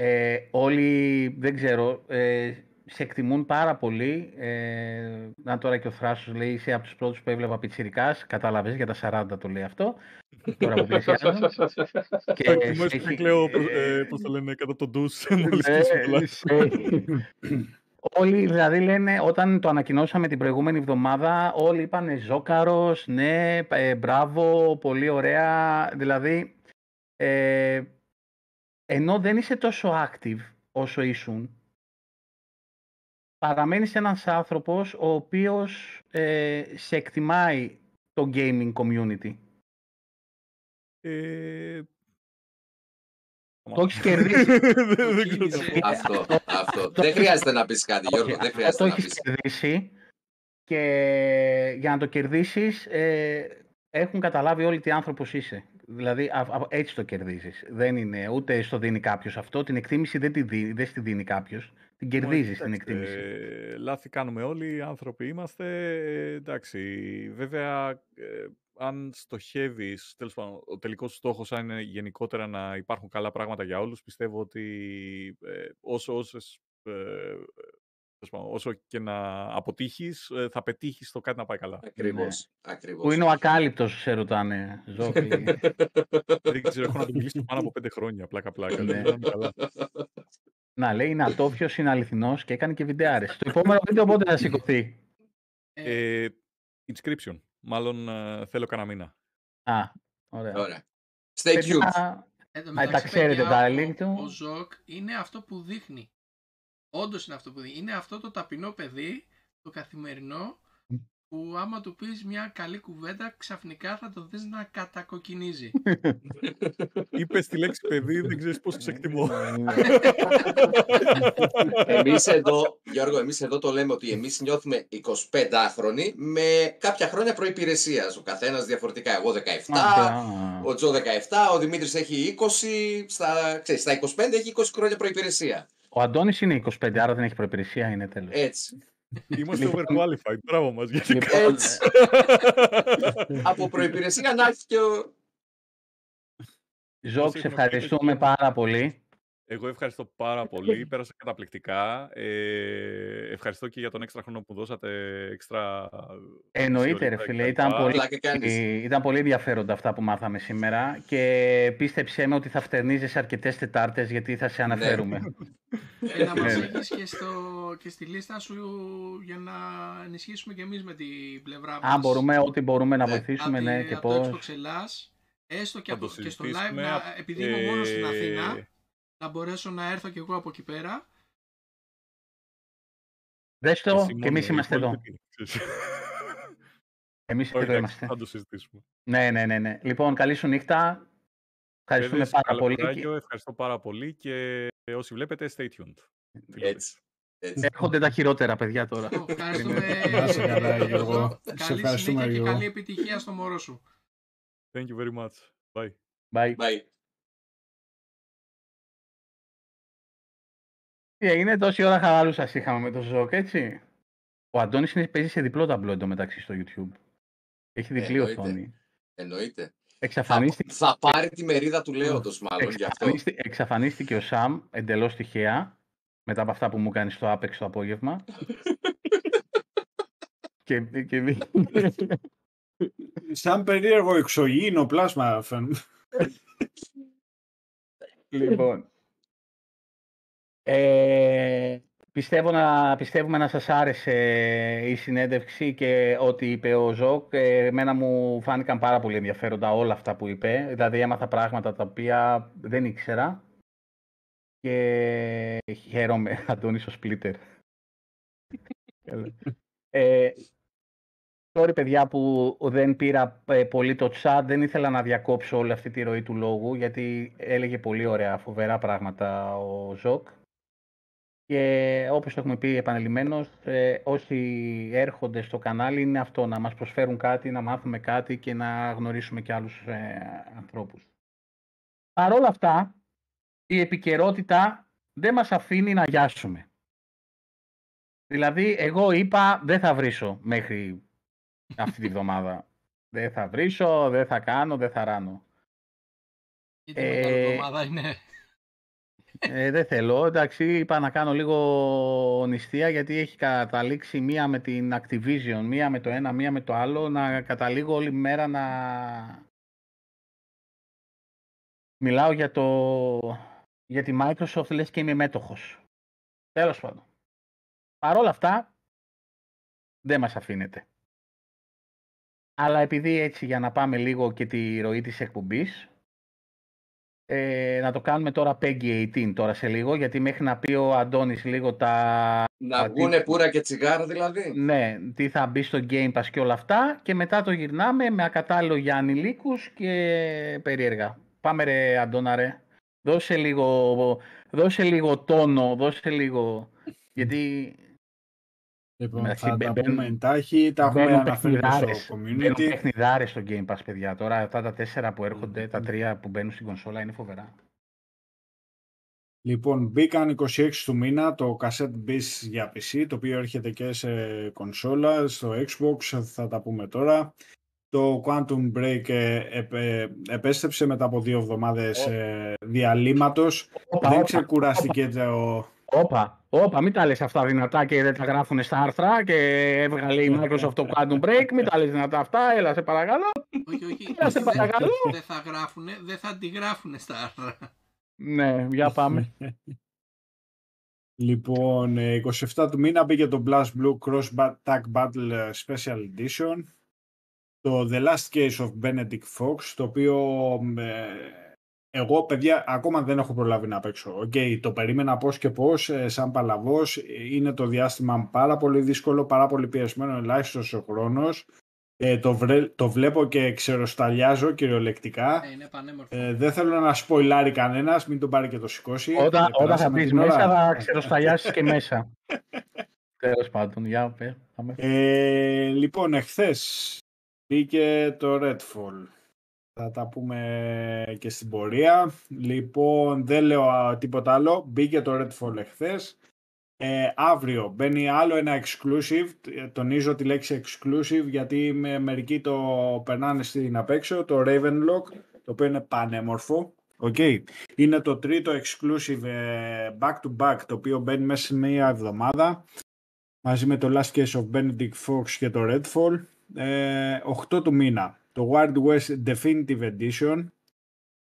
[SPEAKER 6] ε, όλοι, δεν ξέρω, ε, σε εκτιμούν πάρα πολύ. Ε, να τώρα και ο Θράσος λέει, είσαι από τους πρώτους που έβλεπα πιτσιρικάς, κατάλαβες, για τα 40 το λέει αυτό, τώρα που πλησιάζουν. και
[SPEAKER 9] Το εκτιμώ
[SPEAKER 6] σε
[SPEAKER 9] και
[SPEAKER 6] έχει-
[SPEAKER 9] κλαίω, προς-
[SPEAKER 6] ε,
[SPEAKER 9] ε, πώς το λένε, κατά τον ντους, μόλις
[SPEAKER 6] ε,
[SPEAKER 9] κλείσω το live.
[SPEAKER 6] σε- Όλοι δηλαδή λένε, όταν το ανακοινώσαμε την προηγούμενη εβδομάδα, όλοι είπανε Ζόκαρος, ναι, ε, μπράβο, πολύ ωραία. Δηλαδή, ε, ενώ δεν είσαι τόσο active όσο ήσουν, παραμένεις ένας άνθρωπος ο οποίος ε, σε εκτιμάει το gaming community.
[SPEAKER 9] Ε,
[SPEAKER 6] Το έχεις κερδίσει.
[SPEAKER 9] Δεν- δεν ξέρω τι να πω.
[SPEAKER 8] αυτό, αυτό. δεν χρειάζεται να πεις κάτι, Γιώργο, δεν
[SPEAKER 6] Αυτό
[SPEAKER 8] χρειάζεται
[SPEAKER 6] το
[SPEAKER 8] να
[SPEAKER 6] έχεις
[SPEAKER 8] πεις.
[SPEAKER 6] κερδίσει και για να το κερδίσεις ε, έχουν καταλάβει όλοι τι άνθρωπος είσαι. Δηλαδή α- α- έτσι το κερδίζεις. Δεν είναι ούτε στο δίνει κάποιος αυτό. Την εκτίμηση δεν τη δίνει, δεν στη δίνει κάποιος. Την κερδίζεις την
[SPEAKER 9] Εντάξει,
[SPEAKER 6] εκτίμηση.
[SPEAKER 9] ε, λάθη κάνουμε όλοι, άνθρωποι είμαστε. ε, εντάξει, βέβαια, ε, αν στοχεύεις, τέλος πάντων, ο τελικός σου στόχος αν είναι γενικότερα να υπάρχουν καλά πράγματα για όλους, πιστεύω ότι ε, όσο, όσες, ε, τέλος πάντων, όσο και να αποτύχεις, ε, θα πετύχεις το κάτι να πάει καλά.
[SPEAKER 8] Ακριβώς, ακριβώς.
[SPEAKER 6] Που είναι ο ακάλυπτος, σε ρωτάνε, Ζόφι.
[SPEAKER 9] Δεν ξέρω, έχω να το μιλήσω πάνω από πέντε χρόνια, πλάκα-πλάκα.
[SPEAKER 6] Ναι.
[SPEAKER 9] δεν είμαι καλά.
[SPEAKER 6] να λέει, είναι ατόφιος, είναι αληθινός και έκανε και βιντεάρες. Το επόμενο βίντεο πότε θα σηκωθεί;
[SPEAKER 5] Ε,
[SPEAKER 9] Ε, Inscryption. Μάλλον ε, θέλω κανένα μήνα.
[SPEAKER 6] Α, ωραία.
[SPEAKER 8] Ωραία. Stay tuned.
[SPEAKER 6] Παιδιά,
[SPEAKER 5] εν τω
[SPEAKER 6] Α,
[SPEAKER 5] μεταξύ,
[SPEAKER 6] τα ξέρετε
[SPEAKER 5] παιδιά,
[SPEAKER 6] τα
[SPEAKER 5] ο-
[SPEAKER 6] link του.
[SPEAKER 5] Ο Ζοκ είναι αυτό που δείχνει. Όντως είναι αυτό που δείχνει. Είναι αυτό το ταπεινό παιδί, το καθημερινό, που άμα του πεις μια καλή κουβέντα, ξαφνικά θα το δεις να κατακοκκινίζει.
[SPEAKER 9] Είπες τη λέξη παιδί, δεν ξέρεις πώς σε εκτιμώ.
[SPEAKER 8] Εμείς εδώ, Γιώργο, εμείς εδώ το λέμε ότι εμείς νιώθουμε 25χρονοι με κάποια χρόνια προϋπηρεσίας. Ο καθένας διαφορετικά. Εγώ 17,
[SPEAKER 6] Α,
[SPEAKER 8] ο Τζο 17, ο Δημήτρης έχει 20, στα, ξέρεις, στα 25 έχει 20 χρόνια προϋπηρεσία.
[SPEAKER 6] Ο Αντώνης είναι 25, άρα δεν έχει προπηρεσία, είναι τέλος.
[SPEAKER 8] Έτσι.
[SPEAKER 9] Είμαστε overqualified. Μπράβο μας. Γιατί
[SPEAKER 6] Λοιπόν,
[SPEAKER 8] Έτσι. Από προϋπηρεσία να έχει και ο...
[SPEAKER 6] Ζόκ, σε
[SPEAKER 9] έχουμε
[SPEAKER 6] ευχαριστούμε πάρα πολύ.
[SPEAKER 9] Εγώ ευχαριστώ πάρα πολύ. Πέρασα καταπληκτικά. Ε, ευχαριστώ και για τον έξτρα χρόνο που δώσατε. Έξτρα.
[SPEAKER 6] Εννοείται, ρε
[SPEAKER 9] ώρες
[SPEAKER 6] φίλε.
[SPEAKER 9] κτλ.
[SPEAKER 6] Ήταν πολύ,
[SPEAKER 8] Πλάκα κάνεις.
[SPEAKER 6] ήταν πολύ ενδιαφέροντα αυτά που μάθαμε σήμερα και πίστεψέ με ότι θα φτερνίζεσαι αρκετές Τετάρτες γιατί θα σε αναφέρουμε.
[SPEAKER 5] και να μας
[SPEAKER 6] Ναι.
[SPEAKER 5] έχεις και, στο, και στη λίστα σου για να ενισχύσουμε και εμείς με την πλευρά μας.
[SPEAKER 6] Αν μπορούμε, ό,τι μπορούμε να
[SPEAKER 8] Ναι.
[SPEAKER 6] βοηθήσουμε,
[SPEAKER 5] από,
[SPEAKER 6] ναι,
[SPEAKER 5] τη-
[SPEAKER 6] και
[SPEAKER 5] από το
[SPEAKER 6] πώς.
[SPEAKER 5] Xbox Ελλάς, έστω και,
[SPEAKER 9] Θα
[SPEAKER 5] από,
[SPEAKER 9] το
[SPEAKER 5] και στο live,
[SPEAKER 9] συζητήσουμε.
[SPEAKER 5] να, επειδή είμαι μόνος στην
[SPEAKER 9] Ε,
[SPEAKER 5] Αθήνα, να μπορέσω να έρθω κι εγώ από εκεί πέρα.
[SPEAKER 6] Δες το
[SPEAKER 9] Εσύ
[SPEAKER 6] και
[SPEAKER 9] μόνο,
[SPEAKER 6] εμείς
[SPEAKER 9] οι
[SPEAKER 6] είμαστε εδώ.
[SPEAKER 9] υπόλοιποι τι, ξέρεις.
[SPEAKER 6] Εμείς
[SPEAKER 9] Όχι,
[SPEAKER 6] εδώ
[SPEAKER 9] εντάξει,
[SPEAKER 6] είμαστε.
[SPEAKER 9] Θα το συζητήσουμε.
[SPEAKER 6] Ναι, ναι, ναι, ναι. Λοιπόν, καλή σου νύχτα. Ευχαριστούμε
[SPEAKER 9] Παιδες,
[SPEAKER 6] πάρα
[SPEAKER 9] καλό
[SPEAKER 6] πολύ.
[SPEAKER 9] κουράγιο, Ευχαριστώ πάρα πολύ και όσοι βλέπετε, stay tuned. Φίλοι.
[SPEAKER 8] Έτσι. Έτσι.
[SPEAKER 6] Έρχονται τα χειρότερα, παιδιά, τώρα.
[SPEAKER 5] Το Ευχαριστούμε.
[SPEAKER 10] Να είσαι καλά,
[SPEAKER 5] Γιώργο.
[SPEAKER 10] Γιώργο. Σε
[SPEAKER 5] Καλή
[SPEAKER 10] ευχαριστούμε,
[SPEAKER 5] συνέχεια και
[SPEAKER 10] Γιώργο.
[SPEAKER 5] καλή επιτυχία στο μωρό σου.
[SPEAKER 9] Thank you very much. Bye.
[SPEAKER 6] Bye.
[SPEAKER 8] Bye.
[SPEAKER 6] Τι έγινε, τόση ώρα χαλαρούς σας είχαμε με το Ζοκ, έτσι. Ο Αντώνης είναι, παίζει σε διπλό ταμπλό εντωμεταξύ στο YouTube. Έχει διπλή
[SPEAKER 8] Εννοείται.
[SPEAKER 6] οθόνη.
[SPEAKER 8] Εννοείται. Θα,
[SPEAKER 6] Εξαφανίστηκε,
[SPEAKER 8] θα πάρει τη μερίδα του Λέοντος μάλλον γι' αυτό.
[SPEAKER 6] εξαφανίστη- εξαφανίστηκε ο Σαμ εντελώς τυχαία μετά από αυτά που μου κάνεις στο Apex το απόγευμα. και, και,
[SPEAKER 10] Σαν περίεργο εξωγήινο πλάσμα φαίνεται.
[SPEAKER 6] Λοιπόν. Ε, πιστεύω να, πιστεύουμε να σας άρεσε η συνέντευξη και ό,τι είπε ο Ζοκ. Ε, εμένα μου φάνηκαν πάρα πολύ ενδιαφέροντα όλα αυτά που είπε. Δηλαδή έμαθα πράγματα τα οποία δεν ήξερα. Και χαίρομαι, Αντώνης ο Σπλίτερ. ε, sorry παιδιά που δεν πήρα ε, πολύ το chat, δεν ήθελα να διακόψω όλη αυτή τη ροή του λόγου γιατί έλεγε πολύ ωραία, φοβερά πράγματα ο Ζοκ. Και όπως το έχουμε πει επανειλημμένως, ε, όσοι έρχονται στο κανάλι είναι αυτό, να μας προσφέρουν κάτι, να μάθουμε κάτι και να γνωρίσουμε και άλλους ε, ανθρώπους. Παρ' όλα αυτά, η επικαιρότητα δεν μας αφήνει να γιάσουμε. Δηλαδή, εγώ είπα δεν θα βρίσω μέχρι αυτή τη βδομάδα. δεν θα βρίσω, δεν θα κάνω, δεν θα ράνω.
[SPEAKER 5] Γιατί μεγάλη
[SPEAKER 6] Ε,
[SPEAKER 5] εβδομάδα είναι.
[SPEAKER 6] Ε, δεν θέλω. Εντάξει, είπα να κάνω λίγο νηστεία γιατί έχει καταλήξει μία με την Activision, μία με το ένα, μία με το άλλο, να καταλήγω όλη μέρα να μιλάω για το για τη Microsoft λες και είμαι μέτοχος. Τέλος πάντων. Παρ' όλα αυτά, δεν μας αφήνεται. Αλλά επειδή έτσι για να πάμε λίγο και τη ροή της εκπομπής, ε, να το κάνουμε τώρα Peggy 18 τώρα σε λίγο, γιατί μέχρι να πει ο Αντώνης λίγο τα...
[SPEAKER 8] Να
[SPEAKER 6] τα-
[SPEAKER 8] βγούνε πουρα και τσιγάρα δηλαδή.
[SPEAKER 6] Ναι, τι θα μπει στο Game Pass και όλα αυτά και μετά το γυρνάμε με ακατάλληλο για ανηλίκους και περίεργα. Πάμε ρε Αντώνα ρε. Δώσε λίγο, δώσε λίγο τόνο, δώσε λίγο... Γιατί
[SPEAKER 10] Λοιπόν,
[SPEAKER 6] Εντάξει,
[SPEAKER 10] θα
[SPEAKER 6] μπαι-
[SPEAKER 10] τα
[SPEAKER 6] μπαίνουν-
[SPEAKER 10] πούμε εντάχει, τα έχουμε
[SPEAKER 6] μπαίνουν
[SPEAKER 10] αναφέρει και
[SPEAKER 6] παιχνιδάρες.
[SPEAKER 10] στο
[SPEAKER 6] Μπαίνουν
[SPEAKER 10] community.
[SPEAKER 6] παιχνιδάρες στο Game Pass, παιδιά. Τώρα αυτά τα τέσσερα που έρχονται, τα τρία που μπαίνουν στην κονσόλα είναι φοβερά.
[SPEAKER 10] Λοιπόν, μπήκαν 26 του μήνα το Cassette Beast για PC, το οποίο έρχεται και σε κονσόλα, στο Xbox, θα τα πούμε τώρα. Το Quantum Break ε, επε- επέστρεψε μετά από δύο εβδομάδες ε, διαλύματος.
[SPEAKER 6] Όπα,
[SPEAKER 10] Δεν
[SPEAKER 6] όπα,
[SPEAKER 10] ξεκουράστηκε το...
[SPEAKER 6] Όπα, όπα, μην τα λες αυτά δυνατά και δεν τα γράφουν στα άρθρα και έβγαλε η Microsoft το Quantum Break, μην τα λες δυνατά αυτά, έλα σε παρακαλώ.
[SPEAKER 5] όχι, όχι.
[SPEAKER 6] Έλα, σε
[SPEAKER 5] δεν-
[SPEAKER 6] παρακαλώ.
[SPEAKER 5] Δεν θα γράφουνε, δεν θα αντιγράφουνε στα άρθρα.
[SPEAKER 6] Ναι, για πάμε.
[SPEAKER 10] Λοιπόν, ε, 27 του μήνα μπήκε το Blast Blue Cross Ba- Tag Battle ε, Special Edition. Το The Last Case of Benedict Fox, το οποίο ε, εγώ, παιδιά, ακόμα δεν έχω προλάβει να παίξω. Οκ, το περίμενα πώς και πώς, ε, σαν παλαβός. Ε, Είναι το διάστημα πάρα πολύ δύσκολο, πάρα πολύ πιεσμένο, ελάχιστος ο χρόνος. Ε, το, βρε- το βλέπω και ξεροσταλιάζω κυριολεκτικά.
[SPEAKER 5] Ε, είναι πανέμορφο.
[SPEAKER 10] Ε, δεν θέλω να σποϊλάρει κανένας, μην τον πάρει και το σηκώσει.
[SPEAKER 6] Όταν,
[SPEAKER 10] Ε,
[SPEAKER 6] όταν θα
[SPEAKER 10] περάσαμε
[SPEAKER 6] μπεις
[SPEAKER 10] την ώρα.
[SPEAKER 6] μέσα θα ξεροσταλιάσεις και μέσα. Τέλος πάντων, για πες, πάμε.
[SPEAKER 10] Ε, λοιπόν, εχθές μπήκε το Redfall. Θα τα πούμε και στην πορεία. Λοιπόν, δεν λέω α, τίποτα άλλο. Μπήκε το Redfall εχθές. Ε, αύριο μπαίνει άλλο ένα exclusive. Ε, Τονίζω τη λέξη exclusive γιατί με, μερικοί το περνάνε στην απ' έξω. Το Ravenlock, το οποίο είναι πανέμορφο. Okay. Είναι το τρίτο exclusive ε, back to back, το οποίο μπαίνει μέσα σε μία εβδομάδα μαζί με το Last Case of Benedict Fox και το Redfall. Ε, 8 του μήνα. Το Wild West Definitive Edition.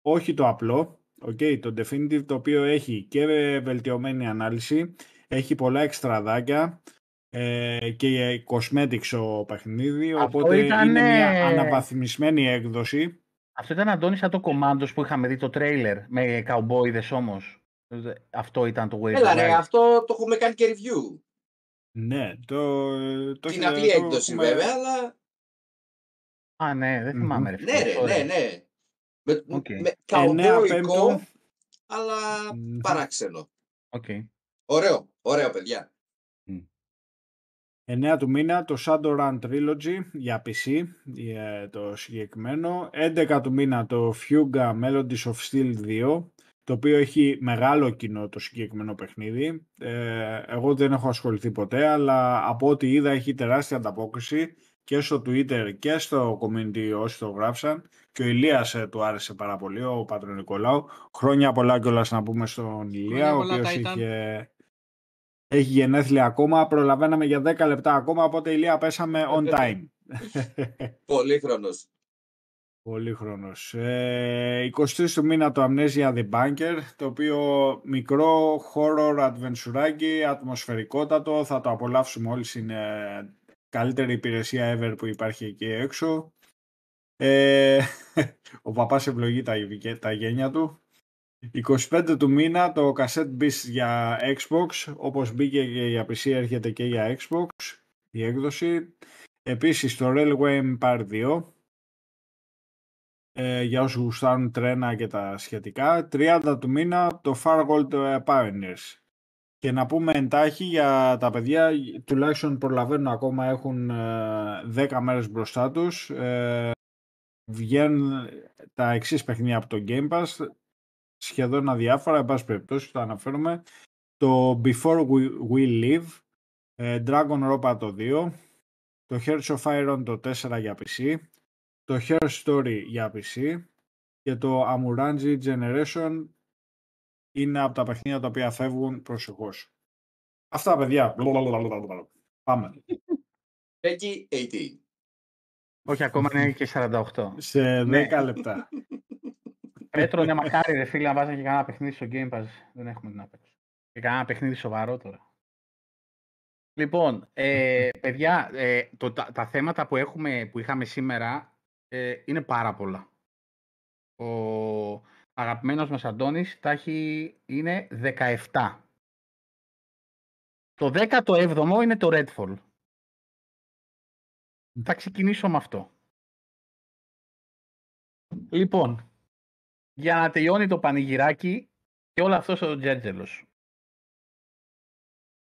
[SPEAKER 10] Όχι το απλό. Okay, το Definitive το οποίο έχει και βελτιωμένη ανάλυση. Έχει πολλά εξτραδάκια ε, και cosmetics ο παιχνίδι.
[SPEAKER 6] Αυτό
[SPEAKER 10] οπότε
[SPEAKER 6] ήταν,
[SPEAKER 10] είναι μια
[SPEAKER 6] ε,
[SPEAKER 10] αναβαθμισμένη έκδοση.
[SPEAKER 6] Αυτό ήταν Αντώνη σαν το Commandos που είχαμε δει το τρέιλερ με καουμπόιδες όμως. Αυτό ήταν το Wave
[SPEAKER 8] Έλα ρε, αυτό το έχουμε κάνει και review.
[SPEAKER 10] Ναι, το... το
[SPEAKER 8] Την απλή έκδοση έχουμε... βέβαια, αλλά...
[SPEAKER 6] Α, ναι, δεν θυμάμαι.
[SPEAKER 8] Mm-hmm. Ναι, ρε, ναι, ναι. Με, okay. με καουμπόικο, αλλά mm-hmm. παράξενο.
[SPEAKER 6] Okay.
[SPEAKER 8] Ωραίο, ωραίο παιδιά.
[SPEAKER 10] 9 του μήνα το Shadowrun Trilogy για PC, το συγκεκριμένο. 11 του μήνα το Fuga Melodies of Steel 2, το οποίο έχει μεγάλο κοινό το συγκεκριμένο παιχνίδι. Ε, εγώ δεν έχω ασχοληθεί ποτέ, αλλά από ό,τι είδα έχει τεράστια ανταπόκριση και στο Twitter και στο community όσοι το γράψαν και ο Ηλίας ε, του άρεσε πάρα πολύ, ο Πατρονικολάου. Χρόνια πολλά κιόλας να πούμε στον Ηλία, ο οποίος είχε έχει γενέθλια ακόμα. Προλαβαίναμε για 10 λεπτά ακόμα, οπότε ηλία πέσαμε on time.
[SPEAKER 8] Πολύχρονος.
[SPEAKER 10] Πολύχρονος. Ε, 23 του μήνα το Amnesia The Bunker, το οποίο μικρό horror adventure ατμοσφαιρικότατο, θα το απολαύσουμε όλοι, είναι καλύτερη υπηρεσία ever που υπάρχει εκεί έξω. Ε, ο παπάς ευλογεί τα, τα γένια του. 25 του μήνα το Cassette Beast για Xbox, όπως μπήκε και για PC έρχεται και για Xbox η έκδοση. Επίσης το Railway Empire 2, ε, για όσους γουστάρουν τρένα και τα σχετικά. 30 του μήνα το Far Gold Pioneers. Και να πούμε εντάχει για τα παιδιά, τουλάχιστον προλαβαίνουν ακόμα, έχουν 10 ε, μέρες μπροστά τους. Ε, βγαίνουν τα εξής παιχνίδια από το Game Pass σχεδόν αδιάφορα, εν πάση περιπτώσει, το αναφέρουμε. Το Before We, We Live, ε, Dragon Ropa το 2, το Hearts of Iron το 4 για PC, το Hair Story για PC και το Amuranji Generation είναι από τα παιχνίδια τα οποία φεύγουν προσεχώς. Αυτά παιδιά. Πάμε.
[SPEAKER 8] Peggy 18.
[SPEAKER 6] Όχι, ακόμα είναι και 48.
[SPEAKER 10] Σε 10 ναι. λεπτά.
[SPEAKER 6] Πέτρο, ναι, μακάρι ρε φίλε να βάζανε και κανένα παιχνίδι στο Game Pass. Δεν έχουμε την απέξω. Και κανένα παιχνίδι σοβαρό τώρα. Λοιπόν, ε, παιδιά, ε, το, τα, τα, θέματα που, έχουμε, που είχαμε σήμερα ε, είναι πάρα πολλά. Ο αγαπημένος μας Αντώνης τα έχει, είναι 17. Το 17ο είναι το Redfall. Θα ξεκινήσω με αυτό. Λοιπόν, για να τελειώνει το πανηγυράκι και όλο αυτός ο Τζέρτζελος.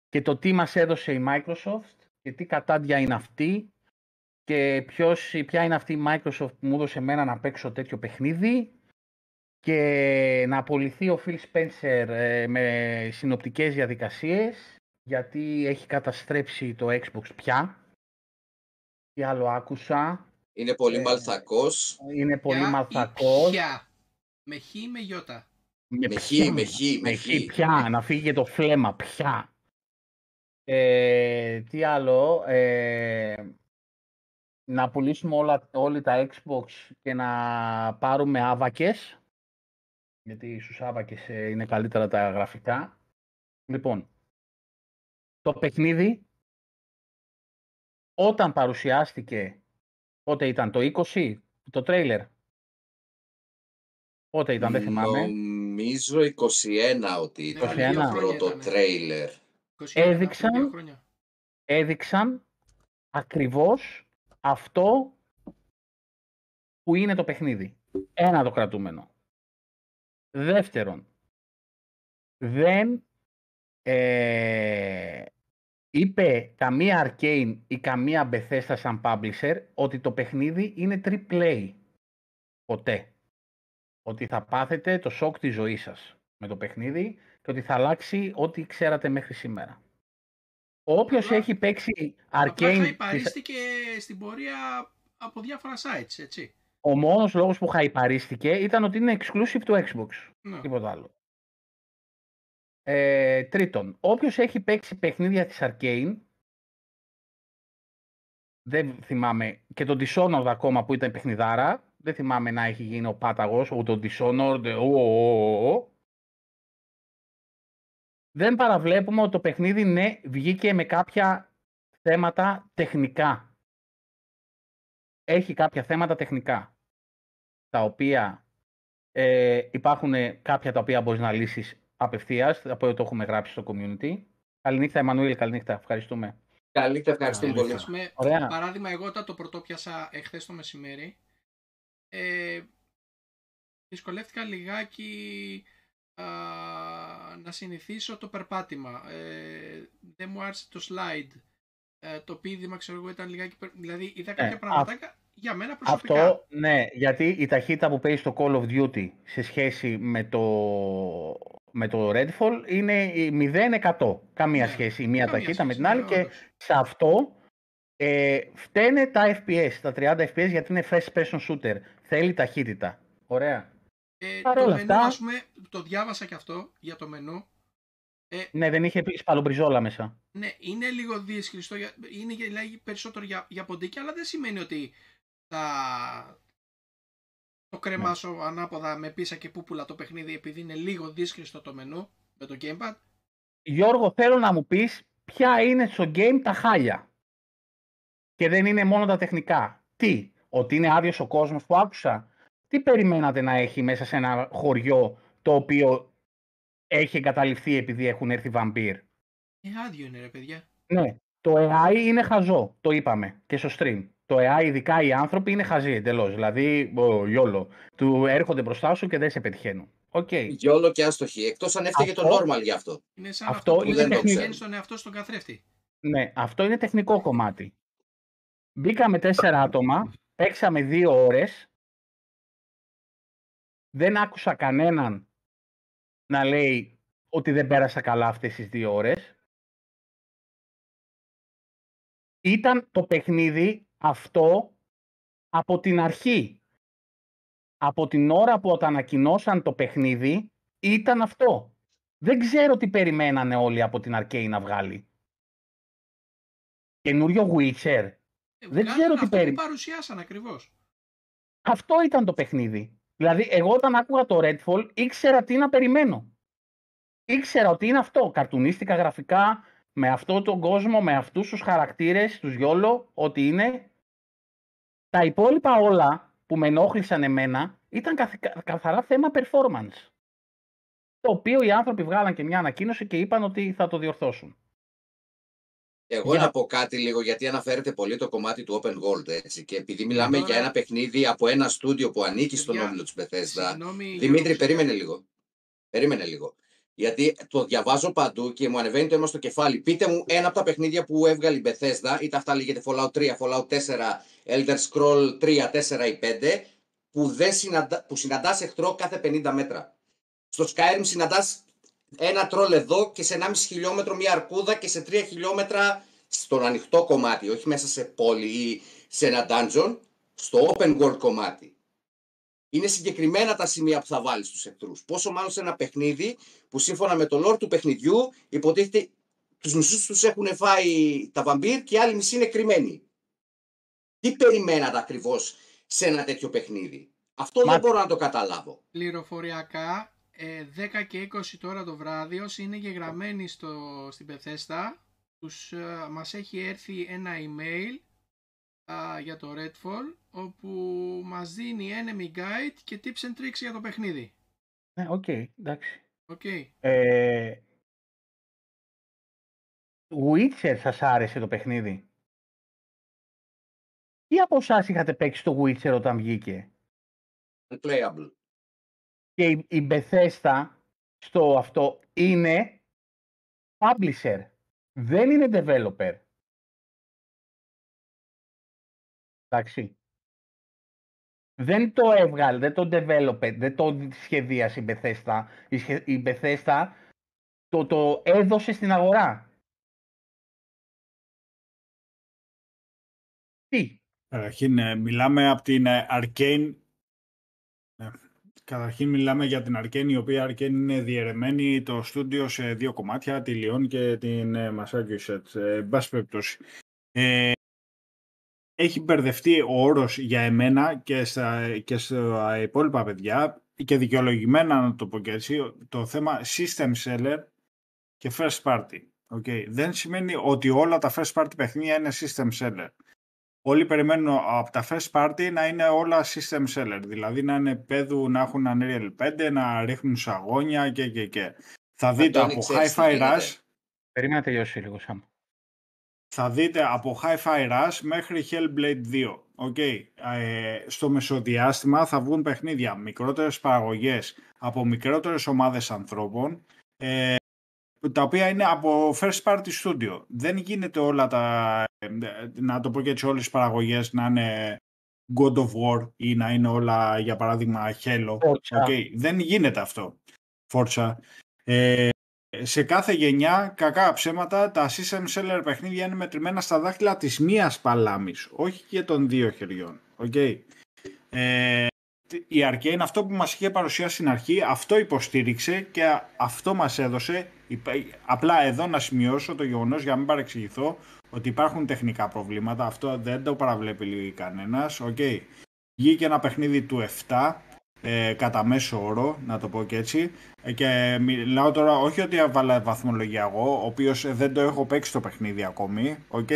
[SPEAKER 6] Και το τι μας έδωσε η Microsoft και τι κατάντια είναι αυτή και ποιος, ποια είναι αυτή η Microsoft που μου έδωσε εμένα να παίξω τέτοιο παιχνίδι και να απολυθεί ο Phil Spencer ε, με συνοπτικές διαδικασίες γιατί έχει καταστρέψει το Xbox πια. Τι άλλο άκουσα.
[SPEAKER 8] Είναι πολύ ε, μαλθακός.
[SPEAKER 6] Είναι πολύ μαλθακός.
[SPEAKER 5] Με χ ή με γιώτα.
[SPEAKER 8] Με χ, με χ, με χ.
[SPEAKER 6] Πια, να φύγει και το φλέμα, πια. Ε, τι άλλο, ε, να πουλήσουμε όλα, όλοι τα Xbox και να πάρουμε άβακες, γιατί στους άβακες ε, είναι καλύτερα τα γραφικά. Λοιπόν, το παιχνίδι, όταν παρουσιάστηκε, πότε ήταν το 20, το τρέιλερ, Πότε ήταν, δεν θυμάμαι.
[SPEAKER 8] Νομίζω 21 ότι ήταν 21. το πρώτο τρέιλερ.
[SPEAKER 6] Έδειξαν, έδειξαν ακριβώς αυτό που είναι το παιχνίδι. Ένα το κρατούμενο. Δεύτερον, δεν ε, είπε καμία Arcane ή καμία Bethesda σαν publisher ότι το παιχνίδι είναι triple Ποτέ ότι θα πάθετε το σοκ της ζωής σας με το παιχνίδι και ότι θα αλλάξει ό,τι ξέρατε μέχρι σήμερα. Όποιος έχει παίξει Arcane...
[SPEAKER 5] Χαϊπαρίστηκε στην πορεία από διάφορα sites, έτσι.
[SPEAKER 6] Ο μόνος λόγος που χαϊπαρίστηκε ήταν ότι είναι exclusive του Xbox. Ναι. Τίποτα άλλο. Ε, τρίτον, όποιος έχει παίξει παιχνίδια της Arcane δεν θυμάμαι και τον Dishonored ακόμα που ήταν παιχνιδάρα δεν θυμάμαι να έχει γίνει ο πάταγος, ούτε ο Dishonored, ο, ο, ο, δεν παραβλέπουμε ότι το παιχνίδι ναι βγήκε με κάποια θέματα τεχνικά. Έχει κάποια θέματα τεχνικά, τα οποία ε, υπάρχουν κάποια τα οποία μπορείς να λύσεις απευθείας, από ό,τι το έχουμε γράψει στο community. Καληνύχτα, Εμμανουήλ, καληνύχτα. Ευχαριστούμε.
[SPEAKER 8] Καληνύχτα, ευχαριστούμε πολύ.
[SPEAKER 5] Ας πούμε,
[SPEAKER 6] Ωραία.
[SPEAKER 5] Παράδειγμα, εγώ όταν το πρωτόπιασα εχθές το μεσημέρι, ε, δυσκολεύτηκα λιγάκι α, να συνηθίσω το περπάτημα. Ε, δεν μου άρεσε το slide. Ε, το πίδημα, ξέρω εγώ, ήταν λιγάκι... περ- Δηλαδή, είδα κάποια
[SPEAKER 6] Ε,
[SPEAKER 5] πραγματάκια για μένα προσωπικά.
[SPEAKER 6] Αυτό, ναι, γιατί η ταχύτητα που παίζει στο Call of Duty σε σχέση με το, με το Redfall είναι η 0-100. Καμία
[SPEAKER 5] Ναι,
[SPEAKER 6] σχέση η μία
[SPEAKER 5] καμία
[SPEAKER 6] ταχύτητα με
[SPEAKER 5] σχέση,
[SPEAKER 6] την άλλη
[SPEAKER 5] ναι,
[SPEAKER 6] και
[SPEAKER 5] όντως.
[SPEAKER 6] σε αυτό ε, φταίνε τα FPS, τα 30 FPS γιατί είναι first person shooter. Θέλει ταχύτητα. Ωραία.
[SPEAKER 5] Ε,
[SPEAKER 6] Παρ'
[SPEAKER 5] το
[SPEAKER 6] όλα
[SPEAKER 5] μενού,
[SPEAKER 6] αυτά-
[SPEAKER 5] ας πούμε, το διάβασα και αυτό για το μενού. Ε,
[SPEAKER 6] Ναι, δεν είχε πει σπαλομπριζόλα μέσα.
[SPEAKER 5] Ναι, είναι λίγο δύσκολο. για- Είναι για- δηλαδή περισσότερο για, για ποντίκι, αλλά δεν σημαίνει ότι θα το κρεμάσω
[SPEAKER 6] Ναι.
[SPEAKER 5] ανάποδα με πίσα και πούπουλα το παιχνίδι επειδή είναι λίγο δύσκολο το μενού με το gamepad.
[SPEAKER 6] Γιώργο, θέλω να μου πεις ποια είναι στο game τα χάλια. Και δεν είναι μόνο τα τεχνικά. Τι, ότι είναι άδειος ο κόσμος που άκουσα; Τι περιμένατε να έχει μέσα σε ένα χωριό το οποίο έχει εγκαταλειφθεί επειδή έχουν έρθει βαμπύρ.
[SPEAKER 5] Ε, άδειο είναι ρε παιδιά.
[SPEAKER 6] Ναι, το AI είναι χαζό, το είπαμε και στο stream. Το AI, ειδικά οι άνθρωποι, είναι χαζοί εντελώς. Δηλαδή, ο YOLO, του έρχονται μπροστά σου και δεν σε πετυχαίνουν. OK.
[SPEAKER 8] YOLO και άστοχοι. Εκτός αν έφταιγε το
[SPEAKER 6] Αυτό-
[SPEAKER 8] normal γι' αυτό.
[SPEAKER 5] Είναι σαν
[SPEAKER 6] Αυτό
[SPEAKER 5] αυτό, που
[SPEAKER 6] είναι
[SPEAKER 5] δεν το
[SPEAKER 6] τεχνικό.
[SPEAKER 5] πηγαίνει στον εαυτό στον καθρέφτη.
[SPEAKER 6] Ναι, αυτό είναι τεχνικό κομμάτι. Μπήκαμε τέσσερα άτομα, παίξαμε δύο ώρες. Δεν άκουσα κανέναν να λέει ότι δεν πέρασα καλά αυτές τις δύο ώρες. Ήταν το παιχνίδι αυτό από την αρχή. Από την ώρα που όταν ανακοινώσαν το παιχνίδι ήταν αυτό. Δεν ξέρω τι περιμένανε όλοι από την Arcane να βγάλει. Καινούριο Witcher.
[SPEAKER 5] Ε,
[SPEAKER 6] Δεν
[SPEAKER 5] βγάλανε
[SPEAKER 6] ξέρω τι
[SPEAKER 5] αυτό που
[SPEAKER 6] περι-
[SPEAKER 5] παρουσιάσαν ακριβώς.
[SPEAKER 6] Αυτό ήταν το παιχνίδι. Δηλαδή, εγώ όταν άκουγα το Redfall, ήξερα τι να περιμένω. Ήξερα ότι είναι αυτό. Καρτουνίστικα γραφικά, με αυτό τον κόσμο, με αυτούς τους χαρακτήρες, τους γιόλο, ότι είναι. Τα υπόλοιπα όλα που με ενόχλησαν εμένα ήταν καθ- καθαρά θέμα performance. Το οποίο οι άνθρωποι βγάλαν και μια ανακοίνωση και είπαν ότι θα το διορθώσουν.
[SPEAKER 8] Εγώ
[SPEAKER 6] Για-
[SPEAKER 8] να πω κάτι λίγο, γιατί αναφέρεται πολύ το κομμάτι του Open World, έτσι. Και επειδή μιλάμε
[SPEAKER 5] τώρα-
[SPEAKER 8] για ένα παιχνίδι από ένα στούντιο που ανήκει στον
[SPEAKER 5] Παιδιά,
[SPEAKER 8] όμιλο της Bethesda.
[SPEAKER 5] Συγγνώμη,
[SPEAKER 8] Δημήτρη,
[SPEAKER 5] Γιώργος,
[SPEAKER 8] περίμενε λίγο. Περίμενε λίγο. Γιατί το διαβάζω παντού και μου ανεβαίνει το αίμα στο κεφάλι. Πείτε μου ένα από τα παιχνίδια που έβγαλε η Bethesda, είτε αυτά λέγεται Fallout 3, Fallout 4, Elder Scroll 3, 4 ή 5, που, δεν συναντα... που συναντάς εχθρό κάθε 50 μέτρα. Στο Skyrim συναντάς ένα τρόλ εδώ και σε 1,5 χιλιόμετρο μια αρκούδα και σε 3 χιλιόμετρα στον ανοιχτό κομμάτι, όχι μέσα σε πόλη ή σε ένα dungeon, στο open world κομμάτι. Είναι συγκεκριμένα τα σημεία που θα βάλεις στους εχθρούς. Πόσο μάλλον σε ένα παιχνίδι που σύμφωνα με το lore του παιχνιδιού υποτίθεται τους μισούς τους έχουν φάει τα βαμπύρ και οι άλλοι μισοί είναι κρυμμένοι. Τι περιμένατε ακριβώς σε ένα τέτοιο παιχνίδι; Αυτό
[SPEAKER 6] Μα-
[SPEAKER 8] δεν μπορώ να το καταλάβω.
[SPEAKER 5] πληροφοριακά ε, 10 και 20 τώρα το βράδυ όσοι είναι γεγραμμένοι στο, στην Bethesda τους, ε, μας έχει έρθει ένα email α, για το Redfall όπου μας δίνει enemy guide και tips and tricks για το παιχνίδι.
[SPEAKER 6] Ναι, οκ, εντάξει.
[SPEAKER 5] Οκ.
[SPEAKER 6] Ε, Witcher σας άρεσε το παιχνίδι; Τι από εσάς είχατε παίξει το Witcher όταν βγήκε;
[SPEAKER 8] Unplayable.
[SPEAKER 6] Και η, η Bethesda στο αυτό είναι publisher. Δεν είναι developer. Εντάξει. Δεν το έβγαλε, δεν το developer, δεν το σχεδίασε η Bethesda. Η, σχε- η Bethesda το, το έδωσε στην αγορά. Τι;
[SPEAKER 10] Καταρχήν, ε, μιλάμε από την ε, Arcane. Ε, Καταρχήν μιλάμε για την Arcane, η οποία Arcane είναι διαιρεμένη το στούντιο σε δύο κομμάτια, τη Lyon και την ε, Massachusetts. Ε, εν πάση περιπτώσει. Ε, έχει μπερδευτεί ο όρος για εμένα και στα, και στα υπόλοιπα παιδιά και δικαιολογημένα να το πω και έτσι, το θέμα system seller και first party. Okay. Δεν σημαίνει ότι όλα τα first party παιχνίδια είναι system seller. Όλοι περιμένουν από τα first party να είναι όλα system seller, δηλαδή να είναι παιδού, να έχουν Unreal 5, να ρίχνουν σαγόνια και και και. Θα δείτε
[SPEAKER 8] Αντώνη,
[SPEAKER 10] από
[SPEAKER 8] ξέρεις τι
[SPEAKER 10] Hi-Fi
[SPEAKER 8] γίνεται;
[SPEAKER 10] Rush
[SPEAKER 6] Περίμενα να τελειώσει λίγο, Σάμ.
[SPEAKER 10] Θα δείτε από Hi-Fi Rush μέχρι Hellblade 2. Οκ. Ε, στο μεσοδιάστημα θα βγουν παιχνίδια, μικρότερες παραγωγές από μικρότερες ομάδες ανθρώπων, ε, τα οποία είναι από first party studio. Δεν γίνεται όλα τα, ε, να το πω και έτσι, όλες οι παραγωγές να είναι God of War ή να είναι όλα, για παράδειγμα, Halo.
[SPEAKER 6] Forza.
[SPEAKER 10] OK. Δεν γίνεται αυτό. Forza. Ε, σε κάθε γενιά, κακά ψέματα, τα system seller παιχνίδια είναι μετρημένα στα δάχτυλα της μίας παλάμης, όχι και των δύο χεριών. Οκ; Ε, η Arcane αυτό που μας είχε παρουσιάσει στην αρχή, αυτό υποστήριξε και αυτό μας έδωσε. Υπά- Απλά εδώ να σημειώσω το γεγονός για να μην παρεξηγηθώ ότι υπάρχουν τεχνικά προβλήματα, αυτό δεν το παραβλέπει κανένας. Οκ; Βγήκε ένα παιχνίδι του 7, ε, κατά μέσο όρο, να το πω και έτσι. Ε, Και μιλάω τώρα, όχι ότι έβαλα βαθμολογία εγώ, ο οποίος ε, δεν το έχω παίξει το παιχνίδι ακόμη. οκ.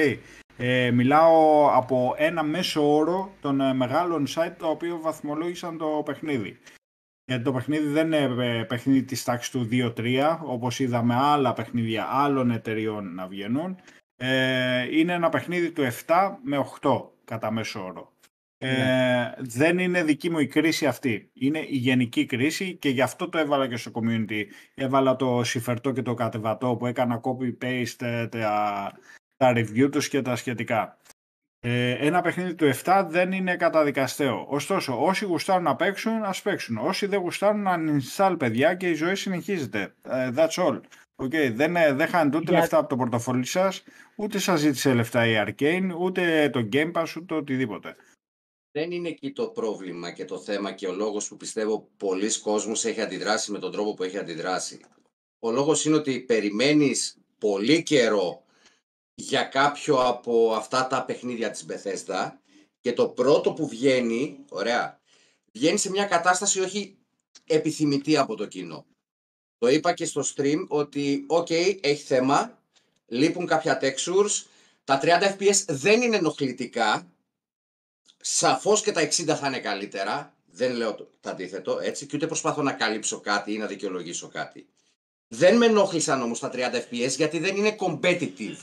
[SPEAKER 10] Ε, μιλάω από ένα μέσο όρο των ε, μεγάλων site το οποίο βαθμολόγησαν το παιχνίδι. Γιατί το παιχνίδι δεν είναι ε, παιχνίδι της τάξης του 2-3, όπως είδαμε άλλα παιχνίδια άλλων εταιριών να βγαίνουν. Ε, είναι ένα παιχνίδι του 7 με 8 κατά μέσο όρο. Ε, δεν είναι δική μου η κρίση αυτή. Είναι η γενική κρίση και γι' αυτό το έβαλα και στο community. Έβαλα το συμφερτό και το κατεβατό που έκανα copy-paste ε, τα, τα review τους και τα σχετικά. Ε, ένα παιχνίδι του 7 δεν είναι καταδικαστέο. Ωστόσο, όσοι γουστάρουν να παίξουν, ας παίξουν. Όσοι δεν γουστάρουν να uninstall παιδιά και η ζωή συνεχίζεται. Ε, that's all. Okay, δεν, ε, δεν χάνετε ούτε
[SPEAKER 6] Για-
[SPEAKER 10] λεφτά από το πορτοφόλι σας, ούτε σας ζήτησε λεφτά η Arcane, ούτε το Game Pass, ούτε οτιδήποτε.
[SPEAKER 8] Δεν είναι εκεί το πρόβλημα και το θέμα και ο λόγος που πιστεύω πολλοί κόσμος έχει αντιδράσει με τον τρόπο που έχει αντιδράσει. Ο λόγος είναι ότι περιμένεις πολύ καιρό για κάποιο από αυτά τα παιχνίδια της Bethesda και το πρώτο που βγαίνει, ωραία, βγαίνει σε μια κατάσταση όχι επιθυμητή από το κοινό. Το είπα και στο stream ότι, ok, έχει θέμα, λείπουν κάποια textures, τα 30 fps δεν είναι ενοχλητικά, Σαφώς και τα 60 θα είναι καλύτερα. Δεν λέω το το αντίθετο έτσι, και ούτε προσπαθώ να καλύψω κάτι ή να δικαιολογήσω κάτι. Δεν με ενόχλησαν όμως τα 30 FPS γιατί δεν είναι competitive.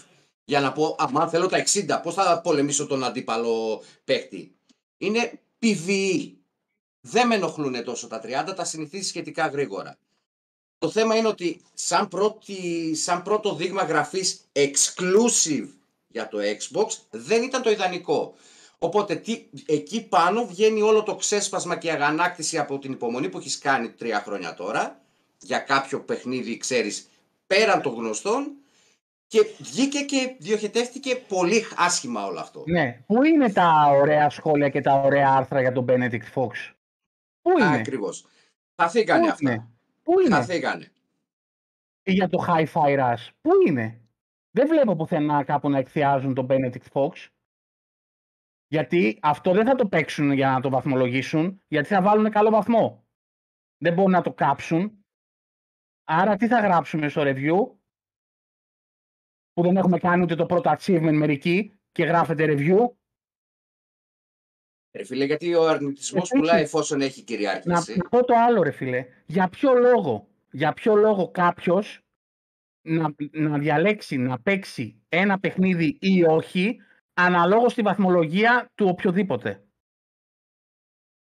[SPEAKER 8] Για να πω, αμά θέλω τα 60, πώς θα πολεμήσω τον αντίπαλο παίκτη; Είναι PvE. Δεν με ενοχλούν τόσο τα 30, τα συνηθίζει σχετικά γρήγορα. Το θέμα είναι ότι σαν, πρώτη, σαν πρώτο δείγμα γραφής exclusive για το Xbox δεν ήταν το ιδανικό. Οπότε τι, εκεί πάνω βγαίνει όλο το ξέσπασμα και η αγανάκτηση από την υπομονή που έχεις κάνει τρία χρόνια τώρα για κάποιο παιχνίδι, ξέρεις, πέραν των γνωστών και βγήκε και διοχετεύτηκε πολύ άσχημα όλο αυτό.
[SPEAKER 6] Ναι. Πού είναι τα ωραία σχόλια και τα ωραία άρθρα για τον Benedict Fox; Πού είναι;
[SPEAKER 8] Ακριβώς. Χαθήκανε
[SPEAKER 6] Πού
[SPEAKER 8] αυτά.
[SPEAKER 6] είναι; Πού είναι;
[SPEAKER 8] Χαθήκανε.
[SPEAKER 6] για το Hi-Fi Rush. Πού είναι; Δεν βλέπω πουθενά κάπου να εκθιάζουν τον Benedict Fox. Γιατί αυτό δεν θα το παίξουν για να το βαθμολογήσουν, γιατί θα βάλουν καλό βαθμό. Δεν μπορούν να το κάψουν. Άρα τι θα γράψουμε στο review, που δεν έχουμε κάνει ούτε το πρώτο achievement μερικοί και γράφετε review.
[SPEAKER 8] Ρε φίλε, γιατί ο αρνητισμός
[SPEAKER 6] Γιατί;
[SPEAKER 8] πουλάει εφόσον έχει
[SPEAKER 6] Να,
[SPEAKER 8] κυριάρχηση.
[SPEAKER 6] να πω το άλλο ρε φίλε. Για ποιο λόγο, για ποιο λόγο κάποιος να, να διαλέξει να παίξει ένα παιχνίδι ή όχι αναλόγως στη βαθμολογία του οποιοδήποτε.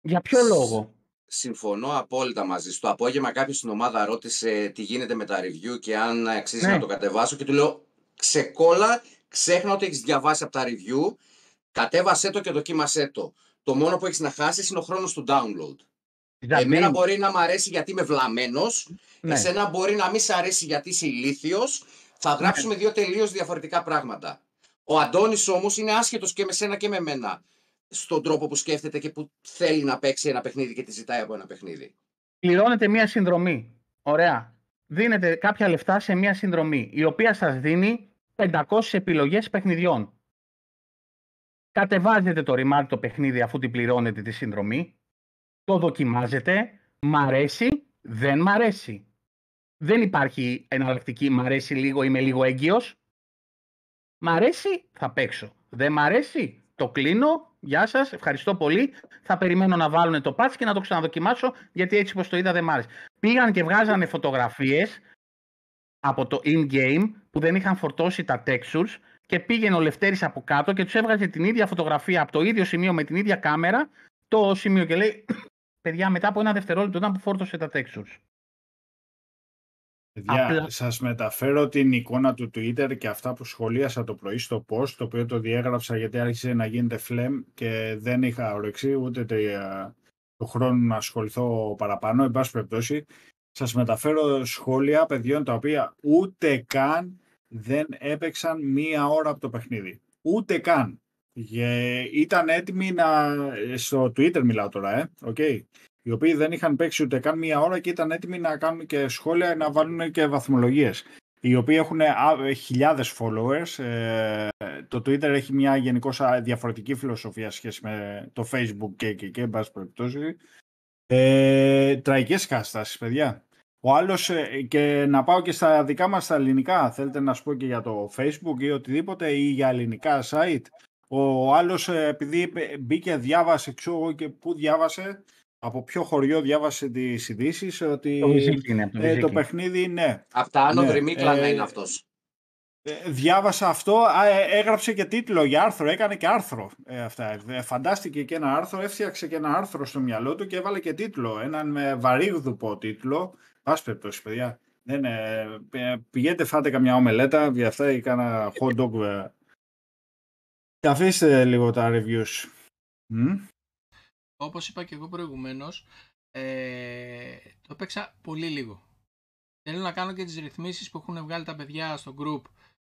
[SPEAKER 6] Για ποιο
[SPEAKER 8] Σ-
[SPEAKER 6] λόγο;
[SPEAKER 8] Συμφωνώ απόλυτα μαζί σου. Το απόγευμα κάποιος στην ομάδα ρώτησε τι γίνεται με τα review και αν αξίζει
[SPEAKER 6] Ναι.
[SPEAKER 8] να το κατεβάσω και του λέω ξεκόλα, ξέχνα ότι έχεις διαβάσει από τα review, κατέβασέ το και δοκίμασέ το. Το μόνο που έχεις να χάσεις είναι ο χρόνος του download.
[SPEAKER 6] Δηλαδή,
[SPEAKER 8] Εμένα μπορεί να μ' αρέσει γιατί είμαι βλαμμένος,
[SPEAKER 6] ναι.
[SPEAKER 8] εσένα μπορεί να μην σ' αρέσει γιατί είσαι ηλίθιος, θα γράψουμε δύο τελείως διαφορετικά πράγματα. Ο Αντώνης όμως είναι άσχετος και με σένα και με μένα στον τρόπο που σκέφτεται και που θέλει να παίξει ένα παιχνίδι και τη ζητάει από ένα παιχνίδι.
[SPEAKER 6] πληρώνετε μία συνδρομή. Ωραία. Δίνετε κάποια λεφτά σε μία συνδρομή, η οποία σας δίνει 500 επιλογές παιχνιδιών. Κατεβάζετε το ρημάδι το παιχνίδι αφού την πληρώνετε τη συνδρομή. Το δοκιμάζετε. Μ' αρέσει, δεν μ' αρέσει. Δεν υπάρχει εναλλακτική μ' αρέσει λίγο, είμαι λίγο έγκυος. Μ' αρέσει, θα παίξω. Δεν μ' αρέσει, το κλείνω. Γεια σας, ευχαριστώ πολύ. Θα περιμένω να βάλουν το patch και να το ξαναδοκιμάσω, γιατί έτσι πως το είδα δεν μ' άρεσε. Πήγαν και βγάζανε φωτογραφίες από το in-game που δεν είχαν φορτώσει τα textures και πήγαινε ο Λευτέρης από κάτω και τους έβγαζε την ίδια φωτογραφία από το ίδιο σημείο με την ίδια κάμερα το σημείο και λέει παιδιά μετά από ένα δευτερόλεπτο ήταν που φόρτωσε τα textures.
[SPEAKER 10] Παιδιά,
[SPEAKER 6] Απλά-
[SPEAKER 10] σας μεταφέρω την εικόνα του Twitter και αυτά που σχολίασα το πρωί στο post, το οποίο το διέγραψα γιατί άρχισε να γίνεται φλεμ και δεν είχα όρεξη ούτε το, το χρόνο να ασχοληθώ παραπάνω. Εν πάση περιπτώσει, σας μεταφέρω σχόλια παιδιών τα οποία ούτε καν δεν έπαιξαν μία ώρα από το παιχνίδι. Ούτε καν. Και ήταν έτοιμοι να... Στο Twitter μιλάω τώρα, ε. Okay οι οποίοι δεν είχαν παίξει ούτε καν μία ώρα και ήταν έτοιμοι να κάνουν και σχόλια να βάλουν και βαθμολογίες. Οι οποίοι έχουν α, χιλιάδες followers. Ε, το Twitter έχει μια γενικώς διαφορετική φιλοσοφία σχέση με το Facebook και και και, εν πάση περιπτώσει. Ε, τραγικές καταστάσεις, παιδιά. Ο άλλος, ε, και να πάω και στα δικά μας τα ελληνικά, θέλετε να σου πω και για το Facebook ή οτιδήποτε ή για ελληνικά site. Ο άλλος, ε, επειδή μπήκε, διάβασε, ξέρω εγώ και πού διάβασε, από ποιο χωριό διάβασε τις ειδήσεις ότι
[SPEAKER 6] Το Βυζίκι είναι, από το
[SPEAKER 10] ε, το
[SPEAKER 6] Βυζίκι.
[SPEAKER 10] παιχνίδι ναι.
[SPEAKER 8] Από τα άνω
[SPEAKER 10] Ναι,
[SPEAKER 8] δρυμύκλανα
[SPEAKER 10] ε,
[SPEAKER 8] είναι αυτός.
[SPEAKER 10] Ε, Διάβασα αυτό, α, ε, έγραψε και τίτλο για άρθρο, έκανε και άρθρο ε, αυτά. Ε, φαντάστηκε και ένα άρθρο, έφτιαξε και ένα άρθρο στο μυαλό του και έβαλε και τίτλο, έναν με βαρύγδουπο τίτλο. Πάση περιπτώσει, παιδιά. Δεν, ε, ε, πηγαίνετε φάτε καμιά ομελέτα, για αυτά ή κάνα hot dog. ε. Και αφήστε λίγο τα reviews. Μμ.
[SPEAKER 5] Όπως είπα και εγώ προηγουμένως, ε, το έπαιξα πολύ λίγο. Θέλω να κάνω και τις ρυθμίσεις που έχουν βγάλει τα παιδιά στο group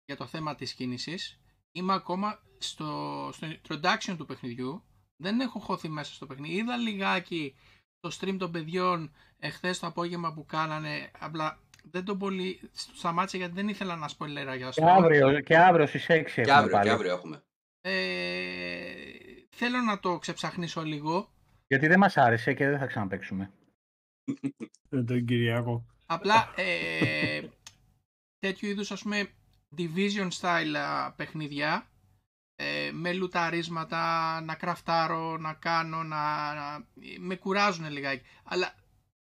[SPEAKER 5] για το θέμα της κίνησης. Είμαι ακόμα στο, στο introduction του παιχνιδιού. Δεν έχω χωθεί μέσα στο παιχνίδι. Είδα λιγάκι το stream των παιδιών εχθές το απόγευμα που κάνανε. Απλά δεν το πολύ σταμάτησα γιατί δεν ήθελα να σποιλέρα για
[SPEAKER 6] Και αύριο, και αύριο στις 6
[SPEAKER 8] Και
[SPEAKER 6] έχουμε
[SPEAKER 8] αύριο,
[SPEAKER 6] πάλι.
[SPEAKER 8] και αύριο έχουμε.
[SPEAKER 5] Ε, θέλω να το ξεψαχνίσω λίγο.
[SPEAKER 6] Γιατί δεν μας άρεσε και δεν θα ξαναπαίξουμε.
[SPEAKER 10] Ε, Τον Κυριακό.
[SPEAKER 5] Απλά ε, τέτοιου είδους ας πούμε division style α, παιχνίδια ε, με λουταρίσματα, να κραφτάρω, να κάνω, να, να- με κουράζουν λιγάκι. Αλλά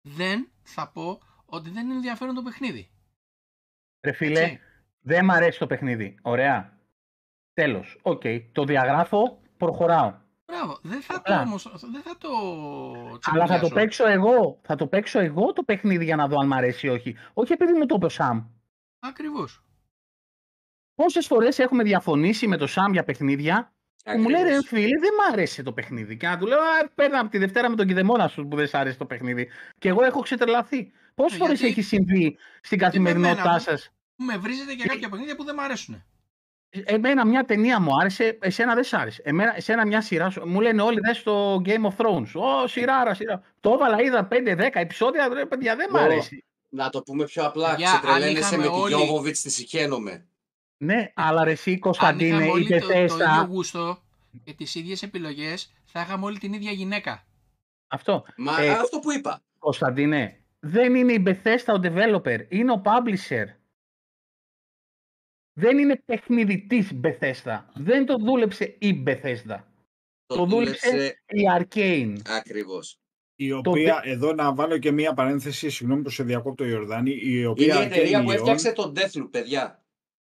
[SPEAKER 5] δεν θα πω ότι δεν είναι ενδιαφέρον το παιχνίδι.
[SPEAKER 6] Ρε φίλε,
[SPEAKER 5] Έτσι.
[SPEAKER 6] δεν μ' αρέσει το παιχνίδι. Ωραία. Τέλος. Οκ. Το διαγράφω, προχωράω.
[SPEAKER 5] Μπράβο, δεν θα το,
[SPEAKER 6] Απλά.
[SPEAKER 5] όμως, δεν θα το
[SPEAKER 6] Αλλά θα το
[SPEAKER 5] τσιμπηλιάσω.
[SPEAKER 6] παίξω εγώ. Θα το παίξω εγώ το παιχνίδι για να δω αν μ' αρέσει ή όχι. Όχι επειδή μου το είπε ο Σαμ.
[SPEAKER 5] Ακριβώς.
[SPEAKER 6] Πόσες φορές έχουμε διαφωνήσει με το Σαμ για παιχνίδια που μου λέει ρε
[SPEAKER 8] Ακριβώς.
[SPEAKER 6] φίλε, δεν μ' άρεσε το παιχνίδι. Και να του λέω, Α, παίρνα από τη Δευτέρα με τον κηδεμόνα σου που δεν σ' άρεσε το παιχνίδι. Και εγώ έχω ξετρελαθεί. Πόσες
[SPEAKER 5] Ε,
[SPEAKER 6] φορές
[SPEAKER 5] γιατί-
[SPEAKER 6] έχει συμβεί στην
[SPEAKER 5] με
[SPEAKER 6] καθημερινότητά
[SPEAKER 5] εμένα,
[SPEAKER 6] σας;
[SPEAKER 5] Που με βρίζετε για κάποια παιχνίδια που δεν μου αρέσουν.
[SPEAKER 6] Εμένα μια ταινία μου άρεσε, εσένα δεν σ' άρεσε. Εμένα, εσένα μια σειρά σου. Μου λένε όλοι δες το Game of Thrones. Ω, σειράρα, σειρά. Το έβαλα, είδα 5-10 επεισόδια. Ρε, παιδιά, δεν μ'
[SPEAKER 8] Ω,
[SPEAKER 6] αρέσει.
[SPEAKER 8] Να το πούμε πιο απλά.
[SPEAKER 5] Παιδιά, αν
[SPEAKER 8] Ξετρελαίνεσαι με
[SPEAKER 5] είχαμε
[SPEAKER 8] τη
[SPEAKER 5] όλοι-
[SPEAKER 8] Γιώβοβιτς τη συχαίνομαι.
[SPEAKER 6] Ναι, αλλά ρε, εσύ
[SPEAKER 5] Αν
[SPEAKER 6] Κωνσταντίνε,
[SPEAKER 5] είχαμε
[SPEAKER 6] η
[SPEAKER 5] όλοι το, το ίδιο
[SPEAKER 6] Bethesda.
[SPEAKER 5] γούστο και τις ίδιες επιλογές, θα είχαμε όλη την ίδια γυναίκα.
[SPEAKER 6] Αυτό.
[SPEAKER 8] Μα
[SPEAKER 6] Ε,
[SPEAKER 8] αυτό που είπα.
[SPEAKER 6] Κωνσταντίνε, δεν είναι η Bethesda ο developer, είναι ο publisher. Δεν είναι παιχνιδιτής Bethesda. Δεν το δούλεψε η Bethesda. Το δούλεψε η Arcane.
[SPEAKER 8] Ακριβώς.
[SPEAKER 10] Η οποία, εδώ να βάλω και μία παρένθεση, συγγνώμη που σε διακόπτω Ιορδάνη, η οποία
[SPEAKER 8] Είναι η εταιρεία
[SPEAKER 10] Arcane
[SPEAKER 8] που
[SPEAKER 10] Lyon,
[SPEAKER 8] έφτιαξε τον Deathloop, παιδιά.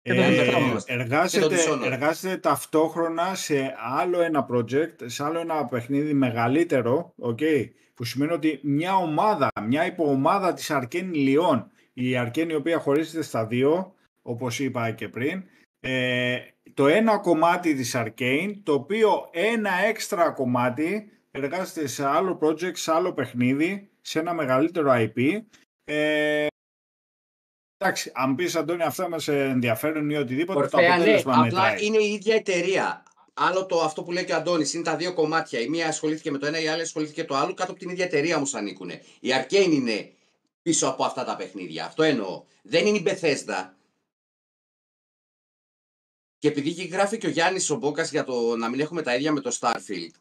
[SPEAKER 6] Και το
[SPEAKER 10] ε,
[SPEAKER 6] Dishonored.
[SPEAKER 10] εργάζεται,
[SPEAKER 8] Και το Dishonored.
[SPEAKER 10] εργάζεται ταυτόχρονα σε άλλο ένα project, σε άλλο ένα παιχνίδι μεγαλύτερο, okay, που σημαίνει ότι μια ομάδα, μια υποομάδα της Arcane Lyon, η Arcane η οποία χωρίζεται στα δύο, όπως είπα και πριν, ε, το ένα κομμάτι της Arcane, το οποίο ένα έξτρα κομμάτι εργάζεται σε άλλο project, σε άλλο παιχνίδι, σε ένα μεγαλύτερο IP. Ε, εντάξει, αν πεις Αντώνη αυτά μας ενδιαφέρουν ή οτιδήποτε, το
[SPEAKER 8] Ορφέα, ναι,
[SPEAKER 10] αποτέλεσμα
[SPEAKER 8] απλά
[SPEAKER 10] μετράει.
[SPEAKER 8] είναι η ίδια εταιρεία. Άλλο το αυτό που λέει και ο Αντώνης, είναι τα δύο κομμάτια. Η μία ασχολήθηκε με το ένα, η άλλη ασχολήθηκε το άλλο. Κάτω από την ίδια εταιρεία όμως ανήκουν. Η Arcane είναι πίσω από αυτά τα παιχνίδια. Αυτό εννοώ. Δεν είναι η Bethesda. Και επειδή γράφει και ο Γιάννης ο Μπόκας για το να μην έχουμε τα ίδια με το Starfield.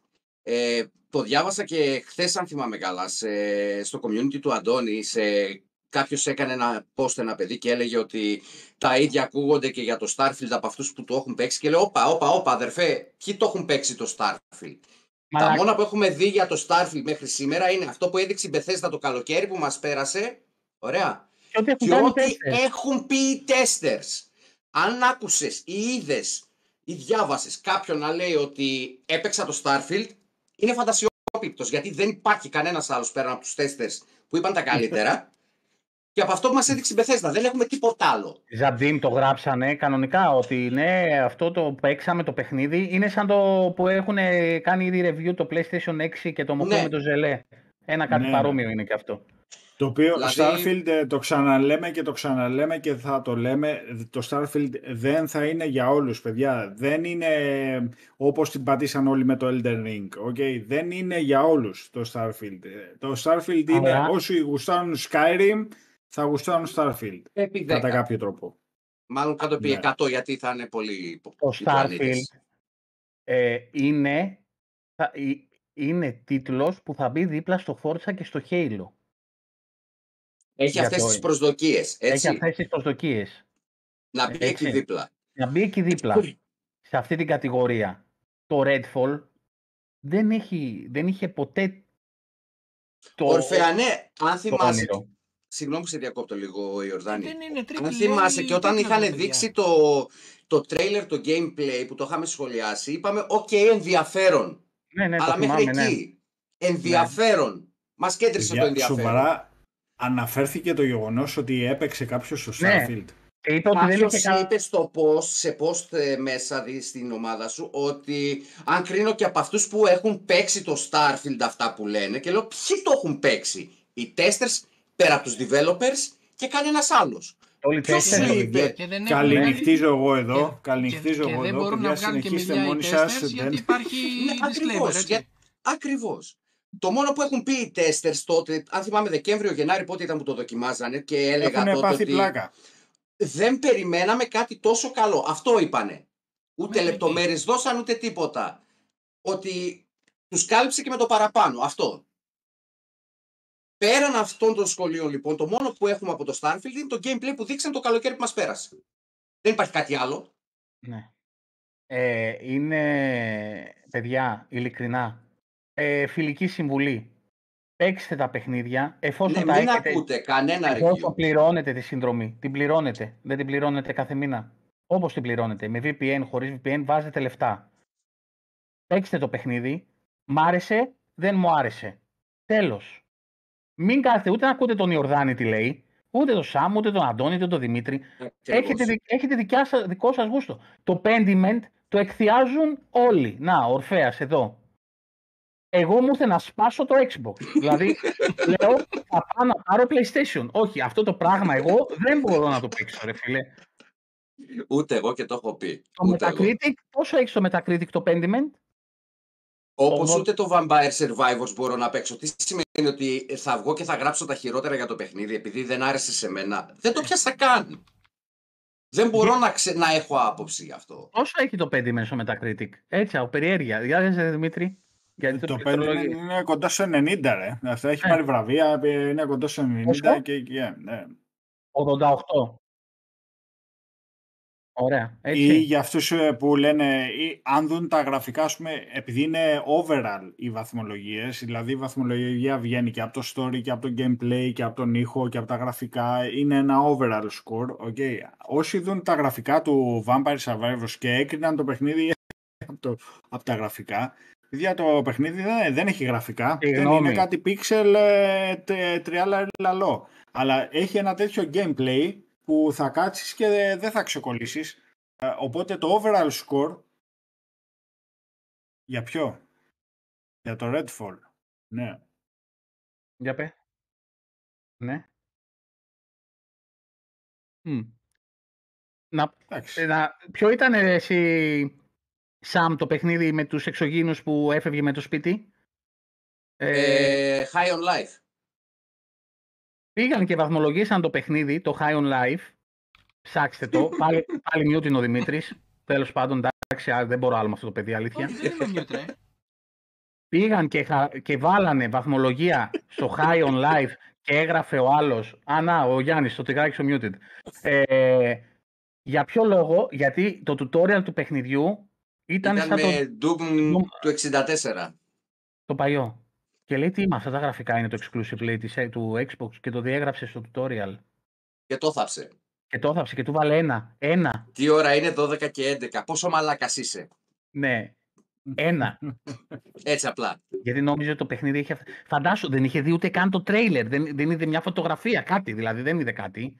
[SPEAKER 8] Ε, το διάβασα και χθες, αν θυμάμαι καλά, σε, στο community του Αντώνη, σε Κάποιος έκανε ένα post ένα παιδί και έλεγε ότι τα ίδια ακούγονται και για το Starfield από αυτούς που το έχουν παίξει. Και λέω: Όπα, όπα, όπα, αδερφέ, ποιοι το έχουν παίξει το Starfield; Τα
[SPEAKER 6] Μαλάκα.
[SPEAKER 8] μόνα που έχουμε δει για το Starfield μέχρι σήμερα είναι αυτό που έδειξε η Bethesda το καλοκαίρι που μας πέρασε. Ωραία.
[SPEAKER 6] Και ότι έχουν,
[SPEAKER 8] και
[SPEAKER 6] κάνει
[SPEAKER 8] ότι
[SPEAKER 6] testers.
[SPEAKER 8] έχουν πει οι testers. Αν άκουσες ή είδες ή διάβασες κάποιον να λέει ότι έπαιξα το Starfield, είναι φαντασιόπιπτος, γιατί δεν υπάρχει κανένας άλλος πέραν από τους testers που είπαν τα καλύτερα και από αυτό που μας έδειξε η Bethesda. Δεν έχουμε τίποτα άλλο.
[SPEAKER 6] Ζαντίμ το γράψανε κανονικά ότι ναι, αυτό το παίξαμε το παιχνίδι είναι σαν το που έχουν κάνει ήδη review το PlayStation 6 και το μοχλό
[SPEAKER 8] Ναι.
[SPEAKER 6] με το ζελέ. Ένα κάτι
[SPEAKER 10] Ναι.
[SPEAKER 6] παρόμοιο είναι και αυτό.
[SPEAKER 10] Το οποίο
[SPEAKER 8] Δηλαδή-
[SPEAKER 10] Starfield ε, το ξαναλέμε και το ξαναλέμε και θα το λέμε. Το Starfield δεν θα είναι για όλους, παιδιά. Δεν είναι όπως την πατήσαν όλοι με το Elden Ring. Okay? Δεν είναι για όλους το Starfield. Ε, Το Starfield είναι
[SPEAKER 6] Αλλά-
[SPEAKER 10] όσοι γουστάρουν Skyrim θα γουστάρουν Starfield.
[SPEAKER 8] Επί
[SPEAKER 10] Κατά
[SPEAKER 8] 10.
[SPEAKER 10] κάποιο τρόπο.
[SPEAKER 8] Μάλλον κάτω επί
[SPEAKER 10] Ναι.
[SPEAKER 8] 100 γιατί θα είναι πολύ
[SPEAKER 6] Το
[SPEAKER 8] οι πλανήτες.
[SPEAKER 6] Starfield ε, είναι, θα, ε, είναι τίτλος που θα μπει δίπλα στο Forza και στο Halo.
[SPEAKER 8] Έχει
[SPEAKER 6] Για
[SPEAKER 8] αυτές
[SPEAKER 6] το-
[SPEAKER 8] τις προσδοκίες,
[SPEAKER 6] Έχει
[SPEAKER 8] έτσι.
[SPEAKER 6] αυτές τις προσδοκίες.
[SPEAKER 8] Να μπει εκεί
[SPEAKER 6] έτσι.
[SPEAKER 8] δίπλα.
[SPEAKER 6] Να μπει εκεί δίπλα, σε αυτή την κατηγορία. Το Redfall δεν, έχει, δεν είχε ποτέ το,
[SPEAKER 8] Ορφεανέ, αν
[SPEAKER 6] το
[SPEAKER 8] θυμάσαι.
[SPEAKER 6] όνειρο.
[SPEAKER 8] Συγγνώμη που σε διακόπτω λίγο, Ιορδάνη.
[SPEAKER 5] Δεν είναι triple
[SPEAKER 8] Αν θυμάσαι
[SPEAKER 5] A
[SPEAKER 8] και όταν
[SPEAKER 5] τίποτα,
[SPEAKER 8] είχαν
[SPEAKER 5] παιδιά.
[SPEAKER 8] δείξει το, το trailer, το gameplay που το είχαμε σχολιάσει, είπαμε οκ, ενδιαφέρον.
[SPEAKER 6] Ναι, ναι,
[SPEAKER 8] αλλά
[SPEAKER 6] το
[SPEAKER 8] μέχρι
[SPEAKER 6] θυμάμαι, ναι.
[SPEAKER 8] εκεί. Ενδιαφέρον. Μας κέντρισε το
[SPEAKER 10] Παιδιά,
[SPEAKER 8] ενδιαφέρον.
[SPEAKER 10] Σοβαρά αναφέρθηκε το γεγονός ότι έπαιξε κάποιος στο
[SPEAKER 6] Ναι.
[SPEAKER 10] Starfield.
[SPEAKER 6] Και είπε ότι δεν
[SPEAKER 8] Κάποιος
[SPEAKER 6] είχε κα...
[SPEAKER 8] είπε στο post, σε post ε, μέσα δι- στην ομάδα σου ότι αν κρίνω και από αυτούς που έχουν παίξει το Starfield αυτά που λένε και λέω ποιοι το έχουν παίξει; Οι testers πέρα από τους developers και κανένας άλλος.
[SPEAKER 6] Όλοι
[SPEAKER 8] Ποιος
[SPEAKER 6] τέσσερις.
[SPEAKER 8] σου
[SPEAKER 10] Ναι,
[SPEAKER 8] είπε.
[SPEAKER 10] παιδιά.
[SPEAKER 5] Και δεν έχουν-
[SPEAKER 10] Καληνυχτίζω εγώ εδώ.
[SPEAKER 5] Και-
[SPEAKER 10] Καληνυχτίζω
[SPEAKER 5] και,
[SPEAKER 10] εγώ
[SPEAKER 5] και δεν
[SPEAKER 10] εδώ.
[SPEAKER 5] μπορούν
[SPEAKER 10] παιδιά,
[SPEAKER 5] να βγάλουν και
[SPEAKER 10] συνεχίστε
[SPEAKER 5] μιλιά οι
[SPEAKER 10] μόνοι σας.
[SPEAKER 5] testers
[SPEAKER 10] δεν-
[SPEAKER 5] γιατί υπάρχει
[SPEAKER 8] Ναι,
[SPEAKER 5] disclaimer,
[SPEAKER 8] ακριβώς,
[SPEAKER 5] έτσι.
[SPEAKER 8] για- Ακριβώς. Το μόνο που έχουν πει οι testers τότε, αν θυμάμαι Δεκέμβριο, Γενάρη, πότε ήταν που το δοκιμάζανε και έλεγα
[SPEAKER 10] Έχουν
[SPEAKER 8] τότε
[SPEAKER 10] πάθει
[SPEAKER 8] ότι
[SPEAKER 10] πλάκα.
[SPEAKER 8] δεν περιμέναμε κάτι τόσο καλό. Αυτό είπανε. Ούτε
[SPEAKER 5] Μέχρι
[SPEAKER 8] λεπτομέρειες δώσαν ούτε τίποτα. Ότι τους κάλυψε και με το παραπάνω. Αυτό. Πέραν αυτών των σχολείων λοιπόν, το μόνο που έχουμε από το Starfield είναι το gameplay που δείξαν το καλοκαίρι που μας πέρασε. Δεν υπάρχει κάτι άλλο.
[SPEAKER 6] Ναι. Ε, είναι, παιδιά, ειλικρινά, ε, φιλική συμβουλή. Παίξτε τα παιχνίδια, εφόσον
[SPEAKER 8] Ναι,
[SPEAKER 6] τα
[SPEAKER 8] μην
[SPEAKER 6] έχετε,
[SPEAKER 8] ακούτε κανένα
[SPEAKER 6] εφόσον
[SPEAKER 8] review.
[SPEAKER 6] πληρώνετε τη συνδρομή. Την πληρώνετε, δεν την πληρώνετε κάθε μήνα. Όπως την πληρώνετε, με VPN, χωρίς VPN, βάζετε λεφτά. Παίξτε το παιχνίδι, μ' άρεσε, δεν μου άρεσε. Τέλος. Μην κάθετε ούτε να ακούτε τον Ιορδάνη τι λέει, ούτε τον Σάμ, ούτε τον Αντώνη, ούτε τον Δημήτρη. Έχετε, δι- έχετε δικιά σας, δικό σας γούστο. Το Pendiment το εκθιάζουν όλοι. Να, Ορφέας εδώ. Εγώ μου ήρθε να σπάσω το Xbox. δηλαδή, λέω, θα πάω να πάρω PlayStation. Όχι, αυτό το πράγμα εγώ δεν μπορώ να το παίξω, ρε φίλε.
[SPEAKER 8] Ούτε εγώ και το έχω πει.
[SPEAKER 6] Το
[SPEAKER 8] Ούτε εγώ.
[SPEAKER 6] Metacritic, πόσο έχει το Metacritic το Pendiment?
[SPEAKER 8] Όπως
[SPEAKER 6] Ογδο-
[SPEAKER 8] ούτε το Vampire Survivors μπορώ να παίξω. Τι σημαίνει ότι θα βγω και θα γράψω τα χειρότερα για το παιχνίδι επειδή δεν άρεσε σε μένα; Δεν το πιάσα καν. Δεν μπορώ να, ξε... να έχω άποψη γι' αυτό.
[SPEAKER 6] Πόσο έχει το Pendiment στο Metacritic? Έτσι, από περιέργεια. Για δες, Δημήτρη. Γιατί
[SPEAKER 10] Το
[SPEAKER 6] πληκτρολόγιο-
[SPEAKER 10] 5 είναι κοντά στο 90, ρε. Αυτό έχει
[SPEAKER 6] Ναι.
[SPEAKER 10] πάρει βραβεία, ε, είναι κοντά στο 90
[SPEAKER 6] Πόσο;
[SPEAKER 10] και, και ναι.
[SPEAKER 6] 88. Ωραία. Έτσι.
[SPEAKER 10] Ή για αυτούς ε, που λένε, ή, αν δουν τα γραφικά, ας πούμε, επειδή είναι overall οι βαθμολογίες, δηλαδή η βαθμολογία βγαίνει και από το story και από το gameplay και από τον ήχο και από τα γραφικά, είναι ένα overall score, okay. Όσοι δουν τα γραφικά του Vampire Survivors και έκριναν το παιχνίδι από, το, από τα γραφικά, παιδιά το παιχνίδι δεν, δεν έχει γραφικά, δεν
[SPEAKER 6] Συγγνώμη.
[SPEAKER 10] είναι κάτι pixel ε, τε- τριάλα λαλό, αλλά έχει ένα τέτοιο gameplay που θα κάτσεις και δεν θα ξεκολλήσεις. Ε, Οπότε το overall score για ποιο; Για το Redfall. Ναι.
[SPEAKER 6] Για πέ. Ναι. Μμ. Να,
[SPEAKER 10] Εντάξει.
[SPEAKER 6] ε, να, ποιο ήταν ε, εσύ, Σαμ, το παιχνίδι με τους εξωγήινους που έφευγε με το σπίτι. Ε,
[SPEAKER 8] Ε, high on life.
[SPEAKER 6] Πήγαν και βαθμολογήσαν το παιχνίδι, το High on Life. Ψάξτε το. πάλι, πάλι mute είναι ο Δημήτρης. Τέλος πάντων, εντάξει, α, δεν μπορώ άλλο με αυτό το παιδί, αλήθεια.
[SPEAKER 5] Όχι, δεν είμαι mute, ρε.
[SPEAKER 6] Πήγαν και, χα- και βάλανε βαθμολογία στο High on Life και έγραφε ο άλλος, Α, να, ο Γιάννης, το τυγράκι στο muted. Ε, για ποιο λόγο, γιατί το tutorial του παιχνιδιού ήταν,
[SPEAKER 8] Ήταν
[SPEAKER 6] σαν
[SPEAKER 8] με
[SPEAKER 6] το,
[SPEAKER 8] Doom του 64.
[SPEAKER 6] το παλιό. Και λέει τι με αυτά τα γραφικά είναι το exclusive λέει, της, ε, του Xbox και το διέγραψε στο tutorial.
[SPEAKER 8] Και το θάψε.
[SPEAKER 6] Και το θάψε και του βάλε ένα. Ένα.
[SPEAKER 8] Τι ώρα είναι 12 και 11. Πόσο μαλάκας είσαι.
[SPEAKER 6] Ναι. Ένα.
[SPEAKER 8] Έτσι απλά.
[SPEAKER 6] Γιατί νόμιζε ότι το παιχνίδι είχε. Φαντάσου, δεν είχε δει ούτε καν το τρέιλερ. Δεν, δεν είδε μια φωτογραφία, κάτι. Δηλαδή δεν είδε κάτι.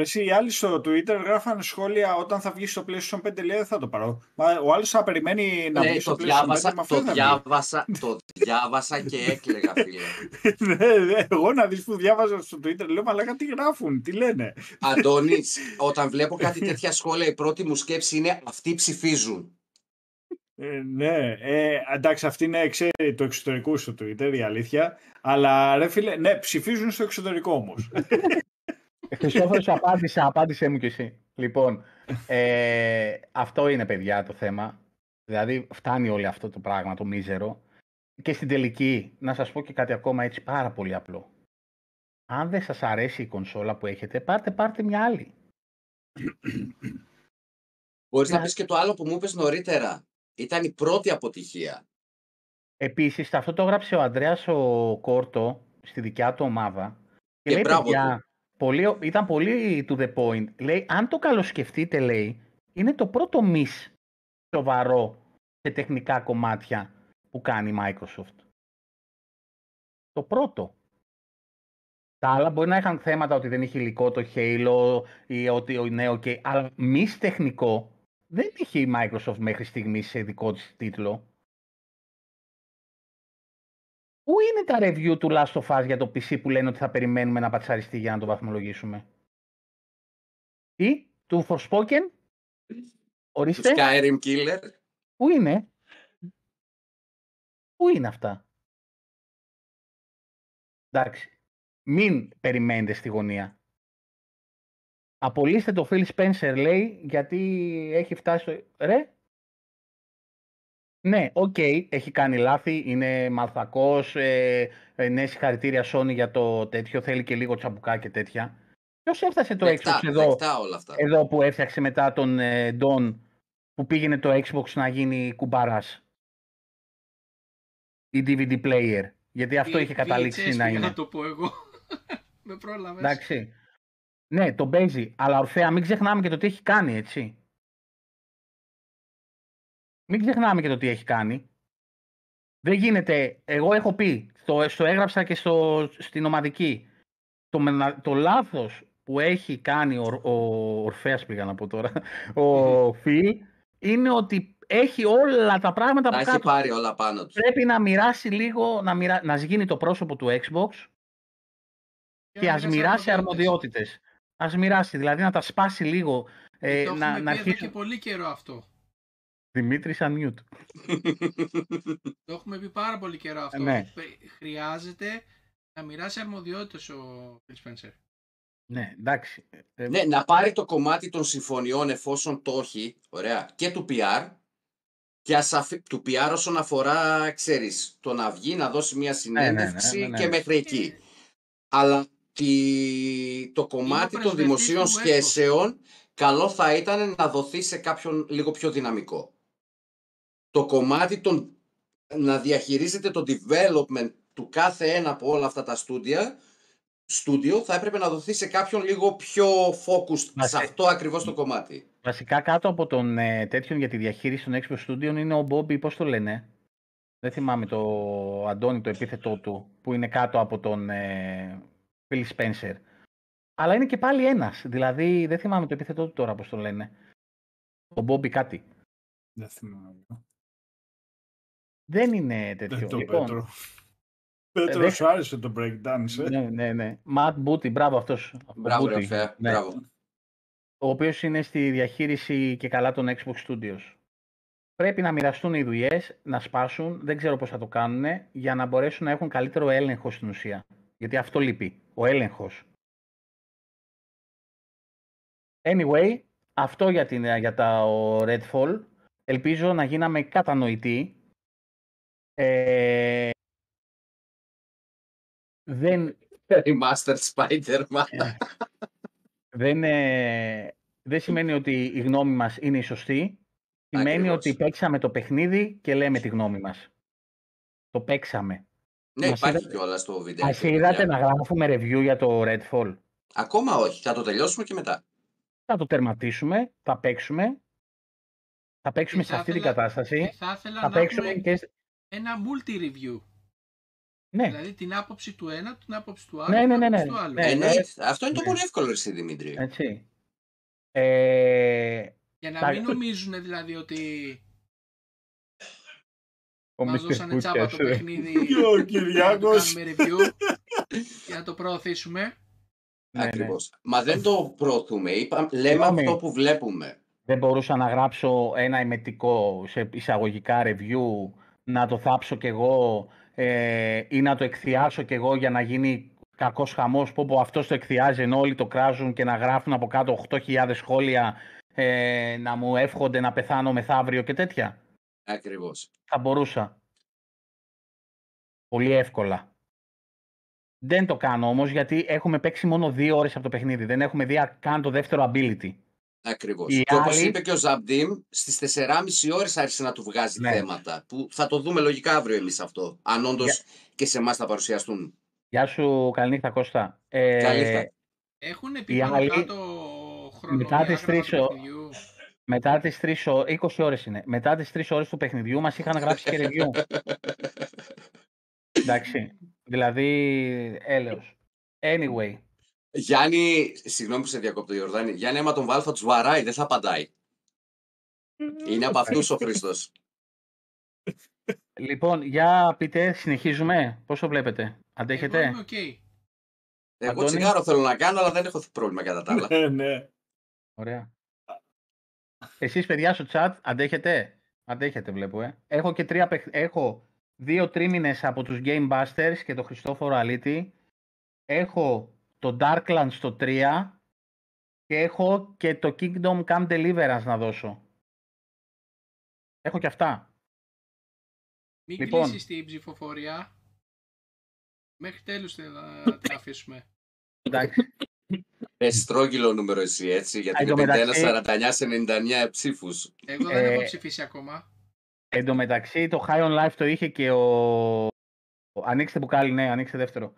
[SPEAKER 10] Εσύ, οι άλλοι στο Twitter γράφανε σχόλια όταν θα βγεις στο PlayStation 5 λέει δεν θα το πάρω. Μα ο άλλος θα περιμένει να
[SPEAKER 8] Ναι,
[SPEAKER 10] βγει στο
[SPEAKER 8] το
[SPEAKER 10] PlayStation 5
[SPEAKER 8] διάβασα,
[SPEAKER 10] με αυτό
[SPEAKER 8] το
[SPEAKER 10] δεν θα βγει.
[SPEAKER 8] διάβασα, το διάβασα και έκλαιγα, φίλε.
[SPEAKER 10] Ναι, ναι, Εγώ να δεις που διάβαζα στο Twitter λέω μαλάκα τι γράφουν, τι λένε.
[SPEAKER 8] Αντώνης, όταν βλέπω κάτι τέτοια σχόλια, η πρώτη μου σκέψη είναι αυτοί ψηφίζουν.
[SPEAKER 10] Ε, ναι, ε, εντάξει, αυτή είναι ξέρει, το εξωτερικό στο Twitter, η αλήθεια. Αλλά ρε φίλε, ναι, ψηφίζουν στο εξωτερικό όμως.
[SPEAKER 6] Χριστόφορος, σου απάντησα, απάντησέ μου κι εσύ. Λοιπόν, ε, αυτό είναι παιδιά το θέμα. Δηλαδή φτάνει όλο αυτό το πράγμα, το μίζερο. Και στην τελική, να σας πω και κάτι ακόμα έτσι πάρα πολύ απλό. Αν δεν σας αρέσει η κονσόλα που έχετε, πάρτε, πάρτε μια άλλη.
[SPEAKER 8] Μπορείς να
[SPEAKER 6] Ναι.
[SPEAKER 8] πεις και το άλλο που μου είπες νωρίτερα. Ήταν η πρώτη αποτυχία.
[SPEAKER 6] Επίσης, αυτό το έγραψε ο Ανδρέας ο Κόρτο στη δικιά του ομάδα. Και,
[SPEAKER 8] Και
[SPEAKER 6] λέει,
[SPEAKER 8] μπράβο
[SPEAKER 6] παιδιά, πολύ, ήταν πολύ to the point. Λέει, αν το καλοσκεφτείτε, λέει, είναι το πρώτο miss σοβαρό σε τεχνικά κομμάτια που κάνει η Microsoft. Το πρώτο. Τα άλλα μπορεί να είχαν θέματα ότι δεν είχε υλικό το Halo ή ότι ο νέο και... Αλλά miss τεχνικό δεν είχε η Microsoft μέχρι στιγμή σε δικό της τίτλο. Πού είναι τα review του Last of Us για το PC που λένε ότι θα περιμένουμε να πατσαριστεί για να το βαθμολογήσουμε; Τι, του Forspoken, ορίστε,
[SPEAKER 8] Skyrim Killer.
[SPEAKER 6] πού είναι, πού είναι αυτά; Εντάξει, μην περιμένετε στη γωνία. Απολύστε το Phil Spencer λέει γιατί έχει φτάσει στο... Ρε, ναι, οκ, έχει κάνει λάθη, είναι μαλθακός, ε, ε, ναι, συγχαρητήρια Sony για το τέτοιο, θέλει και λίγο τσαμπουκά και τέτοια. Ποιος έφτασε το
[SPEAKER 8] Δεκτά,
[SPEAKER 6] Xbox εδώ,
[SPEAKER 8] δεκτά όλα αυτά.
[SPEAKER 6] εδώ που έφτιαξε μετά τον ε, Don, που πήγαινε το Xbox να γίνει κουμπάρας; Η DVD player. Γιατί αυτό
[SPEAKER 5] Βι-
[SPEAKER 6] είχε καταλήξει
[SPEAKER 5] VHS
[SPEAKER 6] να
[SPEAKER 5] πήγα
[SPEAKER 6] είναι.
[SPEAKER 5] να το πω εγώ. Με πρόλαβες.
[SPEAKER 6] Εντάξει. Ναι, το παίζει. Αλλά ορφαία, μην ξεχνάμε και το τι έχει κάνει, έτσι. Μην ξεχνάμε και το τι έχει κάνει. Δεν γίνεται. Εγώ έχω πει, στο, στο έγραψα και στο, στην ομαδική. Το, μενα- το λάθος που έχει κάνει ο, ο Ορφέας πήγα να πω τώρα, ο Φιλ, είναι ότι έχει όλα τα πράγματα
[SPEAKER 8] Τα
[SPEAKER 6] που
[SPEAKER 8] έχει
[SPEAKER 6] κάτω.
[SPEAKER 8] πάρει όλα πάνω τους.
[SPEAKER 6] Πρέπει να μοιράσει λίγο, να, μοιρα... να σγίνει το πρόσωπο του Xbox και
[SPEAKER 5] να
[SPEAKER 6] ας
[SPEAKER 5] μοιράσει
[SPEAKER 6] μοιράσει
[SPEAKER 5] αρμοδιότητες.
[SPEAKER 6] αρμοδιότητες. Ας μοιράσει, δηλαδή να τα σπάσει λίγο. Ε,
[SPEAKER 5] το
[SPEAKER 6] να,
[SPEAKER 5] έχουμε
[SPEAKER 6] να
[SPEAKER 5] πει εδώ
[SPEAKER 6] αρχίσει...
[SPEAKER 5] και πολύ καιρό αυτό.
[SPEAKER 6] Δημήτρης unmute.
[SPEAKER 5] Το έχουμε πει πάρα πολύ καιρό αυτό.
[SPEAKER 6] Ναι.
[SPEAKER 5] Πε- Χρειάζεται να μοιράσει αρμοδιότητες ο Phil Spencer.
[SPEAKER 6] Ναι, εντάξει. Ε,
[SPEAKER 8] Ναι, να πάρει το κομμάτι των συμφωνιών εφόσον το έχει, ωραία, και του PR, και ας αφή- του PR όσον αφορά, ξέρεις, το να βγει, να δώσει μια συνέντευξη
[SPEAKER 6] ναι, ναι, ναι.
[SPEAKER 8] και μέχρι εκεί. Αλλά τη- το κομμάτι των
[SPEAKER 5] πρεσβευτής
[SPEAKER 8] δημοσίων
[SPEAKER 5] του Xbox.
[SPEAKER 8] σχέσεων, καλό θα ήταν να δοθεί σε κάποιον λίγο πιο δυναμικό. Το κομμάτι των, να διαχειρίζεται το development του κάθε ένα από όλα αυτά τα στούντια, στούντιο θα έπρεπε να δοθεί σε κάποιον λίγο πιο focused
[SPEAKER 6] Μα
[SPEAKER 8] σε
[SPEAKER 6] σε-
[SPEAKER 8] αυτό ακριβώς το κομμάτι.
[SPEAKER 6] Βασικά κάτω από τον ε, τέτοιον για τη διαχείριση των Xbox Studio είναι ο Bobby, πώς το λένε; Δεν θυμάμαι το Αντώνη το επίθετό του, που είναι κάτω από τον ε, Phil Spencer. Αλλά είναι και πάλι ένας. Δηλαδή δεν θυμάμαι το επίθετό του τώρα πώς το λένε. Ο Bobby κάτι.
[SPEAKER 10] Δεν θυμάμαι.
[SPEAKER 6] Δεν είναι τέτοιο.
[SPEAKER 10] Δεν το
[SPEAKER 6] λοιπόν,
[SPEAKER 10] Πέτρο. Πέτρος,
[SPEAKER 6] δεν-
[SPEAKER 10] σου άρεσε το breakdance, ε;
[SPEAKER 6] ναι, ναι, ναι. Matt Booty, μπράβο αυτός. ο
[SPEAKER 8] Μπράβο, ρε
[SPEAKER 6] Booty.
[SPEAKER 8] Ορφέα,
[SPEAKER 6] Ναι.
[SPEAKER 8] μπράβο.
[SPEAKER 6] ο οποίος είναι στη διαχείριση και καλά των Xbox Studios. Πρέπει να μοιραστούν οι δουλειές, να σπάσουν, δεν ξέρω πώς θα το κάνουν, για να μπορέσουν να έχουν καλύτερο έλεγχο στην ουσία. Γιατί αυτό λείπει, ο έλεγχος. Anyway, αυτό για, την, για τα ο Redfall. Ελπίζω να γίναμε κατανοητοί. Ε, δεν,
[SPEAKER 8] Remastered Spider-Man.
[SPEAKER 6] δεν, ε, δεν σημαίνει ότι η γνώμη μας είναι η σωστή. Σημαίνει
[SPEAKER 8] Ακριβώς.
[SPEAKER 6] ότι παίξαμε το παιχνίδι και λέμε τη γνώμη μας. Το παίξαμε.
[SPEAKER 8] ναι,
[SPEAKER 6] Μας
[SPEAKER 8] υπάρχει
[SPEAKER 6] είδατε-
[SPEAKER 8] κιόλας στο βίντεο.
[SPEAKER 6] Ας είδατε να γράφουμε review για το Redfall;
[SPEAKER 8] Ακόμα όχι. Θα το τελειώσουμε και μετά.
[SPEAKER 6] Θα το τερματίσουμε, θα παίξουμε. Θα παίξουμε
[SPEAKER 5] Και
[SPEAKER 6] σε
[SPEAKER 5] θα
[SPEAKER 6] αυτή την
[SPEAKER 5] ήθελα-
[SPEAKER 6] κατάσταση.
[SPEAKER 5] Και θα ήθελα
[SPEAKER 6] Θα
[SPEAKER 5] να
[SPEAKER 6] παίξουμε
[SPEAKER 5] έχουμε
[SPEAKER 6] και...
[SPEAKER 5] ένα multi-review.
[SPEAKER 6] Ναι,
[SPEAKER 5] Δηλαδή την άποψη του ένα, την άποψη του άλλου,
[SPEAKER 6] Ναι,
[SPEAKER 5] την
[SPEAKER 6] ναι, ναι,
[SPEAKER 5] άποψη
[SPEAKER 6] ναι.
[SPEAKER 5] του άλλου.
[SPEAKER 6] Ναι,
[SPEAKER 8] Εννοείται. Αυτό είναι το
[SPEAKER 6] ναι.
[SPEAKER 8] πολύ εύκολο, εσύ Δημήτρη.
[SPEAKER 6] έτσι. Ε,
[SPEAKER 5] Για να
[SPEAKER 6] Τα-
[SPEAKER 5] μην νομίζουν δηλαδή ότι
[SPEAKER 6] ο
[SPEAKER 5] μας
[SPEAKER 6] Mr.
[SPEAKER 5] δώσανε τσάπα το
[SPEAKER 6] Κούτσιας, ε.
[SPEAKER 5] παιχνίδι
[SPEAKER 10] Και ο
[SPEAKER 5] για να το
[SPEAKER 10] Κυριάκος.
[SPEAKER 5] κάνουμε review για να το προωθήσουμε.
[SPEAKER 6] Ναι, ναι.
[SPEAKER 8] Ακριβώς. Μα δεν το προωθούμε. Είπα, λέμε
[SPEAKER 6] Συγγνώμη.
[SPEAKER 8] αυτό που βλέπουμε.
[SPEAKER 6] Δεν μπορούσα να γράψω ένα ημετικό σε εισαγωγικά review, να το θάψω κι εγώ ε, ή να το εκθιάσω κι εγώ για να γίνει κακός χαμός που πω αυτός το εκθιάζει ενώ όλοι το κράζουν και να γράφουν από κάτω 8.000 σχόλια ε, να μου εύχονται να πεθάνω μεθαύριο και τέτοια.
[SPEAKER 8] Ακριβώς.
[SPEAKER 6] Θα μπορούσα. Πολύ εύκολα. Δεν το κάνω όμως γιατί έχουμε παίξει μόνο δύο ώρες από το παιχνίδι. Δεν έχουμε δει καν το δεύτερο ability.
[SPEAKER 8] Ακριβώς.
[SPEAKER 6] Οι
[SPEAKER 8] Και όπως
[SPEAKER 6] άλλοι-
[SPEAKER 8] είπε και ο Ζαμπτίμ, στις 4,5 ώρες άρχισε να του βγάζει
[SPEAKER 6] Ναι.
[SPEAKER 8] θέματα. Που θα το δούμε λογικά αύριο εμείς αυτό. Αν όντως και σε εμάς θα παρουσιαστούν.
[SPEAKER 6] Γεια σου, καληνύχτα Κώστα. Ε,
[SPEAKER 8] Καληνύχτα.
[SPEAKER 5] Έχουν
[SPEAKER 6] Οι
[SPEAKER 5] πει πάνω
[SPEAKER 6] άλλοι-
[SPEAKER 5] κάτω
[SPEAKER 6] μετά
[SPEAKER 5] χρονοδιάγραμμα
[SPEAKER 6] τις
[SPEAKER 5] του
[SPEAKER 6] τρεις ο-
[SPEAKER 5] παιχνιδιού.
[SPEAKER 6] Μετά τις 3 ώρες, 20 ώρες είναι. Μετά τις 3 ώρες του παιχνιδιού μας είχαν γράψει και review. Εντάξει. Δηλαδή, έλεος. Anyway.
[SPEAKER 8] Γιάννη, συγγνώμη που σε διακόπτω Ιορδάνη, Γιάννη άμα τον βάλω θα τους βαράει, δεν θα απαντάει. Είναι από αυτούς ο Χρήστος.
[SPEAKER 6] Λοιπόν, για πείτε, συνεχίζουμε. Πώς το βλέπετε.
[SPEAKER 5] Εγώ
[SPEAKER 6] Αντέχετε.
[SPEAKER 5] είμαι οκ.
[SPEAKER 8] Εγώ
[SPEAKER 6] Αντώνη;
[SPEAKER 8] τσιγάρο θέλω να κάνω, αλλά δεν έχω πρόβλημα κατά τα άλλα.
[SPEAKER 10] Ναι, ναι.
[SPEAKER 6] Ωραία. Εσείς παιδιά στο chat, αντέχετε; Αντέχετε βλέπω, ε. Έχω και τρία παιχ... Έχω δύο τρίμηνες από τους Game Busters και τον Χριστόφορο Αλίτη. Έχω το Darklands στο 3 και έχω και το Kingdom Come Deliverance να δώσω. Έχω και αυτά.
[SPEAKER 5] Μην
[SPEAKER 6] Λοιπόν.
[SPEAKER 5] κλείσεις την ψηφοφορία. Μέχρι τέλους θα θα την αφήσουμε.
[SPEAKER 6] Εντάξει.
[SPEAKER 8] Ε, στρόγγυλο νούμερο εσύ, έτσι, γιατί
[SPEAKER 6] Εν
[SPEAKER 8] είναι
[SPEAKER 6] τω μεταξύ-
[SPEAKER 8] 51-49 σε 99 ψήφους.
[SPEAKER 5] Εγώ δεν έχω
[SPEAKER 6] Ε,
[SPEAKER 5] ψηφίσει ακόμα.
[SPEAKER 6] Εν τω μεταξύ το High on Life το είχε και ο... ο- Ανοίξτε μπουκάλι, ναι, ανοίξτε δεύτερο.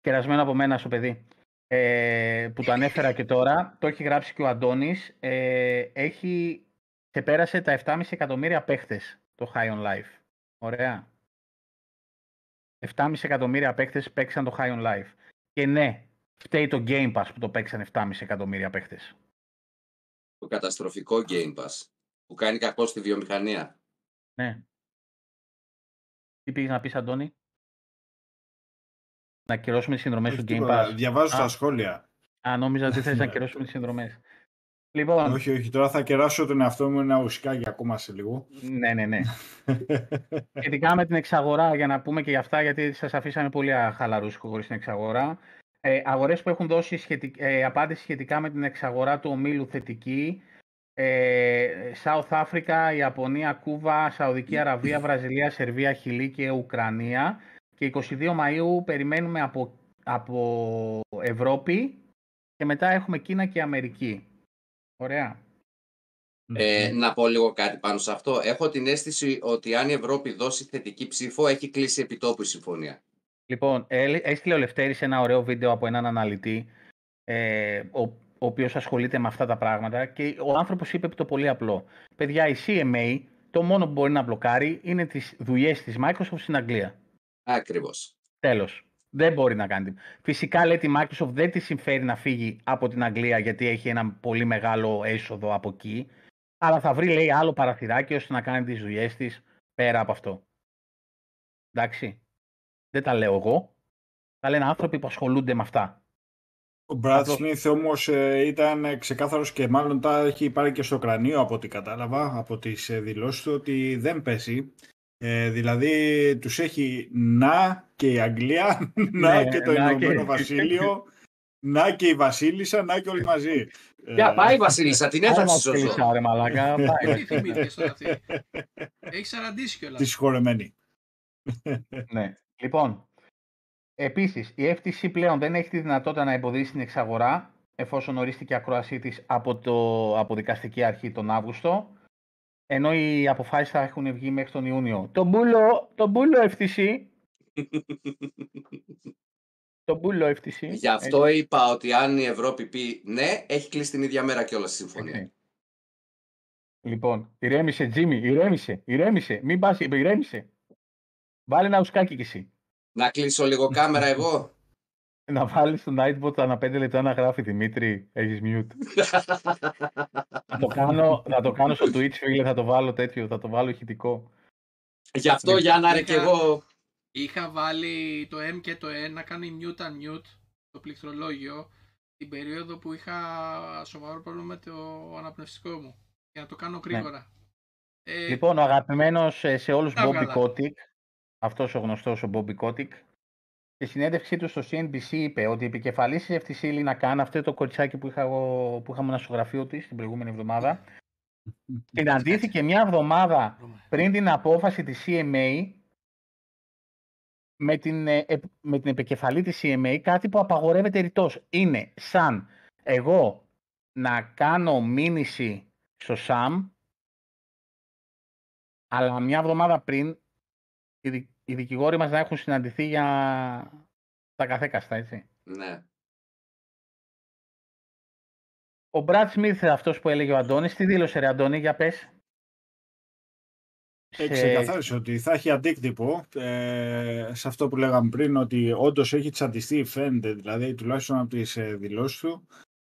[SPEAKER 6] Κερασμένο από μένα στο παιδί. Ε, που το ανέφερα και τώρα. Το έχει γράψει και ο Αντώνης. Ε, έχει... Ξεπέρασε τα 7,5 εκατομμύρια παίχτες το High on Life. Ωραία. 7,5 εκατομμύρια παίχτες παίξαν το High on Life. Και ναι, φταίει το Game Pass που το παίξαν 7,5 εκατομμύρια παίχτες.
[SPEAKER 8] Το καταστροφικό Game Pass, που κάνει κακό στη βιομηχανία.
[SPEAKER 6] Ναι. Τι πήγες να πεις, Αντώνη; Να ακυρώσουμε τις συνδρομές του
[SPEAKER 10] Όχι
[SPEAKER 6] Game
[SPEAKER 10] τίποτα,
[SPEAKER 6] Pass.
[SPEAKER 10] Διαβάζω
[SPEAKER 6] Α.
[SPEAKER 10] τα σχόλια.
[SPEAKER 6] Α, νόμιζα ότι θες να ακυρώσουμε τις συνδρομές. Λοιπόν,
[SPEAKER 10] όχι, όχι, τώρα θα κεράσω τον εαυτό μου ένα ουσκάκι ακόμα σε λίγο.
[SPEAKER 6] ναι, ναι, ναι. Σχετικά με την εξαγορά, για να πούμε και για αυτά, γιατί σας αφήσαμε πολύ χαλαρούς χωρίς την εξαγορά. Ε, αγορές που έχουν δώσει σχετικ- ε, απάντηση σχετικά με την εξαγορά του ομίλου θετική. Ε, South Africa, Ιαπωνία, Κούβα, Σαουδική Αραβία, Βραζιλία, Σερβία, Χιλή και Ουκρανία. Και 22 Μαΐου περιμένουμε από, από Ευρώπη και μετά έχουμε Κίνα και Αμερική. Ωραία.
[SPEAKER 8] Ε, να πω λίγο κάτι πάνω σε αυτό. Έχω την αίσθηση ότι αν η Ευρώπη δώσει θετική ψήφο, έχει κλείσει επιτόπου η συμφωνία.
[SPEAKER 6] Λοιπόν, ε, έστειλε ο Λευτέρης ένα ωραίο βίντεο από έναν αναλυτή, ε, ο, ο οποίος ασχολείται με αυτά τα πράγματα και ο άνθρωπος είπε το πολύ απλό. Παιδιά, η CMA το μόνο που μπορεί να μπλοκάρει είναι τις δουλειές της Microsoft στην Αγγλία.
[SPEAKER 8] Ακριβώς.
[SPEAKER 6] Τέλος. Δεν μπορεί να κάνει. Φυσικά λέει τη Microsoft δεν της συμφέρει να φύγει από την Αγγλία γιατί έχει ένα πολύ μεγάλο έσοδο από εκεί. Αλλά θα βρει λέει άλλο παραθυράκι ώστε να κάνει τις δουλειές της πέρα από αυτό. Εντάξει. Δεν τα λέω εγώ. Τα λένε άνθρωποι που ασχολούνται με αυτά.
[SPEAKER 10] Ο Μπράτ
[SPEAKER 6] Απλώς-
[SPEAKER 10] Σμιθ όμως ήταν ξεκάθαρος και μάλλον τα έχει πάρει και στο κρανίο από ό,τι κατάλαβα από τις δηλώσεις του ότι δεν πέσει. Ε, δηλαδή τους έχει να και η Αγγλία, να
[SPEAKER 6] Ναι,
[SPEAKER 10] και το
[SPEAKER 6] να
[SPEAKER 10] Ηνωμένο
[SPEAKER 6] και-
[SPEAKER 10] Βασίλειο, να και η Βασίλισσα, να και όλοι μαζί.
[SPEAKER 8] Για
[SPEAKER 10] Ε,
[SPEAKER 8] πάει η Βασίλισσα, την
[SPEAKER 6] Άρα
[SPEAKER 8] έθαψε
[SPEAKER 6] μας
[SPEAKER 8] στο ζώο.
[SPEAKER 6] κλεισά, ρε μαλάκα. Πάει.
[SPEAKER 5] Τι θυμήθηκες τώρα αυτή; Έχεις σαραντήσει κιόλας.
[SPEAKER 10] Τη συγχωρεμένη.
[SPEAKER 6] ναι. Λοιπόν, επίσης, η FTC πλέον δεν έχει τη δυνατότητα να εμποδίσει την εξαγορά εφόσον ορίστηκε η ακρόασή της από, το, από δικαστική αρχή τον Αύγουστο ενώ οι αποφάσεις θα έχουν βγει μέχρι τον Ιούνιο. Το μπούλο, το μπούλο FTC. Το μπουλό FTC.
[SPEAKER 8] Γι' αυτό είπα ότι αν η Ευρώπη πει ναι, έχει κλείσει την ίδια μέρα και όλα στη συμφωνία.
[SPEAKER 6] Έτσι. Λοιπόν, ηρέμησε, Τζίμι, ηρέμησε, ηρέμησε. Μην πας, ηρέμησε. Βάλε ένα ουσκάκι κι εσύ.
[SPEAKER 8] Να κλείσω λίγο κάμερα εγώ.
[SPEAKER 6] Να βάλεις το Nightbot ανά 5 λεπτά να γράφει Δημήτρη, έχεις mute. θα, το κάνω, θα το κάνω στο Twitch, φίλε, θα το βάλω τέτοιο, θα το βάλω ηχητικό.
[SPEAKER 8] Γι' αυτό, για να ρε και εγώ.
[SPEAKER 5] Είχα βάλει το M και το N να κάνει mute unmute το πληκτρολόγιο την περίοδο που είχα σοβαρό πρόβλημα με το αναπνευστικό μου. Για να το κάνω γρήγορα.
[SPEAKER 6] Ε, λοιπόν, ο αγαπημένος σε όλους Bobby Kotick, αυτός ο γνωστός ο Bobby Kotick, στη συνέντευξή του στο CNBC είπε ότι η επικεφαλής της FTC να κάνει αυτό το κοριτσάκι που, είχα, που είχαμε στο γραφείο της την προηγούμενη εβδομάδα. Συναντήθηκε μια εβδομάδα πριν την απόφαση της CMA με την, με την επικεφαλή της CMA κάτι που απαγορεύεται ρητός. Είναι σαν εγώ να κάνω μήνυση στο ΣΑΜ αλλά μια εβδομάδα πριν οι δικηγόροι μας να έχουν συναντηθεί για τα καθέκαστα, έτσι.
[SPEAKER 8] Ναι.
[SPEAKER 6] Ο Μπρατ Σμιθ, αυτός που έλεγε ο Αντώνης, τι δήλωσε ρε Αντώνη, για πες.
[SPEAKER 10] Έχει ξεκαθάρισε ότι θα έχει αντίκτυπο ε, σε αυτό που λέγαμε πριν, ότι όντως έχει τσαντιστεί, φαίνεται δηλαδή τουλάχιστον από τις ε, δηλώσεις του,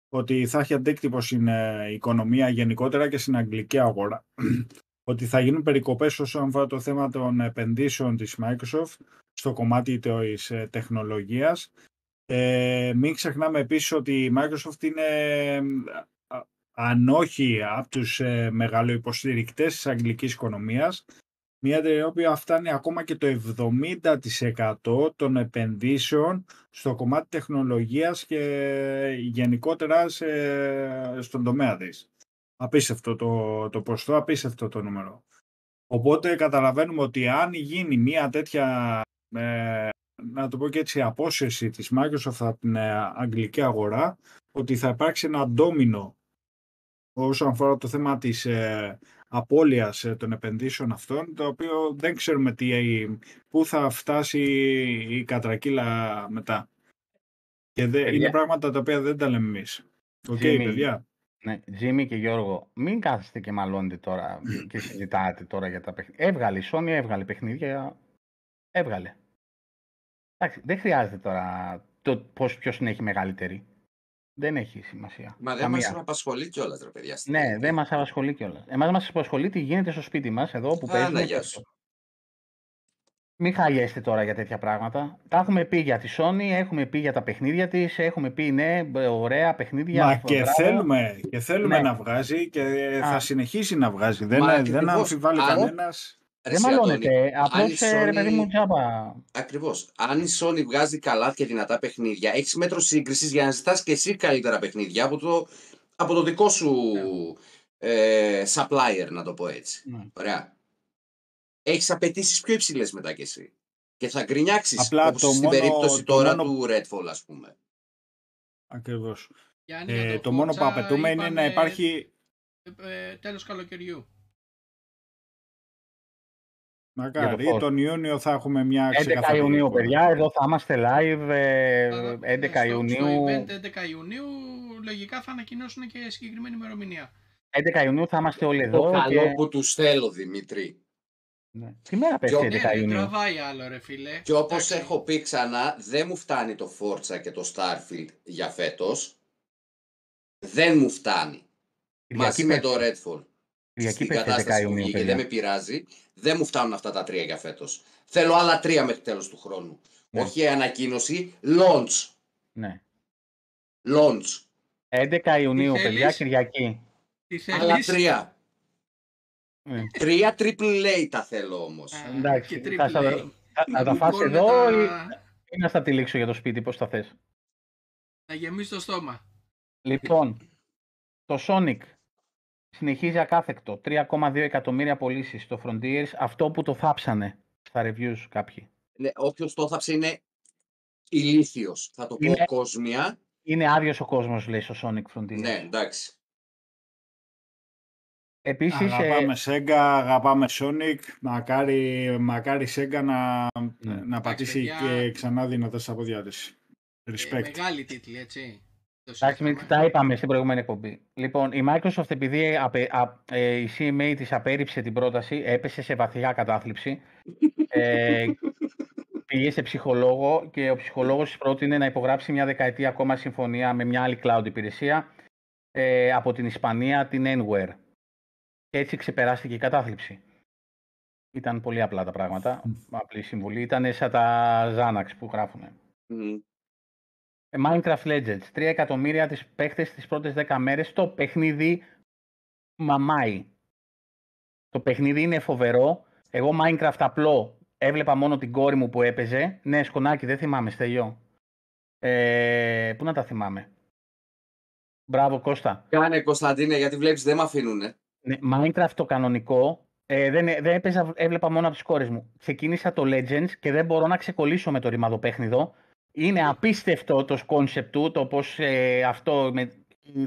[SPEAKER 10] ότι θα έχει αντίκτυπο στην ε, οικονομία γενικότερα και στην αγγλική αγορά ότι θα γίνουν περικοπές όσον αφορά το θέμα των επενδύσεων της Microsoft στο κομμάτι της ε, τεχνολογίας. Ε, μην ξεχνάμε επίσης ότι η Microsoft είναι αν όχι από τους ε, μεγαλοϊποστηρικτές της αγγλικής οικονομίας, μια εταιρεία η οποία φτάνει ακόμα και το 70% των επενδύσεων στο κομμάτι τεχνολογίας και γενικότερα στον τομέα της. Απίστευτο το, το ποστό, απίστευτο το νούμερο. Οπότε καταλαβαίνουμε ότι αν γίνει μια τέτοια, ε, να το πω και έτσι, απόσυρση της Microsoft από την ε, αγγλική αγορά, ότι θα υπάρξει ένα ντόμινο όσον αφορά το θέμα της ε, απώλειας ε, των επενδύσεων αυτών, το οποίο δεν ξέρουμε τι, πού θα φτάσει η κατρακύλα μετά. Και δε, είναι πράγματα τα οποία δεν τα λέμε εμείς. OK, okay, παιδιά.
[SPEAKER 6] Ναι, Τζίμι και Γιώργο, μην κάθεστε και μαλώνετε τώρα και συζητάτε τώρα για τα παιχνίδια. Έβγαλε η Sony, έβγαλε παιχνίδια. Έβγαλε. Εντάξει, δεν χρειάζεται τώρα το πώς ποιος είναι έχει μεγαλύτερη. Δεν έχει σημασία.
[SPEAKER 8] Μα δεν μας απασχολεί κιόλας, ρε παιδιά.
[SPEAKER 6] Ναι, δεν μας απασχολεί κιόλας. Εμάς μας απασχολεί τι γίνεται στο σπίτι μας, εδώ που παίζουμε. Μην χαλιέστε τώρα για τέτοια πράγματα. Τα έχουμε πει για τη Sony, έχουμε πει για τα παιχνίδια της, έχουμε πει ναι, ωραία παιχνίδια.
[SPEAKER 10] Μα και θέλουμε, και θέλουμε ναι. να βγάζει και Α. θα συνεχίσει να βγάζει. δεν, δεν αμφιβάλλει κανένας.
[SPEAKER 6] Δεν μαλώνεται. Απλώς ε, ρε παιδί μου τζάμπα.
[SPEAKER 8] Ακριβώς. Αν η Sony βγάζει καλά και δυνατά παιχνίδια, έχεις μέτρο σύγκρισης για να ζητάς και εσύ καλύτερα παιχνίδια από το, από το δικό σου ναι. ε, supplier, να το πω έτσι. Ναι. Ωραία έχεις απαιτήσεις πιο υψηλές μετά κι εσύ. Και θα γκρινιάξεις όπως στην μόνο, περίπτωση τώρα μόνο... του Redfall, ας πούμε.
[SPEAKER 10] Ακριβώς. Ε, το, το μόνο που απαιτούμε είναι να υπάρχει.
[SPEAKER 5] Ε, ε, τέλος καλοκαιριού.
[SPEAKER 10] Μακάρι, τον Ιούνιο θα έχουμε μια
[SPEAKER 6] 11 Ιουνίου, παιδιά, εδώ θα είμαστε live. Ε, 11 στο, Ιουνίου.
[SPEAKER 5] Στο 11 Ιουνίου, λογικά θα ανακοινώσουν και συγκεκριμένη ημερομηνία.
[SPEAKER 6] 11 Ιουνίου θα είμαστε όλοι εδώ.
[SPEAKER 8] Το καλό και... που τους θέλω, Δημήτρη.
[SPEAKER 6] Ναι. Τι μέρα πέφτει 11 Ιουνίου.
[SPEAKER 5] τραβάει άλλο ρε φίλε.
[SPEAKER 8] Και όπως έχω πει ξανά, δεν μου φτάνει το Forza και το Starfield για φέτος. Δεν μου φτάνει. Μαζί με το Redfall. Στην κατάσταση που βγήκε, δεν με πειράζει. Δεν μου φτάνουν αυτά τα τρία για φέτος. Θέλω άλλα τρία μέχρι τέλος του χρόνου. Ναι. Όχι ανακοίνωση, launch.
[SPEAKER 6] Ναι.
[SPEAKER 8] Launch.
[SPEAKER 6] 11 Ιουνίου, παιδιά, Κυριακή.
[SPEAKER 8] Άλλα τρία. Ναι. Τρία triple A τα θέλω όμως.
[SPEAKER 6] Εντάξει, θα, θα, τα φας εδώ ή, ή να στα τυλίξω για το σπίτι, πώς θα θες.
[SPEAKER 5] Να γεμίσει το στόμα.
[SPEAKER 6] Λοιπόν, το Sonic συνεχίζει ακάθεκτο. 3,2 εκατομμύρια πωλήσεις στο Frontiers. Αυτό που το θάψανε στα reviews κάποιοι.
[SPEAKER 8] Ναι, όποιος το θάψε είναι ηλίθιος. Θα το είναι, πω κόσμια.
[SPEAKER 6] Είναι άδειος ο κόσμος, λέει, στο Sonic Frontiers.
[SPEAKER 8] Ναι, εντάξει.
[SPEAKER 6] Επίσης,
[SPEAKER 10] αγαπάμε ε... Sega, αγαπάμε Sonic. Μακάρι, μακάρι Sega να, ναι. να πατήσει και ξανά δυνατά στα πόδια της. Respect.
[SPEAKER 5] μεγάλη τίτλη, έτσι.
[SPEAKER 6] Εντάξει, μην τα είπαμε στην προηγούμενη εκπομπή. Λοιπόν, η Microsoft επειδή απε, α, ε, η CMA της απέρριψε την πρόταση, έπεσε σε βαθιά κατάθλιψη. ε, πήγε σε ψυχολόγο και ο ψυχολόγος της πρότεινε να υπογράψει μια δεκαετία ακόμα συμφωνία με μια άλλη cloud υπηρεσία ε, από την Ισπανία, την Enware. Και έτσι ξεπεράστηκε η κατάθλιψη. Ήταν πολύ απλά τα πράγματα. Απλή συμβουλή. Ήταν σαν τα Xanax που γράφουν.
[SPEAKER 8] Μμμ.
[SPEAKER 6] Ε, Minecraft Legends. 3 εκατομμύρια τις παίχτες τις πρώτες 10 μέρες. Το παιχνίδι μαμάει. Το παιχνίδι είναι φοβερό. Εγώ Minecraft απλό έβλεπα μόνο την κόρη μου που έπαιζε. Ναι, σκονάκι, δεν θυμάμαι, Στέλιο. Ε, πού να τα θυμάμαι. Μπράβο, Κώστα.
[SPEAKER 8] Κάνε Κωνσταντίνε, γιατί βλέπεις δεν με αφήνουνε.
[SPEAKER 6] Ναι, Minecraft το κανονικό. Ε, δεν, δεν έπαιζα, έβλεπα μόνο από τις κόρες μου. Ξεκίνησα το Legends και δεν μπορώ να ξεκολλήσω με το ρημαδοπέχνιδο. Είναι απίστευτο το concept του, το πώς ε, αυτό με,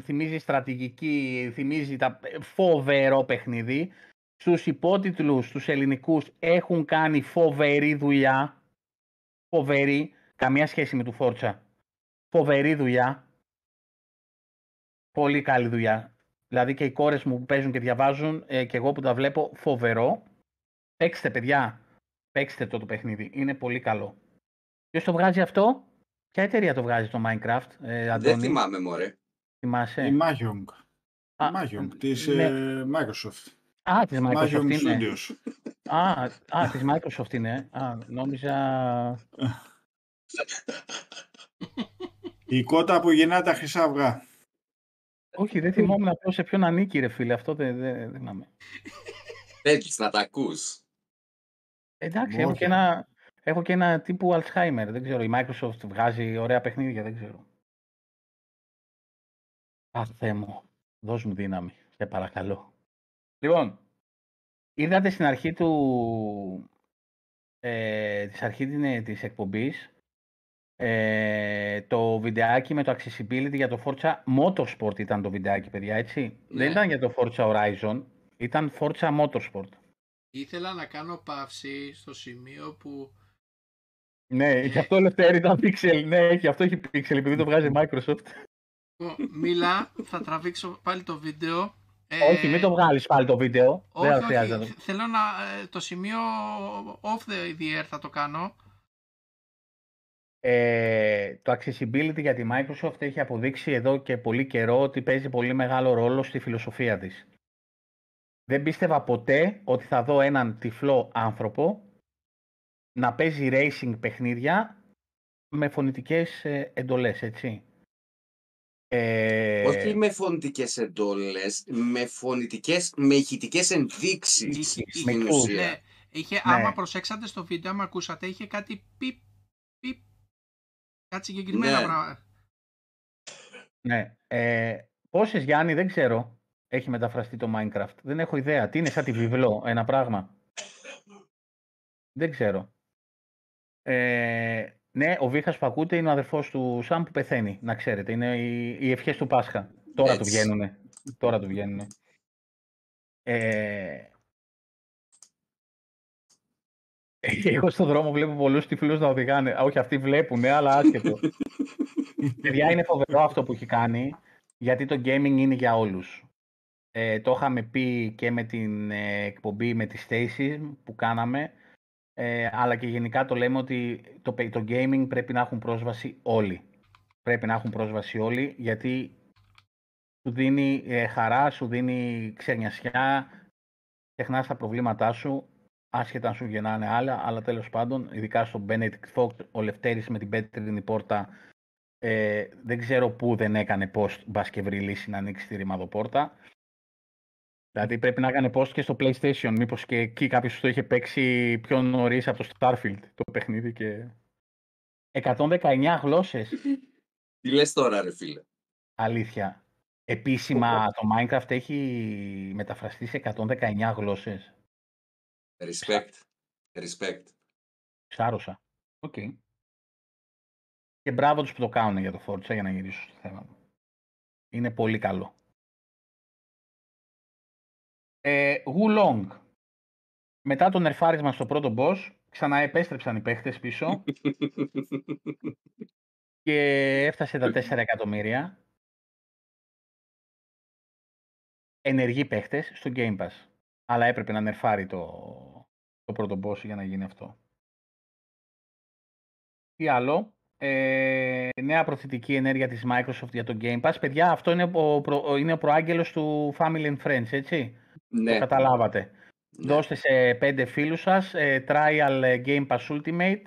[SPEAKER 6] θυμίζει στρατηγική, θυμίζει τα φοβερό παιχνίδι. Στους υπότιτλους, στους ελληνικούς, έχουν κάνει φοβερή δουλειά. Φοβερή. Καμία σχέση με του Φόρτσα. Φοβερή δουλειά. Πολύ καλή δουλειά. Δηλαδή και οι κόρες μου που παίζουν και διαβάζουν ε, και εγώ που τα βλέπω φοβερό. Παίξτε παιδιά. Παίξτε το το παιχνίδι. Είναι πολύ καλό. Ποιος το βγάζει αυτό; Ποια εταιρεία το βγάζει το Minecraft, ε, Αντώνη;
[SPEAKER 8] Δεν θυμάμαι, μωρέ.
[SPEAKER 6] Θυμάσαι;
[SPEAKER 10] Η Mahjong.
[SPEAKER 6] Α,
[SPEAKER 10] Η Mahjong της
[SPEAKER 6] ναι.
[SPEAKER 10] ε, Microsoft.
[SPEAKER 6] Α, της Microsoft
[SPEAKER 10] Mahjong
[SPEAKER 6] είναι.
[SPEAKER 10] Studios.
[SPEAKER 6] Α, α, της Microsoft είναι. Α, νόμιζα...
[SPEAKER 10] Η κότα που γεννά τα χρυσά αυγά.
[SPEAKER 6] Όχι, δεν θυμόμουν απλώς σε ποιον ανήκει ρε φίλε. Αυτό δεν, δεν, δεν θυμάμαι.
[SPEAKER 8] Θέλεις να τα ακούς.
[SPEAKER 6] Εντάξει,
[SPEAKER 10] Όχι.
[SPEAKER 6] έχω και, ένα, έχω και ένα τύπου Alzheimer. Δεν ξέρω, η Microsoft βγάζει ωραία παιχνίδια, δεν ξέρω. Αχ, Θεέ μου, δώσ' μου δύναμη, σε παρακαλώ. Λοιπόν, είδατε στην αρχή του, ε, της αρχή την- της εκπομπής ε, το βιντεάκι με το accessibility για το Forza Motorsport ήταν το βιντεάκι, παιδιά, έτσι.
[SPEAKER 8] Ναι.
[SPEAKER 6] Δεν ήταν για το Forza Horizon, ήταν Forza Motorsport.
[SPEAKER 5] Ήθελα να κάνω παύση στο σημείο που
[SPEAKER 6] Ναι, και αυτό Λευτέρη ήταν Pixel. Ναι, και αυτό έχει Pixel επειδή το βγάζει η Microsoft.
[SPEAKER 5] Μίλα, θα τραβήξω πάλι το βίντεο. Ε,
[SPEAKER 6] Όχι, μην το βγάλεις πάλι το βίντεο.
[SPEAKER 5] Όχι,
[SPEAKER 6] Δεν χρειάζεται. να
[SPEAKER 5] όχι.
[SPEAKER 6] το-
[SPEAKER 5] Θέλω να. ε, Το σημείο off the, the air θα το κάνω.
[SPEAKER 6] Ε, το accessibility για τη Microsoft έχει αποδείξει εδώ και πολύ καιρό ότι παίζει πολύ μεγάλο ρόλο στη φιλοσοφία της. Δεν πίστευα ποτέ ότι θα δω έναν τυφλό άνθρωπο να παίζει racing παιχνίδια με φωνητικές ε, εντολές, έτσι. Ε,
[SPEAKER 8] Όχι με φωνητικές εντόλες, με φωνητικές, με ηχητικές ενδείξεις
[SPEAKER 5] Είχε-
[SPEAKER 8] στην
[SPEAKER 6] είχε-
[SPEAKER 8] ουσία.
[SPEAKER 5] Ναι, είχε,
[SPEAKER 6] Ναι.
[SPEAKER 5] άμα προσέξατε στο βίντεο, άμα ακούσατε, είχε κάτι πιπ, πιπ. Κάτι συγκεκριμένα
[SPEAKER 8] Ναι.
[SPEAKER 5] πράγματα.
[SPEAKER 6] Ναι. Ε, πόσες Γιάννη δεν ξέρω έχει μεταφραστεί το Minecraft. Δεν έχω ιδέα. Τι είναι σαν τη βιβλό, ένα πράγμα; Δεν ξέρω. Ε, ναι, ο Βίχας που ακούτε είναι ο αδερφός του Σαμ που πεθαίνει, να ξέρετε. Είναι οι, οι ευχές του Πάσχα. Τώρα του
[SPEAKER 8] Έτσι.
[SPEAKER 6] βγαίνουνε. Τώρα του βγαίνουνε. Ε, εγώ στον δρόμο βλέπω πολλούς τυφλούς να οδηγάνε. Α, Όχι, αυτοί βλέπουν, αλλά άσχετο. Παιδιά, είναι φοβερό αυτό που έχει κάνει, γιατί το gaming είναι για όλους. Ε, το είχαμε πει και με την ε, εκπομπή με τη Stacy που κάναμε, ε, αλλά και γενικά το λέμε ότι το, παι- το gaming πρέπει να έχουν πρόσβαση όλοι. Πρέπει να έχουν πρόσβαση όλοι, γιατί σου δίνει ε, χαρά, σου δίνει ξενιασιά, ξεχνάς τα προβλήματά σου, άσχετα αν σου γεννάνε άλλα, αλλά τέλος πάντων, ειδικά στο Benedict Fox, ο Λευτέρης με την πέτρινη πόρτα, ε, δεν ξέρω πού δεν έκανε post, μπας και βρει λύση να ανοίξει τη ρημαδοπόρτα. Δηλαδή πρέπει να έκανε post και στο PlayStation, μήπως και εκεί κάποιος το είχε παίξει πιο νωρίς από το Starfield το παιχνίδι και... 119 γλώσσες,
[SPEAKER 8] Τι λες τώρα ρε φίλε;
[SPEAKER 6] αλήθεια. Επίσημα το Minecraft έχει μεταφραστεί σε 119 γλώσσες.
[SPEAKER 8] Respect. Respect.
[SPEAKER 6] Ξάρωσα. Οκ. Και μπράβο τους που το κάνουν για το Forza για να γυρίσω στο θέμα μου. Είναι πολύ καλό. Ε, Wulong. Μετά το νερφάρισμα στο πρώτο boss, ξαναεπέστρεψαν οι παίχτες πίσω και έφτασε τα 4 εκατομμύρια ενεργοί παίχτες στο Game Pass. Αλλά έπρεπε να νερφάρει το, το πρώτο boss για να γίνει αυτό. Τι άλλο; Ε, νέα προθετική ενέργεια της Microsoft για το Game Pass. Παιδιά, αυτό είναι ο, προ, είναι ο προάγγελος του Family and Friends, έτσι.
[SPEAKER 8] Ναι.
[SPEAKER 6] Το καταλάβατε.
[SPEAKER 8] Ναι.
[SPEAKER 6] Δώστε σε πέντε φίλους σας ε, trial ε, Game Pass Ultimate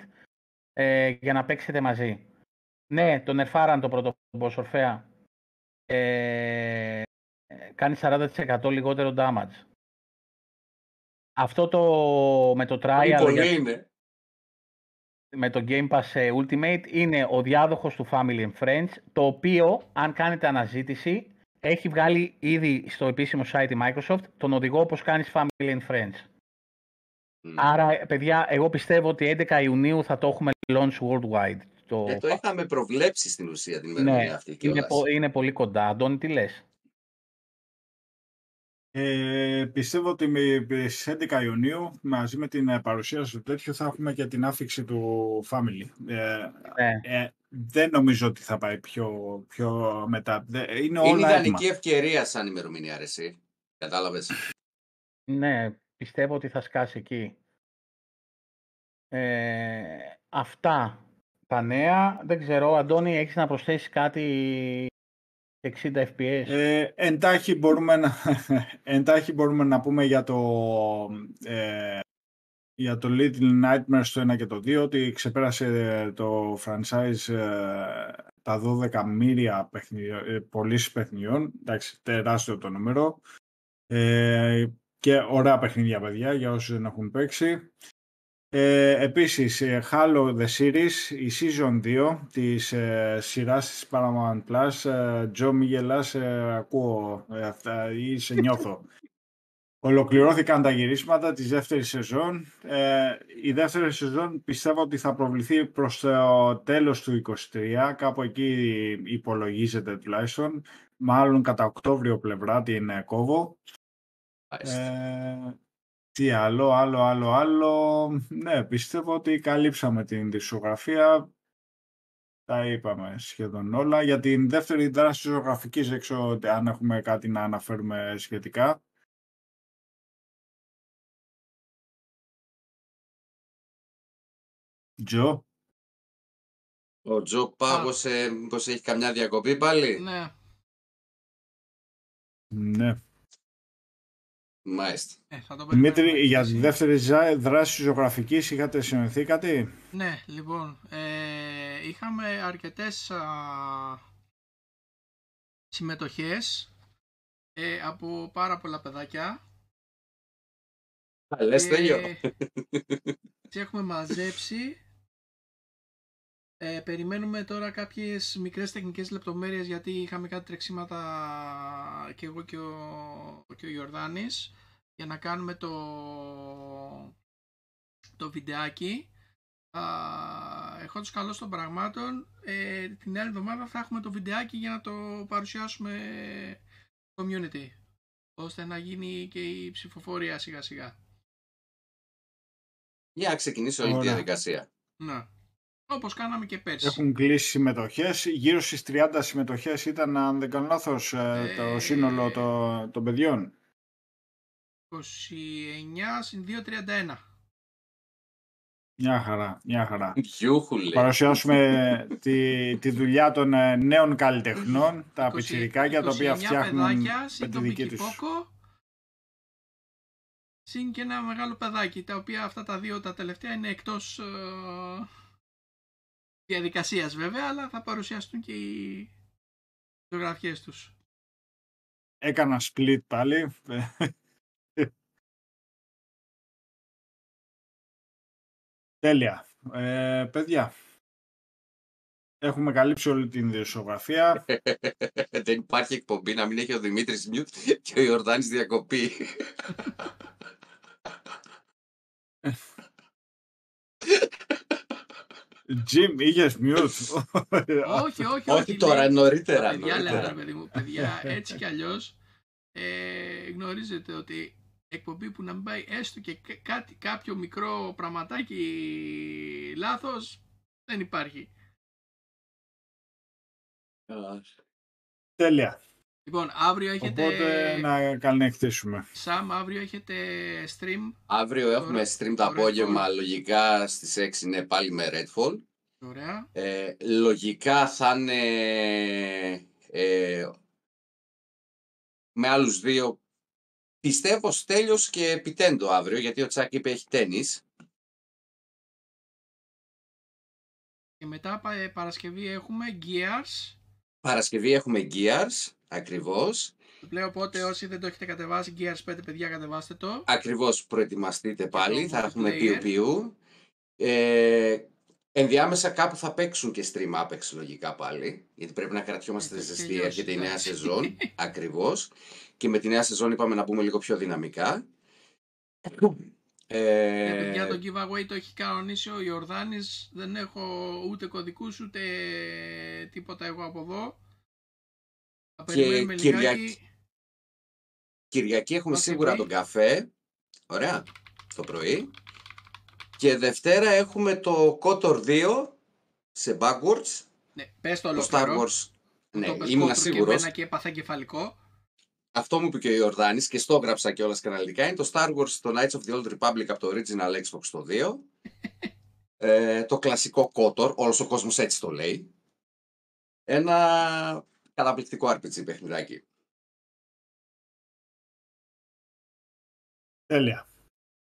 [SPEAKER 6] ε, για να παίξετε μαζί. Ναι, τον ερφάραν το πρώτο boss, Ορφέα. Ε, κάνει 40% λιγότερο damage. Αυτό το με το trial
[SPEAKER 8] Πολύ
[SPEAKER 6] για-
[SPEAKER 8] είναι.
[SPEAKER 6] με το Game Pass ε, Ultimate είναι ο διάδοχος του Family and Friends, το οποίο, αν κάνετε αναζήτηση, έχει βγάλει ήδη στο επίσημο site η Microsoft τον οδηγό όπως κάνεις Family and Friends.
[SPEAKER 8] Μμ.
[SPEAKER 6] Άρα, παιδιά, εγώ πιστεύω ότι 11 Ιουνίου θα το έχουμε launch worldwide. Το...
[SPEAKER 8] Ε, το είχαμε προβλέψει στην ουσία την
[SPEAKER 6] ναι,
[SPEAKER 8] ημερομηνία αυτή
[SPEAKER 6] είναι,
[SPEAKER 8] κιόλας.
[SPEAKER 6] πο- είναι πολύ κοντά. Αντώνη, τι λες;
[SPEAKER 10] Ε, πιστεύω ότι με, στις 11 Ιουνίου μαζί με την ε, παρουσίαση του τέτοιου θα έχουμε και την άφηξη του Family. Ε,
[SPEAKER 6] Ναι.
[SPEAKER 10] ε, δεν νομίζω ότι θα πάει πιο, πιο μετά. Δε- Είναι
[SPEAKER 8] Είναι
[SPEAKER 10] όλα έτοιμα.
[SPEAKER 8] ιδανική ευκαιρία σαν ημερομηνία, ρε, εσύ. Κατάλαβες;
[SPEAKER 6] Ναι, πιστεύω ότι θα σκάσει εκεί. Ε, αυτά τα νέα. Δεν ξέρω, Αντώνη, έχεις να προσθέσεις κάτι 60 FPS.
[SPEAKER 10] Ε, εντάχει, μπορούμε να, εντάχει μπορούμε να πούμε για το, ε, για το Little Nightmares το 1 και το 2 ότι ξεπέρασε το franchise ε, τα 12 μύρια παιχνιδι- ε, πωλήσεις παιχνιδιών. Εντάξει, τεράστιο το νούμερο. Ε, και ωραία παιχνίδια, παιδιά, για όσους δεν έχουν παίξει. Ε, επίσης, ε, Halo The Series, η Season 2 της ε, σειράς της Paramount Plus. Ε, Τζο, μη γελάς, ε, ακούω ε, αυτά ή σε νιώθω. Ολοκληρώθηκαν τα γυρίσματα της δεύτερης σεζόν. Ε, η δεύτερη σεζόν πιστεύω ότι θα προβληθεί προς το τέλος του 2023. Κάπου εκεί υπολογίζεται τουλάχιστον. Μάλλον κατά Οκτώβριο πλευρά την ε, κόβω. Ε, τι άλλο, άλλο, άλλο, άλλο. Ναι, πιστεύω ότι καλύψαμε την δισογραφία. Τα είπαμε σχεδόν όλα. Για την δεύτερη δράση της ζωγραφικής, δεν ξέρω ότι αν έχουμε κάτι να αναφέρουμε σχετικά. Τζο.
[SPEAKER 8] Ο Τζο πάγωσε, μήπως έχει καμιά διακοπή πάλι;
[SPEAKER 5] Ναι.
[SPEAKER 10] Ναι.
[SPEAKER 8] Μάλιστα.
[SPEAKER 5] Ε, θα το
[SPEAKER 10] Δημήτρη,
[SPEAKER 5] περιμένουμε
[SPEAKER 10] για
[SPEAKER 5] εσύ.
[SPEAKER 10] τη δεύτερη ζα- δράση της ζωγραφικής είχατε συνοηθεί κάτι;
[SPEAKER 5] Ναι, λοιπόν, ε, είχαμε αρκετές α, συμμετοχές ε, από πάρα πολλά παιδάκια.
[SPEAKER 8] Α, Λες
[SPEAKER 5] Και
[SPEAKER 8] τέλειο.
[SPEAKER 5] τις έχουμε μαζέψει. Ε, περιμένουμε τώρα κάποιες μικρές τεχνικές λεπτομέρειες γιατί είχαμε κάτι τρεξίματα και εγώ και ο, και ο Ιορδάνης για να κάνουμε το, το βιντεάκι. Α, Έχοντας καλώς των πραγμάτων, ε, την άλλη εβδομάδα θα έχουμε το βιντεάκι για να το παρουσιάσουμε community ώστε να γίνει και η ψηφοφορία σιγά σιγά.
[SPEAKER 8] Για να ξεκινήσει όλη τη
[SPEAKER 10] Ωραία.
[SPEAKER 8] διαδικασία.
[SPEAKER 5] Να. Όπως κάναμε και πέρσι.
[SPEAKER 10] Έχουν κλείσει συμμετοχές. Γύρω στις 30 συμμετοχές ήταν, αν δεν κάνω λάθος, ε, το
[SPEAKER 5] Ε,
[SPEAKER 10] σύνολο των, των παιδιών.
[SPEAKER 5] 29 συν 2, 31.
[SPEAKER 10] Μια χαρά, μια χαρά.
[SPEAKER 8] Γιούχουλε.
[SPEAKER 10] Παρουσιάσουμε τη, τη δουλειά των ε, νέων καλλιτεχνών, τα
[SPEAKER 5] 20
[SPEAKER 10] πιτσιρικάκια τα οποία
[SPEAKER 5] 29
[SPEAKER 10] φτιάχνουν
[SPEAKER 5] παιδάκια, συν
[SPEAKER 10] με τη
[SPEAKER 5] τον
[SPEAKER 10] δική τους.
[SPEAKER 5] Πικιπόκο, συν και ένα μεγάλο παιδάκι, τα οποία αυτά τα δύο τα τελευταία είναι εκτός ε, διαδικασίας βέβαια, αλλά θα παρουσιαστούν και οι φωτογραφίες τους.
[SPEAKER 10] Έκανα split πάλι. Τέλεια. Ε, παιδιά, έχουμε καλύψει όλη την δισκογραφία.
[SPEAKER 8] Δεν υπάρχει εκπομπή να μην έχει ο Δημήτρης μιουτ και ο Ιορδάνης διακοπή.
[SPEAKER 10] Jim, είχες mute.
[SPEAKER 5] όχι, όχι,
[SPEAKER 8] Όχι τώρα, νωρίτερα.
[SPEAKER 5] Παιδιά,
[SPEAKER 8] νωρίτερα.
[SPEAKER 5] λέτε, ρε παιδί μου, παιδιά, έτσι κι αλλιώς ε, γνωρίζετε ότι εκπομπή που να μην πάει έστω και κα- κάτι, κάποιο μικρό πραγματάκι λάθος δεν υπάρχει.
[SPEAKER 10] Τέλεια.
[SPEAKER 5] Λοιπόν, αύριο έχετε...
[SPEAKER 10] Οπότε να καληνυχτήσουμε.
[SPEAKER 5] Σαμ, αύριο έχετε stream.
[SPEAKER 8] Αύριο έχουμε
[SPEAKER 5] Ωραία.
[SPEAKER 8] stream το
[SPEAKER 5] Ωραία.
[SPEAKER 8] απόγευμα, λογικά στις 6 είναι πάλι με Redfall.
[SPEAKER 5] Ωραία.
[SPEAKER 8] Ε, λογικά θα είναι ε, με άλλους δύο. Πιστεύω Στέλιος και Επιτέντο αύριο, γιατί ο Τσάκ είπε έχει τένις.
[SPEAKER 5] Και μετά πα- ε, Παρασκευή έχουμε Gears.
[SPEAKER 8] Παρασκευή έχουμε Gears, ακριβώς.
[SPEAKER 5] Λέω οπότε όσοι δεν το έχετε κατεβάσει, Gears 5 παιδιά κατεβάστε το.
[SPEAKER 8] Ακριβώς προετοιμαστείτε πάλι,
[SPEAKER 5] το
[SPEAKER 8] θα έχουμε
[SPEAKER 5] multiplayer.
[SPEAKER 8] πιου πιου. Ε, ενδιάμεσα κάπου θα παίξουν και stream Apex λογικά πάλι, γιατί πρέπει να κρατιόμαστε
[SPEAKER 5] Ε, θα
[SPEAKER 8] ζεστοί,
[SPEAKER 5] τελειώσει,
[SPEAKER 8] έρχεται η νέα
[SPEAKER 5] εντάξει.
[SPEAKER 8] σεζόν, ακριβώς. Και με τη νέα σεζόν είπαμε να μπούμε λίγο πιο δυναμικά.
[SPEAKER 5] Ε,
[SPEAKER 8] Ε,
[SPEAKER 5] παιδιά, το giveaway το έχει κανονίσει ο Ιορδάνης. Δεν έχω ούτε κωδικούς ούτε τίποτα εγώ από εδώ. Θα
[SPEAKER 8] Και
[SPEAKER 5] περιμένουμε λιγάκι.
[SPEAKER 8] Κυριακή- Κυριακή έχουμε
[SPEAKER 5] Οκ,
[SPEAKER 8] σίγουρα
[SPEAKER 5] πρωί.
[SPEAKER 8] τον καφέ. Ωραία. Το πρωί. Και Δευτέρα έχουμε το Kotor 2 σε backwards.
[SPEAKER 5] Ναι, πες το
[SPEAKER 8] Το Star
[SPEAKER 5] ολόκληρο.
[SPEAKER 8] Wars. Ναι,
[SPEAKER 5] το πες
[SPEAKER 8] ήμουν
[SPEAKER 5] κόντρου Και
[SPEAKER 8] σίγουρος.
[SPEAKER 5] εμένα και έπαθα κεφαλικό.
[SPEAKER 8] Αυτό μου είπε και ο Ιορδάνης και στο έγραψα κιόλας και αναλυτικά. Είναι το Star Wars, το Knights of the Old Republic από το Original Xbox το 2. ε, το κλασικό Kotor, όλος ο κόσμος έτσι το λέει. Ένα καταπληκτικό RPG παιχνιδάκι.
[SPEAKER 10] Τέλεια.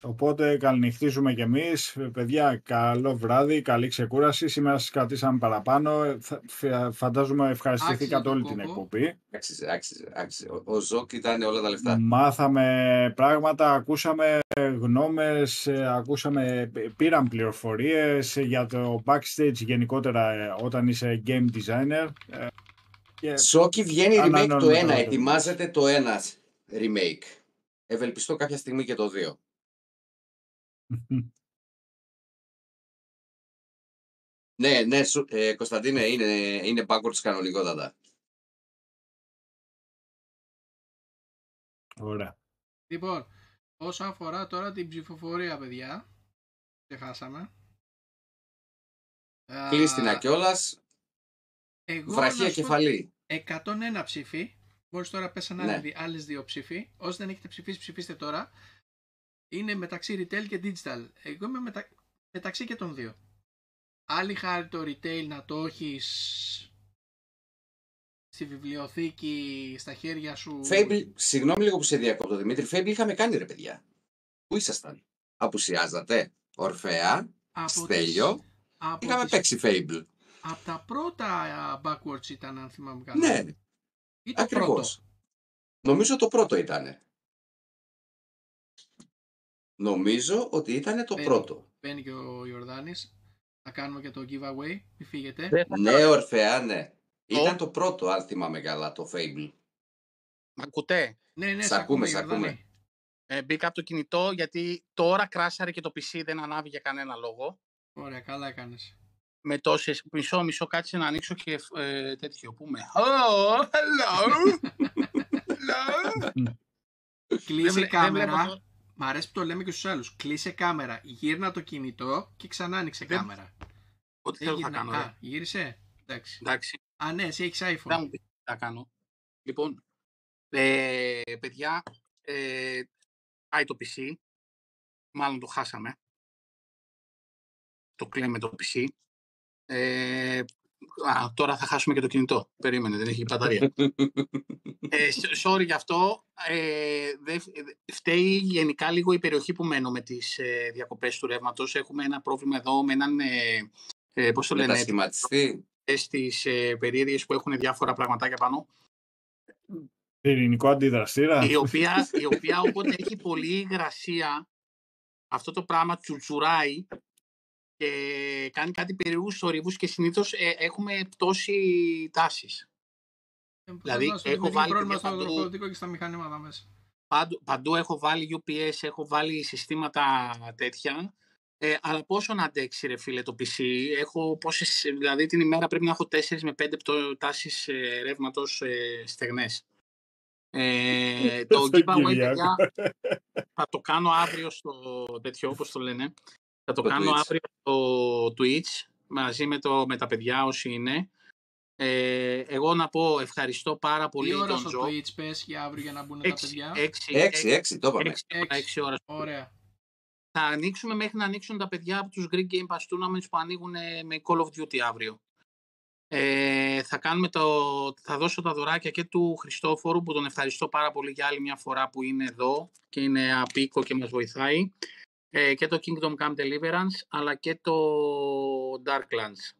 [SPEAKER 10] Οπότε καληνυχτίζουμε κι εμείς. Παιδιά, καλό βράδυ, καλή ξεκούραση. Σήμερα σας κρατήσαμε παραπάνω. Θα- φα- Φαντάζομαι ευχαριστηθήκατε
[SPEAKER 5] Άξιζε
[SPEAKER 10] όλη
[SPEAKER 5] το
[SPEAKER 10] την
[SPEAKER 5] κόπο.
[SPEAKER 10] εκπομπή.
[SPEAKER 8] Άξιζε, άξιζε, άξιζε. Ο, ο Ζόκ ήταν όλα τα λεφτά.
[SPEAKER 10] Μάθαμε πράγματα, ακούσαμε γνώμες, ε, ακούσαμε, πήραν πληροφορίες για το backstage γενικότερα ε, όταν είσαι game designer. Ε, και
[SPEAKER 8] Σόκι βγαίνει remake το
[SPEAKER 10] Ανανεώνουμε
[SPEAKER 8] 1,
[SPEAKER 10] τώρα το
[SPEAKER 8] ετοιμάζεται το 1 remake. Ευελπιστώ κάποια στιγμή και το 2. Ναι, ναι, σου- ε, Κωνσταντίνε, είναι, είναι backwards κανονικότατα.
[SPEAKER 10] Ωραία.
[SPEAKER 5] Λοιπόν, όσο αφορά τώρα την ψηφοφορία, παιδιά, ξεχάσαμε. Α,
[SPEAKER 8] Κλείστηνα κιόλας,
[SPEAKER 5] εγώ
[SPEAKER 8] βραχία
[SPEAKER 5] να σου πω,
[SPEAKER 8] κεφαλή.
[SPEAKER 5] 101 ψήφοι. Μόλις τώρα πέσαν
[SPEAKER 8] Ναι.
[SPEAKER 5] άλλοι δι- άλλες δύο ψήφοι. Όσοι δεν έχετε ψηφίσει, ψηφίστε τώρα. Είναι μεταξύ retail και digital. Εγώ είμαι μετα... μεταξύ και των δύο. Άλλη χάρη το retail να το έχεις στη βιβλιοθήκη, στα χέρια σου.
[SPEAKER 8] Fable, συγγνώμη λίγο που σε διακόπτω Δημήτρη, Fable είχαμε κάνει ρε παιδιά. Πού ήσασταν, απουσιάζατε, Ορφέα,
[SPEAKER 5] από
[SPEAKER 8] Στέλιο,
[SPEAKER 5] τις- από
[SPEAKER 8] είχαμε
[SPEAKER 5] τις-
[SPEAKER 8] παίξει Fable.
[SPEAKER 5] Από τα πρώτα α, backwards ήταν, αν θυμάμαι καλά.
[SPEAKER 8] Ναι,
[SPEAKER 5] Ή το
[SPEAKER 8] ακριβώς. Νομίζω το πρώτο ήτανε. Νομίζω ότι ήταν το
[SPEAKER 5] Μπαίνει.
[SPEAKER 8] πρώτο.
[SPEAKER 5] πρώτο. Μπαίνει και ο Ιορδάνης. Θα κάνουμε και το giveaway. Μη φύγετε.
[SPEAKER 6] Δεν θα
[SPEAKER 8] Ναι, Ορφέα, ναι.
[SPEAKER 6] Το-
[SPEAKER 8] Ήταν το πρώτο, αν θυμάμαι καλά, το Fable.
[SPEAKER 6] Μ' ακούτε;
[SPEAKER 5] Ναι, ναι,
[SPEAKER 8] Σ'
[SPEAKER 5] σε
[SPEAKER 8] ακούμε,
[SPEAKER 5] ακούμε,
[SPEAKER 8] σ'
[SPEAKER 5] Ιορδάνη.
[SPEAKER 8] ακούμε.
[SPEAKER 6] Ε, μπήκα από το κινητό γιατί τώρα κράσαρε και το PC δεν ανάβει για κανένα λόγο.
[SPEAKER 5] Ωραία, καλά έκανες.
[SPEAKER 6] Με τόσες, μισό, μισό, κάτσε να ανοίξω και ε, τέτοιο, πούμε. Oh, hello, hello.
[SPEAKER 5] Κλείσε
[SPEAKER 6] βλέ- δεν
[SPEAKER 5] κάμερα.
[SPEAKER 6] Βλέπω το-
[SPEAKER 5] Μ' αρέσει που το λέμε και στους άλλους. Κλείσε κάμερα. Γύρνα το κινητό και ξανά άνοιξε
[SPEAKER 6] Δεν-
[SPEAKER 5] κάμερα.
[SPEAKER 6] Ό,τι θέλω θα
[SPEAKER 5] Έγινε.
[SPEAKER 6] κάνω.
[SPEAKER 5] Α,
[SPEAKER 6] ρε.
[SPEAKER 5] γύρισε. Εντάξει.
[SPEAKER 6] Εντάξει,
[SPEAKER 5] Α, ναι, εσύ έχεις
[SPEAKER 6] δεν
[SPEAKER 5] iPhone.
[SPEAKER 6] μου πεις τι θα κάνω. Λοιπόν, ε, παιδιά, ε, πάει το PC. Μάλλον το χάσαμε. Το κλαίμε το PC. Ε, α, τώρα θα χάσουμε και το κινητό. Περίμενε, δεν έχει μπαταρία. ε, σ- sorry γι' αυτό. Ε, δε, δε- φταίει γενικά λίγο η περιοχή που μένω με τις ε, διακοπές του ρεύματος. Έχουμε ένα πρόβλημα εδώ με έναν, ε, ε, πώς το λένε,
[SPEAKER 8] Μετασχηματιστή.
[SPEAKER 6] στις ε, περίεργες που έχουν διάφορα πραγματάκια πάνω.
[SPEAKER 10] Πυρηνικό αντιδραστήρα.
[SPEAKER 6] η οποία, η οποία όποτε έχει πολλή υγρασία, αυτό το πράγμα τσουτσουράει και κάνει κάτι περίεργους θορύβους και συνήθως ε, έχουμε πτώση τάσης.
[SPEAKER 5] Ε,
[SPEAKER 6] δηλαδή,
[SPEAKER 5] φαντάζομαι ότι
[SPEAKER 6] έχω
[SPEAKER 5] δημιουργεί
[SPEAKER 6] βάλει
[SPEAKER 5] πρόβλημα
[SPEAKER 6] παιδιά
[SPEAKER 5] στο
[SPEAKER 6] παντού-
[SPEAKER 5] τροφοδοτικό και στα μηχανήματα μέσα.
[SPEAKER 6] Παντού, παντού έχω βάλει UPS, έχω βάλει συστήματα τέτοια. Ε, αλλά πόσο να αντέξει ρε φίλε το PC, έχω πόσες, δηλαδή την ημέρα πρέπει να έχω 4 με 5 πτω- τάσεις ε, ρεύματος ε, στεγνές. Ε, το
[SPEAKER 10] Στο
[SPEAKER 6] giveaway,
[SPEAKER 10] Κυριάκο.
[SPEAKER 6] παιδιά, θα το κάνω αύριο στο τέτοιο, όπως το λένε. Θα το
[SPEAKER 8] Στο
[SPEAKER 6] κάνω
[SPEAKER 8] Twitch.
[SPEAKER 6] αύριο στο Twitch, μαζί με, το, με τα παιδιά όσοι είναι. Ε, εγώ να πω ευχαριστώ πάρα πολύ
[SPEAKER 5] Τι ώρα
[SPEAKER 6] τον
[SPEAKER 5] στο
[SPEAKER 6] Τζο.
[SPEAKER 5] Twitch πες για αύριο για να μπουν τα παιδιά;
[SPEAKER 8] 6, 6, το είπαμε.
[SPEAKER 6] 6 ώρα.
[SPEAKER 5] Ωραία.
[SPEAKER 6] Θα ανοίξουμε μέχρι να ανοίξουν τα παιδιά από τους Greek Game Pass Tournaments που ανοίγουν ε, με Call of Duty αύριο. Ε, θα, κάνουμε το, θα δώσω τα δωράκια και του Χριστόφορου που τον ευχαριστώ πάρα πολύ για άλλη μια φορά που είναι εδώ και είναι απίκο και μας βοηθάει ε, και το Kingdom Come Deliverance αλλά και το Darklands.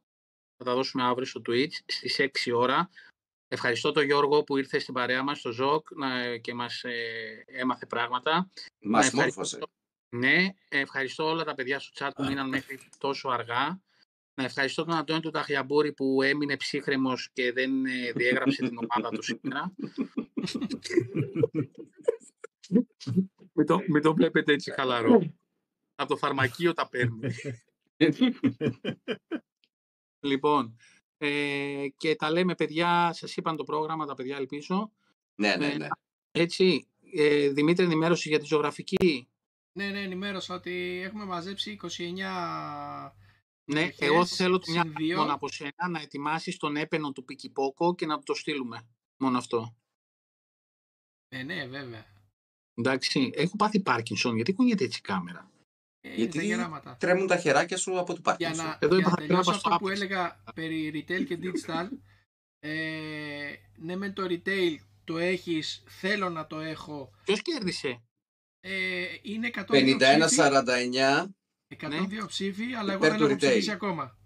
[SPEAKER 6] Θα τα δώσουμε αύριο στο Twitch στις 6 ώρα. Ευχαριστώ τον Γιώργο που ήρθε στην παρέα μας, στο ΖΟΚ να, και μας ε, έμαθε πράγματα.
[SPEAKER 8] Μας
[SPEAKER 6] Να
[SPEAKER 8] μόρφωσε.
[SPEAKER 6] Ναι, ευχαριστώ όλα τα παιδιά στο chat που μείναν μέχρι τόσο αργά. Να ευχαριστώ τον Αντώνη του Ταχιαμπούρη που έμεινε ψύχρεμος και δεν ε, διέγραψε την ομάδα του σήμερα. μην, το, μην το βλέπετε έτσι χαλαρό. Από το φαρμακείο τα παίρνει. λοιπόν, ε, και τα λέμε παιδιά, σας είπαν το πρόγραμμα, τα παιδιά ελπίζω.
[SPEAKER 8] Ναι, ναι,
[SPEAKER 6] Ε,
[SPEAKER 8] ναι.
[SPEAKER 6] Έτσι, ε, Δημήτρη ενημέρωση για τη ζωγραφική.
[SPEAKER 5] Ναι, ναι, ενημέρωσα ότι έχουμε μαζέψει 29
[SPEAKER 6] Ναι,
[SPEAKER 5] Εποχές,
[SPEAKER 6] εγώ θέλω μια
[SPEAKER 5] συν δύο.
[SPEAKER 6] μόνο από σένα να ετοιμάσεις τον έπαινο του Πικυπόκο και να του το στείλουμε. Μόνο αυτό.
[SPEAKER 5] Ναι, ναι, βέβαια.
[SPEAKER 6] Εντάξει, έχω πάθει Πάρκινσον. Γιατί κουνιέται έτσι η κάμερα;
[SPEAKER 5] Ε, είναι
[SPEAKER 8] Γιατί
[SPEAKER 5] τα γεράματα.
[SPEAKER 8] τρέμουν τα χεράκια σου από το
[SPEAKER 5] Για
[SPEAKER 8] Πάρκινσον.
[SPEAKER 5] να,
[SPEAKER 6] Εδώ
[SPEAKER 5] για να
[SPEAKER 6] είπα,
[SPEAKER 5] τελειώσω
[SPEAKER 6] γράφα στο
[SPEAKER 5] αυτό που
[SPEAKER 6] Apex.
[SPEAKER 5] έλεγα περί retail και digital, ε, ναι με το retail το έχεις, θέλω να το έχω,
[SPEAKER 6] Ποιος κέρδισε;
[SPEAKER 5] ε, είναι 102 ψήφοι,
[SPEAKER 8] 51-49.
[SPEAKER 5] 102 ψήφοι, αλλά εγώ
[SPEAKER 8] Υπέρ
[SPEAKER 5] δεν
[SPEAKER 8] του
[SPEAKER 5] έχω
[SPEAKER 8] retail.
[SPEAKER 5] ψηφίσει ακόμα.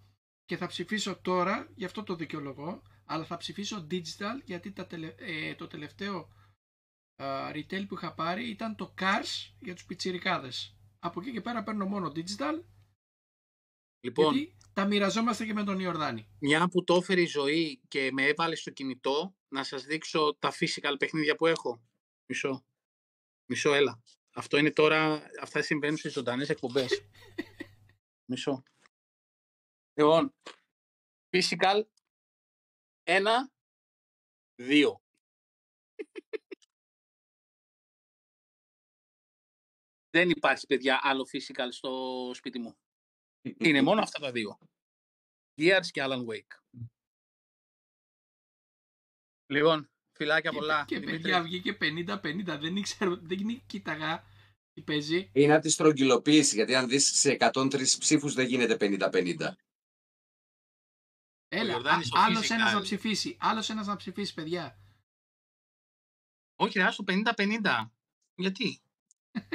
[SPEAKER 5] Και θα ψηφίσω τώρα, γι' αυτό το δικαιολογώ, αλλά θα ψηφίσω digital γιατί τα τελε- ε, το τελευταίο α, retail που είχα πάρει ήταν το Cars για τους πιτσιρικάδες. Από εκεί και πέρα παίρνω μόνο digital,
[SPEAKER 6] Λοιπόν,
[SPEAKER 5] γιατί τα μοιραζόμαστε και με τον Ιορδάνη.
[SPEAKER 6] μια που το έφερε η ζωή και με έβαλε στο κινητό, να σας δείξω τα physical παιχνίδια που έχω. Μισό. Μισό, έλα. Αυτό είναι τώρα, αυτά συμβαίνουν στις ζωντανές εκπομπές. Μισό. Λοιπόν, physical, ένα, δύο. Δεν υπάρχει, παιδιά, άλλο physical στο σπίτι μου. Είναι μόνο αυτά τα δύο. Gears και Alan Wake. Λοιπόν, φιλάκια πολλά.
[SPEAKER 5] Και
[SPEAKER 6] Δημήτρη.
[SPEAKER 5] παιδιά βγήκε 50-50, δεν ήξερα, δεν κοίταγα τι παίζει.
[SPEAKER 8] Είναι από τη στρογγυλοποίηση, γιατί αν δεις σε 103 ψήφους δεν γίνεται 50-50.
[SPEAKER 5] Έλα,
[SPEAKER 6] Ιορδάνης ο
[SPEAKER 5] άλλος
[SPEAKER 6] physical.
[SPEAKER 5] ένας να ψηφίσει. Άλλος ένας να ψηφίσει, παιδιά.
[SPEAKER 6] Όχι, ρε, άστο 50-50. Γιατί;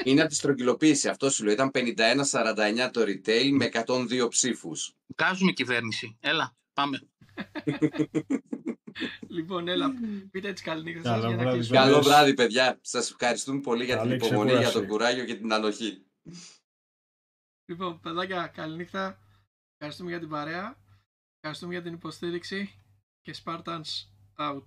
[SPEAKER 8] Είναι από τη στρογγυλοποίηση. Αυτό σου λέω. Ήταν 51-49 το retail με 102 ψήφους.
[SPEAKER 6] Βγάζουμε κυβέρνηση. Έλα, πάμε.
[SPEAKER 5] Λοιπόν, έλα, πείτε τις καληνύχτα σας
[SPEAKER 10] Καλό
[SPEAKER 5] για να
[SPEAKER 10] βράδυ,
[SPEAKER 5] κλείσουμε.
[SPEAKER 8] Καλό βράδυ, παιδιά. Σας ευχαριστούμε πολύ για την
[SPEAKER 10] Καλή
[SPEAKER 8] υπομονή, για
[SPEAKER 10] ξεκούραση.
[SPEAKER 8] τον κουράγιο και την ανοχή.
[SPEAKER 5] Λοιπόν, παιδάκια, καληνύχτα. Ευχαριστούμε για την παρέα. Ευχαριστούμε για την υποστήριξη. Και Spartans out.